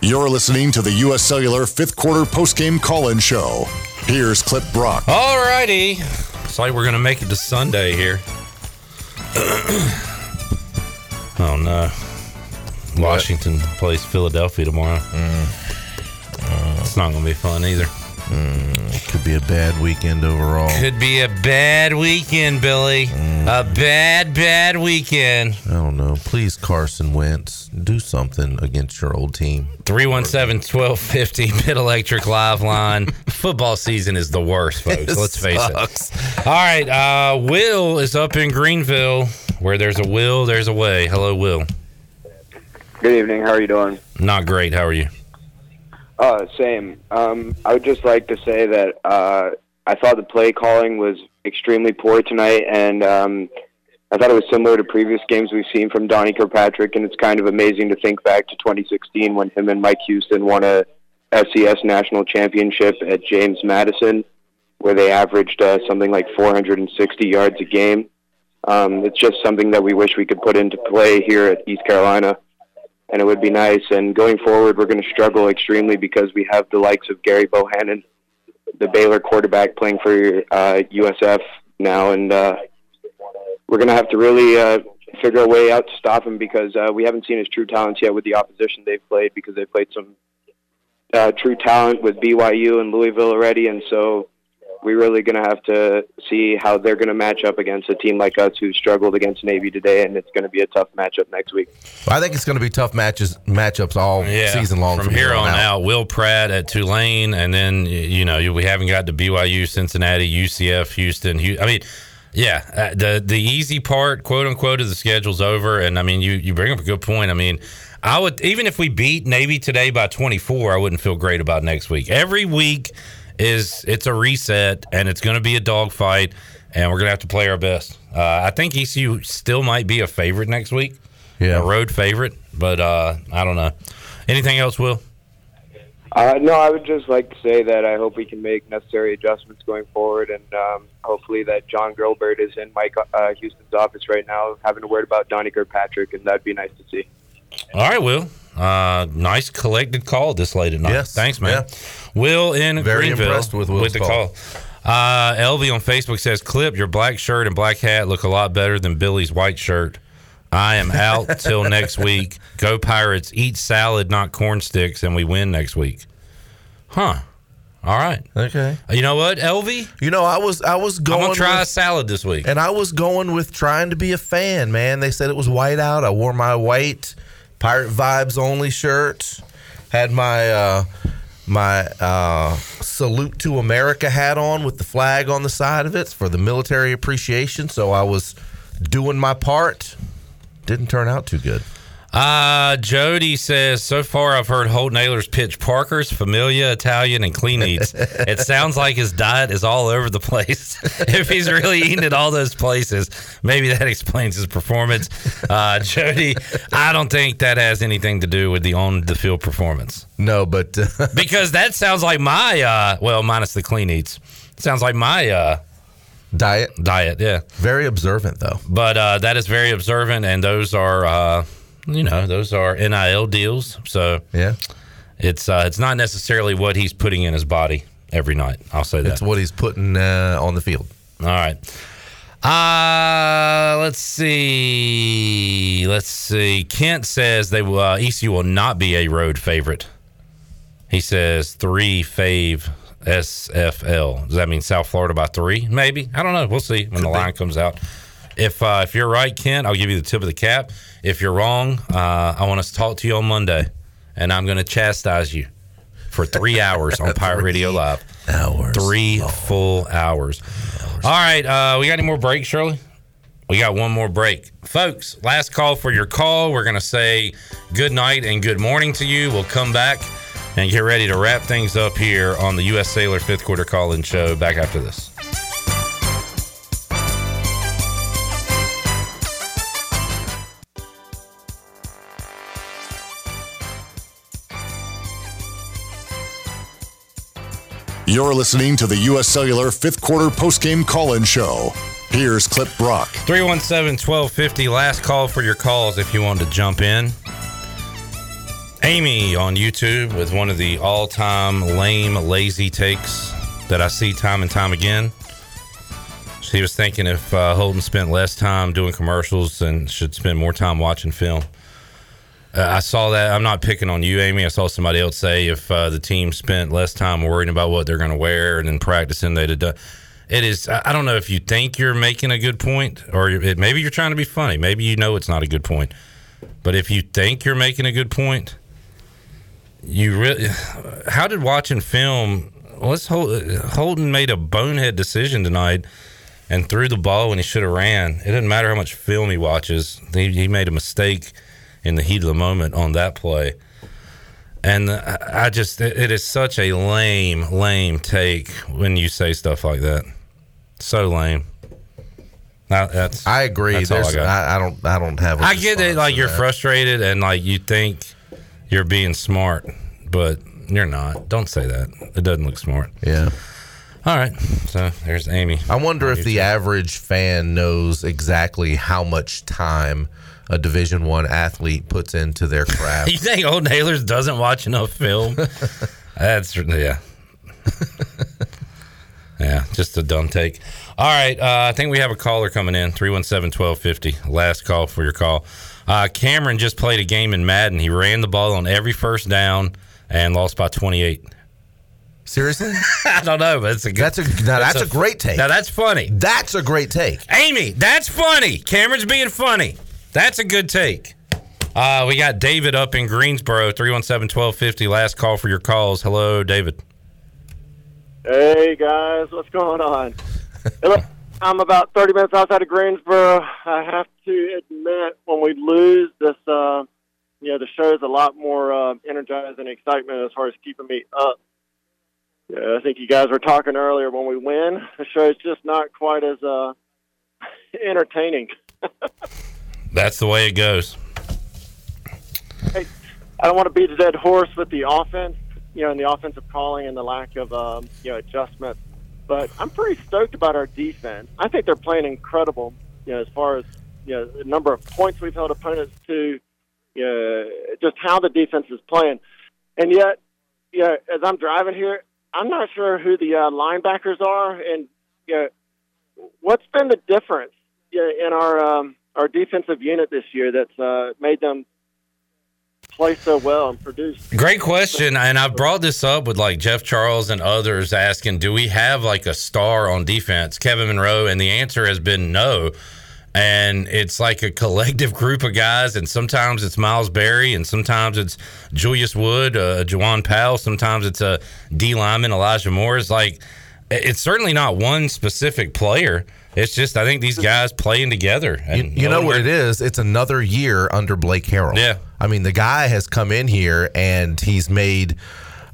S1: You're listening to the U.S. Cellular fifth quarter postgame call in show. Here's Clip Brock.
S2: All righty. It's like we're going to make it to Sunday here. oh, no. Washington plays Philadelphia tomorrow. Mm. it's not going to be fun either.
S3: Mm, could be a bad weekend overall.
S2: Could be a bad weekend, Billy. A bad, bad weekend.
S3: I don't know. Please, Carson Wentz, do something against your old team.
S2: 317 1250 Mid Electric Live Line. Football season is the worst, folks.
S3: It
S2: Let's face
S3: sucks.
S2: it. All right. Uh, Will is up in Greenville. Where there's a will, there's a way. Hello, Will.
S42: Good evening. How are you doing?
S2: Not great. How are you?
S42: Uh, same. Um, I would just like to say that uh, I thought the play calling was extremely poor tonight, and um, I thought it was similar to previous games we've seen from Donnie Kirkpatrick, and it's kind of amazing to think back to 2016 when him and Mike Houston won a FCS national championship at James Madison, where they averaged uh, something like 460 yards a game. Um, it's just something that we wish we could put into play here at East Carolina, and it would be nice. And going forward, we're going to struggle extremely because we have the likes of Gerry Bohanon, the Baylor quarterback, playing for uh, USF now, and uh, we're going to have to really uh, figure a way out to stop him because uh, we haven't seen his true talents yet with the opposition they've played because they've played some uh, true talent with BYU and Louisville already, and so we're really going to have to see how they're going to match up against a team like us who struggled against Navy today, and it's going to be a tough matchup next week.
S3: I think it's going to be tough matches matchups all
S2: Yeah,
S3: season long
S2: From here on out, Will Pratt at Tulane, and then you know we haven't got to BYU, Cincinnati, UCF, Houston. I mean, yeah, uh, the the easy part, quote unquote, of the schedule's over. And I mean, you you bring up a good point. I mean, I would even if we beat Navy today by twenty four, I wouldn't feel great about next week. Every week is it's a reset, and it's going to be a dogfight, and we're going to have to play our best. Uh, I think ECU still might be a favorite next week.
S3: Yeah,
S2: a road favorite, but uh, I don't know. Anything else, Will?
S42: Uh, no, I would just like to say that I hope we can make necessary adjustments going forward, and um, hopefully that Jon Gilbert is in Mike uh, Houston's office right now, having a word about Donnie Kirkpatrick, and that'd be nice to see.
S2: All right, Will. Uh, nice collected call this late at night.
S3: Yes.
S2: Thanks, man. Will in
S3: Very
S2: Greenville
S3: impressed with Will's
S2: the
S3: call.
S2: call. Uh, Elvie on Facebook says, "Clip your black shirt and black hat look a lot better than Billy's white shirt." I am out till next week. Go Pirates! Eat salad, not corn sticks, and we win next week. Huh? All right.
S3: Okay.
S2: You know what, Elvie?
S3: You know, I was I was going.
S2: I'm gonna try a salad this week.
S3: And I was going with trying to be a fan, man. They said it was white out. I wore my white pirate vibes only shirt. Had my uh my uh salute to America hat on with the flag on the side of it for the military appreciation. So I was doing my part. Didn't turn out too good.
S2: Uh, Jody says, so far I've heard Holton Ahlers pitch Parker's, Familia, Italian, and Clean Eats. it sounds like his diet is all over the place. if he's really eating at all those places, maybe that explains his performance. Uh, Jody, I don't think that has anything to do with the on the field performance.
S3: No, but uh,
S2: because that sounds like my, uh, well, minus the Clean Eats, sounds like my, uh,
S3: diet.
S2: Diet, yeah.
S3: Very observant, though.
S2: But uh, that is very observant, and those are, uh, you know, those are NIL deals. So
S3: yeah,
S2: it's uh, it's not necessarily what he's putting in his body every night. I'll say that.
S3: It's what he's putting uh, on the field.
S2: All right. Uh let's see. Let's see. Kent says they will, uh, ECU will not be a road favorite. He says three fave SFL. Does that mean South Florida by three? Maybe. I don't know. We'll see when the line comes out. If uh, if you're right, Kent, I'll give you the tip of the cap. If you're wrong, uh, I want us to talk to you on Monday, and I'm going to chastise you for three hours on Pirate Radio Live.
S3: Hours.
S2: Three full hours. All right. Uh, we got any more breaks, Shirley? We got one more break. Folks, last call for your call. We're going to say good night and good morning to you. We'll come back and get ready to wrap things up here on the U.S. Cellular fifth quarter call in show. Back after this.
S1: You're listening to the U.S. Cellular fifth quarter postgame call in show. Here's Clip Brock.
S2: 317 1250. Last call for your calls if you want to jump in. Amy on YouTube with one of the all time lame, lazy takes that I see time and time again. She was thinking if uh, Holton spent less time doing commercials and should spend more time watching film. Uh, I saw that. I'm not picking on you, Amy. I saw somebody else say if uh, the team spent less time worrying about what they're going to wear and then practicing, they'd have done. It is. I don't know if you think you're making a good point, or it, maybe you're trying to be funny. Maybe you know it's not a good point. But if you think you're making a good point, you really. How did watching film? Let's hold. Holton made a bonehead decision tonight and threw the ball when he should have ran. It doesn't matter how much film he watches. He, he made a mistake in the heat of the moment on that play. And I just, it is such a lame, lame take when you say stuff like that. So lame. I, that's,
S3: I agree.
S2: That's I.
S3: I, I don't. I don't have. a
S2: I get it. Like you're
S3: that.
S2: frustrated and like you think you're being smart, but you're not. Don't say that. It doesn't look smart.
S3: Yeah.
S2: All right. So there's Amy.
S3: I wonder if the average fan knows exactly how much time a Division One athlete puts into their craft.
S2: you think Holton Ahlers doesn't watch enough film? That's yeah. yeah, just a dumb take. All right, uh, I think we have a caller coming in 317-1250. Last call for your call. Uh, Cameron just played a game in Madden. He ran the ball on every first down and lost by 28.
S3: Seriously?
S2: I don't know, but it's a good,
S3: That's a now that's a, great take.
S2: Now that's funny.
S3: That's a great take.
S2: Amy, that's funny. Cameron's being funny. That's a good take. Uh, we got David up in Greensboro, 317-1250. Last call for your calls. Hello, David.
S33: Hey guys, what's going on? I'm about 30 minutes outside of Greensboro. I have to admit, when we lose this, uh, you know, the show is a lot more uh, energizing and excitement as far as keeping me up. Yeah, I think you guys were talking earlier. When we win, the show is just not quite as uh, entertaining.
S2: That's the way it goes.
S33: Hey, I don't want to beat a dead horse with the offense, you know, and the offensive calling and the lack of, um, you know, adjustments. But I'm pretty stoked about our defense. I think they're playing incredible, you know, as far as, you know, the number of points we've held opponents to, you know, just how the defense is playing. And yet, you know, as I'm driving here, I'm not sure who the uh, linebackers are, and you know, what's been the difference you know, in our um, our defensive unit this year that's uh, made them play so well and produce.
S2: Great question. And I've brought this up with like Jeff Charles and others asking, do we have like a star on defense, Kevin Monroe? And the answer has been no. And it's like a collective group of guys, and sometimes it's Miles Berry, and sometimes it's Julius Wood, uh, Jawan Powell, sometimes it's a D lineman, Elijah Moore. It's like it's certainly not one specific player. It's just I think these guys playing together.
S3: You, you know what it is? It's another year under Blake Harrell.
S2: Yeah.
S3: I mean, the guy has come in here and he's made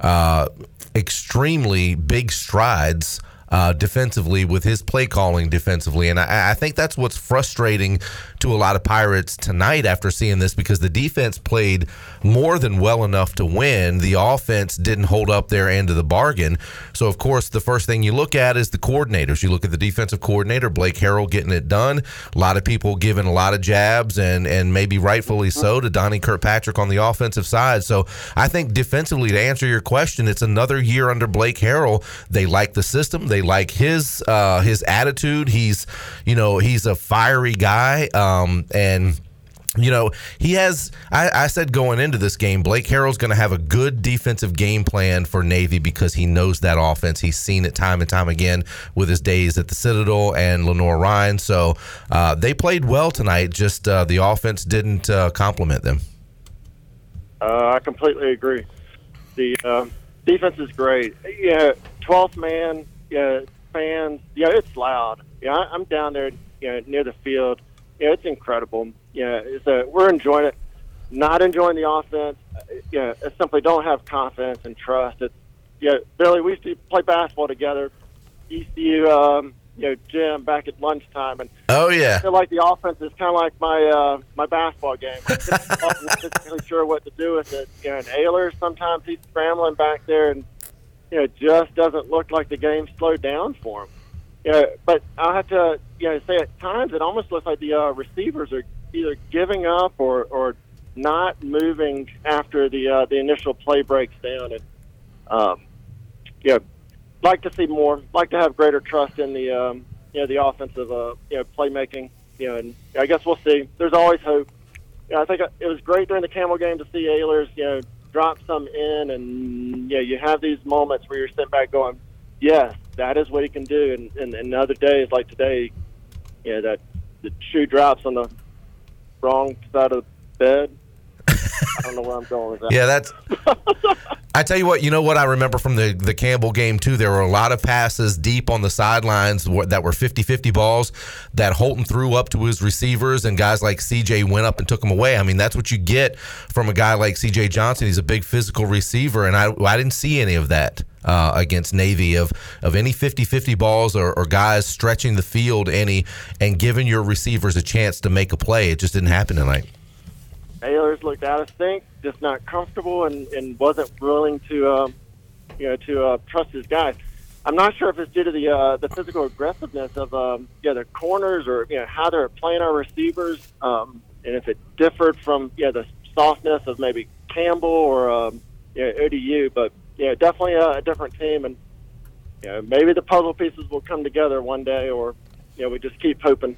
S3: uh, extremely big strides. Uh, defensively with his play calling defensively and I, I think that's what's frustrating to a lot of pirates tonight after seeing this because the defense played more than well enough to win. The offense didn't hold up their end of the bargain. So of course the first thing you look at is the coordinators. You look at the defensive coordinator blake harrell getting it done. A lot of people giving a lot of jabs and and maybe rightfully so to donnie kirkpatrick on the offensive side. So i think defensively to answer your question it's another year under blake harrell. They like the system. They like his uh his attitude. He's you know he's a fiery guy. Um and you know, he has. I, I said going into this game, Blake Harrell's going to have a good defensive game plan for Navy because he knows that offense. He's seen it time and time again with his days at the Citadel and Lenoir-Rhyne. So uh, they played well tonight. Just uh, the offense didn't uh, complement them.
S33: Uh, I completely agree. The uh, defense is great. Yeah, twelfth man. Yeah, fans. Yeah, it's loud. Yeah, I- I'm down there. You know, near the field. Yeah, it's incredible. Yeah, it's a, we're enjoying it. Not enjoying the offense. Yeah, I simply don't have confidence and trust. It's yeah, Billy. We used to play basketball together. ECU, um, you know, gym back at lunchtime, and
S3: Oh yeah.
S33: I feel like the offense is kind of like my uh, my basketball game. I'm not really sure what to do with it. You know, and Ahlers sometimes he's scrambling back there, and you know, just doesn't look like the game slowed down for him. You know, but I have to you know say at times it almost looks like the uh, receivers are either giving up or or not moving after the uh, the initial play breaks down, and um, you know, like to see more, like to have greater trust in the um, you know the offensive uh, you know playmaking. You know, and I guess we'll see. There's always hope. You know, I think it was great during the Campbell game to see Ahlers' you know drop some in, and yeah, you have these moments where you're sitting back going, yes, that is what he can do. And, and, and other days like today, you know, that the shoe drops on the wrong side of the bed. I don't know where I'm going with that.
S3: Yeah, that's. I tell you what, you know what I remember from the, the Campbell game too? There were a lot of passes deep on the sidelines that were 50 50 balls that Holton threw up to his receivers, and guys like CJ went up and took them away. I mean, that's what you get from a guy like CJ Johnson. He's a big physical receiver, and I, I didn't see any of that. Uh, against Navy of of any 50-50 balls or, or guys stretching the field any and giving your receivers a chance to make a play. It just didn't happen tonight.
S33: Ahlers looked out of sync, just not comfortable, and, and wasn't willing to, um, you know, to uh, trust his guys. I'm not sure if it's due to the uh, the physical aggressiveness of um, yeah the corners or you know how they're playing our receivers, um, and if it differed from yeah the softness of maybe Campbell or um, ODU, but yeah definitely a, a different team, and you know maybe the puzzle pieces will come together one day, or you know we just keep hoping.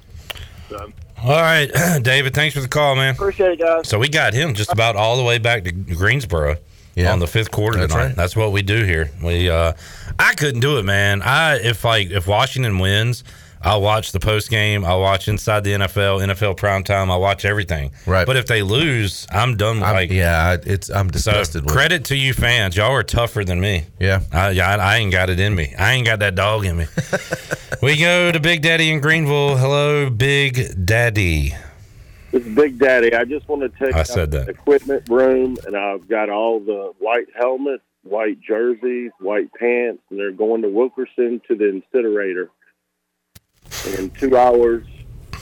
S33: So,
S2: All right, David. Thanks for the call, man.
S33: appreciate it, guys.
S2: So we got him just about all the way back to Greensboro yeah. on the fifth quarter
S3: That's
S2: tonight.
S3: right.
S2: That's what we do here. We uh I couldn't do it, man. I if like if Washington wins, I'll watch the post game. I'll watch inside the NFL, NFL prime time. I'll watch everything.
S3: Right.
S2: But if they lose, I'm done. With, like
S3: yeah, it's I'm disgusted. with it.
S2: credit to you fans. Y'all are tougher than me.
S3: Yeah.
S2: I, I, I ain't got it in me. I ain't got that dog in me. we go to Big Daddy in Greenville. Hello, Big Daddy.
S43: This is Big Daddy. I just want to take
S2: I said that.
S43: the equipment room, and I've got all the white helmets, white jerseys, white pants, and they're going to Wilkerson to the incinerator. In two hours,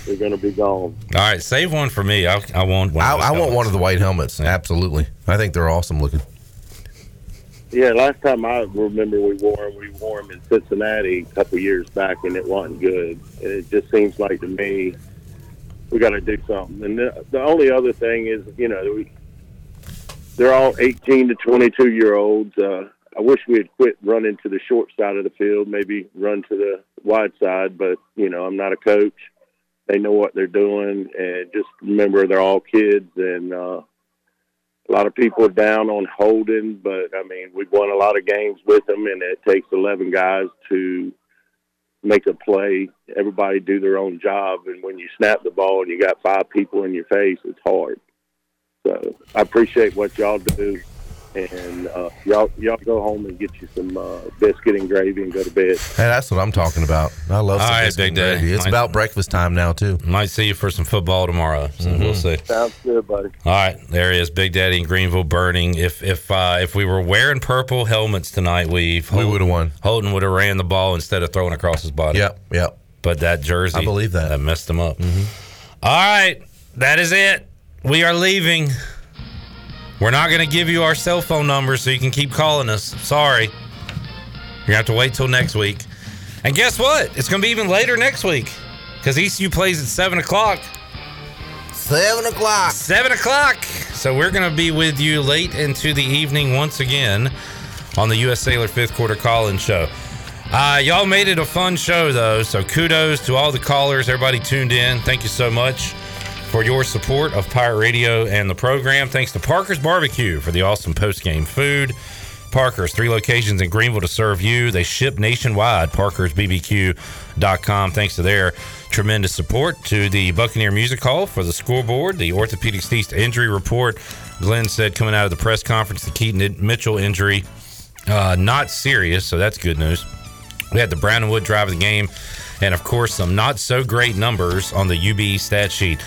S43: they're going to be gone.
S2: All right, save one for me. I, I want one.
S3: I,
S2: of those
S3: I want one of the white helmets. Absolutely. I think they're awesome looking.
S43: Yeah, last time I remember we wore them, we wore them in Cincinnati a couple years back, and it wasn't good. And it just seems like to me we got to do something. And the, the only other thing is, you know, we, they're all 18 to 22 year olds. Uh, I wish we had quit running to the short side of the field, maybe run to the wide side. But you know, I'm not a coach. They know what they're doing, and just remember they're all kids and. uh a lot of people are down on Holton, but I mean, we've won a lot of games with them, and it takes 11 guys to make a play. Everybody do their own job, and when you snap the ball and you got five people in your face, it's hard. So I appreciate what y'all do, and uh, y'all y'all go home and get you some uh, biscuit and gravy and go to bed.
S3: Hey, that's what I'm talking about. I love
S2: All
S3: some
S2: right,
S3: biscuit
S2: Big
S3: and gravy. It's
S2: Might-
S3: about breakfast time now too.
S2: Might see you for some football tomorrow. So
S3: Mhm.
S2: we'll see.
S43: Sounds good, buddy.
S2: All right, there he is, Big Daddy in Greenville, burning. If if uh, if we were wearing purple helmets tonight, we
S3: We would've won.
S2: Holton would have ran the ball instead of throwing across his body.
S3: Yep, yep.
S2: But that jersey,
S3: I believe that.
S2: that messed him up. All right, that is it. We are leaving. We're not going to give you our cell phone number so you can keep calling us. Sorry. You're going to have to wait till next week. And guess what? It's going to be even later next week because ECU plays at 7 o'clock.
S3: Seven o'clock.
S2: Seven o'clock. So we're going to be with you late into the evening once again on the U.S. Cellular Fifth Quarter Call-In Show. Uh, y'all made it a fun show though, so kudos to all the callers, everybody tuned in. Thank you so much for your support of Pirate Radio and the program. Thanks to Parker's Barbecue for the awesome post-game food. Parker's, three locations in Greenville to serve you. They ship nationwide. Parker'sBBQ.com. Thanks to their tremendous support to the Buccaneer Music Hall for the scoreboard, the Orthopedics East injury report. Glenn said coming out of the press conference, the Keaton Mitchell injury, uh, not serious, so that's good news. We had the Brown and Wood drive of the game, and of course, some not so great numbers on the UB stat sheet.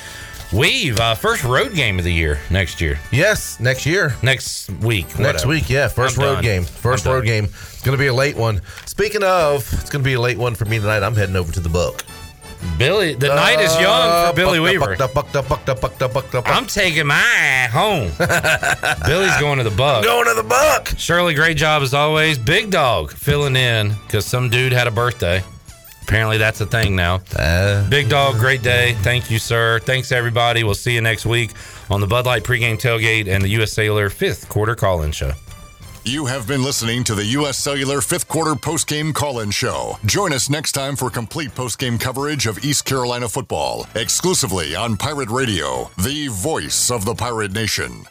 S2: We've uh, first road game of the year next year.
S3: Yes, next year.
S2: Next week.
S3: Next
S2: whatever.
S3: week, yeah. 1st
S2: I'm
S3: road
S2: done.
S3: game. First
S2: I'm
S3: road
S2: done.
S3: game. It's going to be a late one. Speaking of, it's going to be a late one for me tonight. I'm heading over to the book.
S2: Billy, the night is young for Billy Weaver.
S3: Bucked up, bucked up, bucked up, bucked up, bucked up.
S2: I'm taking my home. Billy's going to the buck.
S3: Going to the buck.
S2: Shirley, great job as always. Big dog filling in because some dude had a birthday. Apparently, that's a thing now. Uh, Big dog, great day. Thank you, sir. Thanks, everybody. We'll see you next week on the Bud Light pregame tailgate and the U.S. Cellular fifth quarter call in show.
S1: You have been listening to the U.S. Cellular fifth quarter postgame call in show. Join us next time for complete postgame coverage of East Carolina football, exclusively on Pirate Radio, the voice of the Pirate Nation.